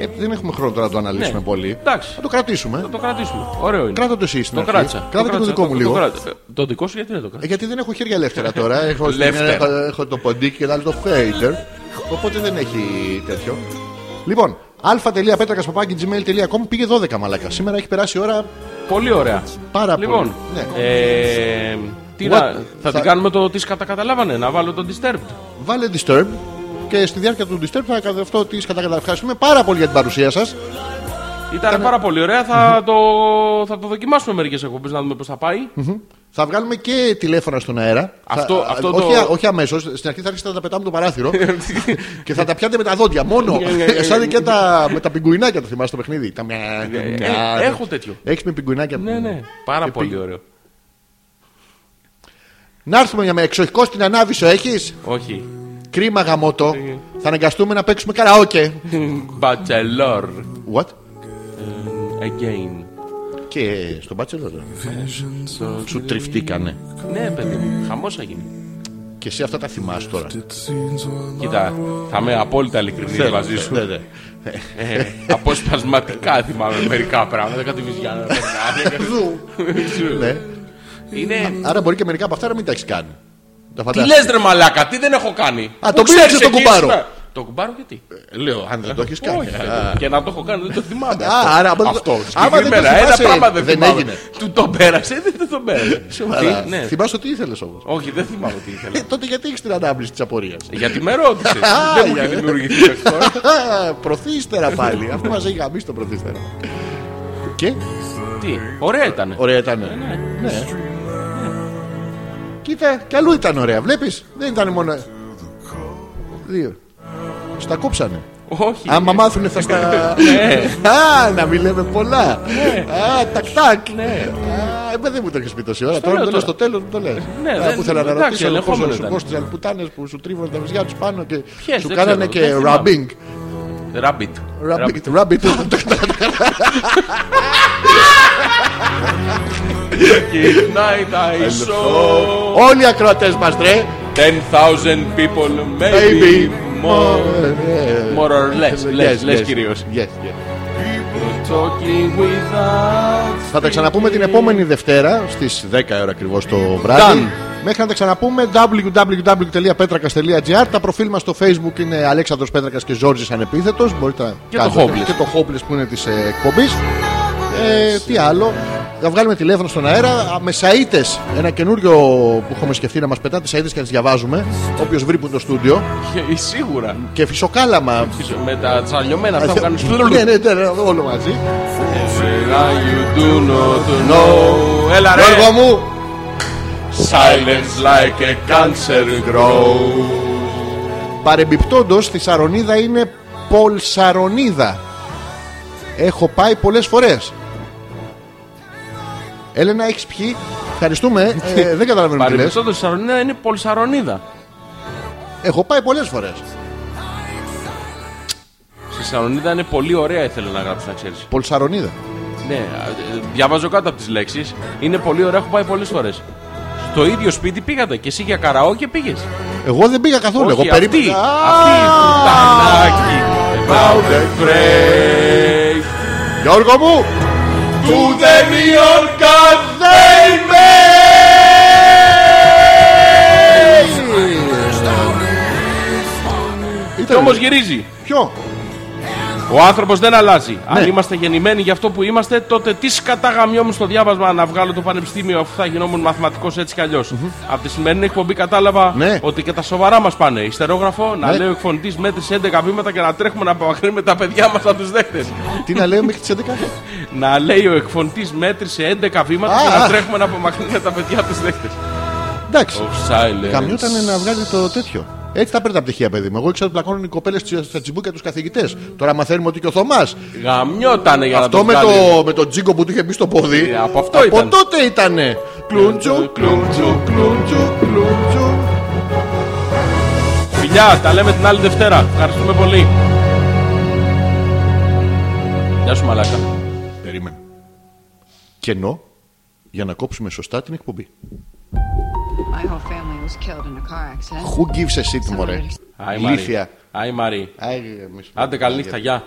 S3: Ε, δεν έχουμε χρόνο τώρα να το αναλύσουμε
S2: Ναι.
S3: πολύ.
S2: Εντάξει.
S3: Θα το κρατήσουμε.
S2: Θα το κρατήσουμε. Ωραίο είναι.
S3: Κράτα το εσύ στην
S2: Το
S3: αρχή.
S2: κράτησα.
S3: Κράτα και το
S2: κράτησα,
S3: δικό μου
S2: το-
S3: λίγο.
S2: Το, κράτησα. το δικό σου γιατί δεν το
S3: Ε,
S2: κράτησα.
S3: Γιατί δεν έχω χέρια ελεύθερα τώρα. έχω, στην-
S2: Ελεύθερα.
S3: έχω, έχω το ποντίκι και το άλλο το φέιτερ. Οπότε δεν έχει τέτοιο. Λοιπόν, α.πέτρακα.gmail.com πήγε 12 μαλάκα. Σήμερα έχει περάσει η ώρα
S2: Πολύ ωραία.
S3: πάρα
S2: Λοιπόν,
S3: πολύ. Ναι.
S2: ε, τι
S3: What?
S2: να, θα,
S3: Θα-
S2: την κάνουμε το τις κατακαταλάβανε, να βάλω το Disturbed.
S3: Βάλε Disturb και στη διάρκεια του Disturb θα κάνω αυτό τη κατακατά. Ευχαριστούμε πάρα πολύ για την παρουσία σας.
S2: Ήταν πάρα πολύ ωραία, θα, το, θα το δοκιμάσουμε μερικές εκπομπές να δούμε πώς θα πάει.
S3: Θα βγάλουμε και τηλέφωνα στον αέρα.
S2: Αυτό-
S3: θα,
S2: αυτό
S3: όχι,
S2: το-
S3: όχι αμέσως. Στην αρχή θα αρχίσετε να τα πετάμε το παράθυρο και θα τα πιάτε με τα δόντια μόνο.
S2: Ναι, ναι, ναι, ναι.
S3: Σαν και τα, με τα πιγκουινάκια το θυμάσαι το παιχνίδι; Τα μιά,
S2: Ε, έχω τέτοιο.
S3: Έχεις με πιγκουινάκια;
S2: Ναι, ναι, πάρα
S3: Και
S2: πολύ
S3: πήγε.
S2: ωραίο.
S3: Να έρθουμε για με εξοχικό στην ανάβησο, έχεις;
S2: Όχι.
S3: Κρίμα γαμότο.
S2: Ε.
S3: Θα αναγκαστούμε να παίξουμε καραόκε.
S2: Bachelor.
S3: What?
S2: Again.
S3: Και στον Bachelor. Σου τριφτήκανε.
S2: Ναι, παιδί μου, χαμός θα γίνει.
S3: Και εσύ αυτά τα θυμάσαι τώρα.
S2: Κοίτα, θα είμαι απόλυτα ειλικρινής μαζί σου.
S3: Ναι, ναι.
S2: Ε, Αποσπασματικά θυμάμαι μερικά πράγματα. Κάτι βυζιά.
S3: Ναι.
S2: Είναι.
S3: Άρα μπορεί και μερικά από αυτά να μην τα έχεις κάνει. Τα
S2: Τι
S3: φαντάζεσαι.
S2: λες ρε μαλάκα, τι δεν έχω κάνει;
S3: Α,
S2: Πού
S3: τον
S2: ξέρεις
S3: πήραξε τον
S2: εκεί
S3: κουμπάρο.
S2: ήσουνα; Το κουμπάρο γιατί;
S3: Λέω, αν δεν το έχεις κάνει.
S2: Όχι.
S3: Α,
S2: Και να το έχω κάνει δεν το θυμάμαι.
S3: Α,
S2: αυτό.
S3: άρα, άμα-
S2: αυτό.
S3: άμα δεν το
S2: Συγκεκριμένα. Ένα
S3: θυμάσαι,
S2: πράγμα δεν
S3: δεν
S2: θυμάμαι.
S3: έγινε.
S2: Του το πέρασε, δεν το πέρασε.
S3: Αλλά
S2: Τι, ναι.
S3: Θυμάσαι τι ήθελες όμως.
S2: Όχι, δεν θυμάμαι τι ήθελα.
S3: Τότε γιατί έχεις την ανάπτυξη της απορίας;
S2: Γιατί με ρώτησες.
S3: Α,
S2: Δεν μου
S3: για-
S2: είχε δημιουργηθεί αυτό.
S3: Προθύστερα πάλι. Αυτό μας έχει γαμίσει το προθύστερα. Και;
S2: Τι, ωραία ήταν.
S3: ωραία ήταν. Ναι. Κοίτα, κι αλλού ήταν ωραία. Βλέπεις, δεν ήταν μόνο. Δύο. Στα κόψανε.
S2: Όχι.
S3: Άμα μάθουνε θα στα.
S2: Ναι.
S3: Α, να μην λέμε πολλά. Α, τακ τακ.
S2: Ναι.
S3: Α, ε, δεν μου το έχεις πει τόση ώρα.
S2: Στο
S3: Τώρα μου
S2: λέω
S3: το λες
S2: τώρα.
S3: στο τέλος μου το λες.
S2: Ναι, δεν-
S3: Που ήθελα να
S2: εντάξει,
S3: ρωτήσω
S2: ελεγχόμενο
S3: πόσο σου
S2: ήταν.
S3: κόστησαν πουτάνε που σου τρίβουν τα βυζιά τους πάνω και
S2: Ποιες,
S3: σου
S2: δεν
S3: κάνανε
S2: ξέρω,
S3: και
S2: δεν θυμάμαι.
S3: rubbing.
S2: Rabbit.
S3: Rabbit, rabbit.
S2: Night I saw
S3: Όλοι οι ακροατές μας, ρε.
S2: 10,000 people, maybe
S3: Baby.
S2: more.
S3: Ε,
S2: More or less, less, less κυρίως.
S3: Yes, yes.
S2: Talking without
S3: Θα τα ξαναπούμε την επόμενη Δευτέρα στις 10 ώρα ακριβώς το βράδυ.
S2: Done.
S3: Μέχρι να τα ξαναπούμε www.petrakas.gr Τα προφίλ μας στο facebook είναι Αλέξανδρος Πέτρακας και Ζόρζης Ανεπίθετος Μπορείτε να
S2: Και το
S3: κάνετε-
S2: Hopeless.
S3: Και το Hopeless που είναι της ε, εκπομπής ε, Τι άλλο. Θα βγάλουμε τηλέφωνο στον αέρα. Α, με σαΐτες Ένα καινούριο που έχουμε σκεφτεί να μας πετάτε σαΐτες και να τις διαβάζουμε. Όποιος βρει που είναι το στούντιο.
S2: Ε, Σίγουρα.
S3: Και φυσοκάλαμα.
S2: Με τα τσαλιωμένα αυτά που κάνουν
S3: Ναι, ναι, ναι, ναι, όλο μαζί.
S2: You do not know. Έλα ρε.
S3: Γιώργο μου.
S2: Silence like a cancer grow
S3: Παρεμπιπτόντως στη Σαρονίδα είναι Πολσαρονίδα. Έχω πάει πολλές φορές Έλενα έχεις πιει. Ευχαριστούμε. Ε, Δεν καταλαβαίνω τι λες.
S2: Παρεμπιπτόντως η Σαρονίδα είναι πολυσαρονίδα
S3: Έχω πάει πολλές φορές.
S2: Στη Σαρονίδα είναι πολύ ωραία ήθελε να γράψει να ξέρεις.
S3: Πολσαρονίδα
S2: Ναι, ε, διαβάζω κάτω από τις λέξεις. Είναι πολύ ωραία, έχω πάει πολλές φορές. Στο ίδιο σπίτι πήγατε και εσύ για καραό και πήγες;
S3: Εγώ δεν πήγα καθόλου Εγώ
S2: Όχι,
S3: περίπου
S2: αυτή,
S3: Α,
S2: αυτή πουτανάκι About the break
S3: Γιώργο μου
S2: To the neon god Και
S3: Ήταν
S2: όμως γυρίζει.
S3: Ποιο;
S2: Ο άνθρωπος δεν αλλάζει. Αν
S3: Ναι.
S2: είμαστε γεννημένοι για αυτό που είμαστε, τότε τι σκαταγαμιόμουν στο διάβασμα να βγάλω το πανεπιστήμιο αφού θα γινόμουν μαθηματικός έτσι κι αλλιώς. Από τη σημερινή εκπομπή κατάλαβα
S3: Ναι.
S2: ότι και τα σοβαρά μας πάνε. Ιστερόγραφο, να
S3: Ναι.
S2: λέει ο εκφωνητής μέτρησε 11 βήματα και να τρέχουμε να απομακρύνουμε τα παιδιά μας από τους δέχτες.
S3: Τι να λέω μέχρι τις 11
S2: να λέει ο εκφωνητής μέτρησε 11 βήματα
S3: Α,
S2: και
S3: α.
S2: να τρέχουμε να απομακρύνουμε τα παιδιά από τους δέχτες.
S3: Εντάξει
S2: Of silence.
S3: Καμιόταν να βγάλει το τέτοιο. Έτσι τα παίρνει τα πτυχία, παιδί μου. Εγώ ήξερα ότι πλακώνουν οι κοπέλες στα τσιμπούκια τους καθηγητές. Τώρα μαθαίνουμε ότι και ο Θωμάς.
S2: Γαμιότανε για
S3: Αυτό
S2: να
S3: με
S2: το βγάλει.
S3: το, με το τζίγκο που του είχε μπει στο πόδι.
S2: Ε, από αυτό ήταν.
S3: τότε ήτανε. Κλούντζου, κλούντζου, κλούντζου, κλούντζου.
S2: Φιλιά, τα λέμε την άλλη Δευτέρα. Ευχαριστούμε πολύ. Γεια σου μαλάκα.
S3: Περίμενε. Κενό για να κόψουμε σωστά την εκπομπή.
S6: My whole family was killed in a car accident.
S3: Who gives a shit, μωρέ.
S2: Άι
S3: Ηλίθεια.
S2: Μαρή. Άι Μαρή.
S3: Άι, εμείς-
S2: Άντε καλή νύχτα, γεια.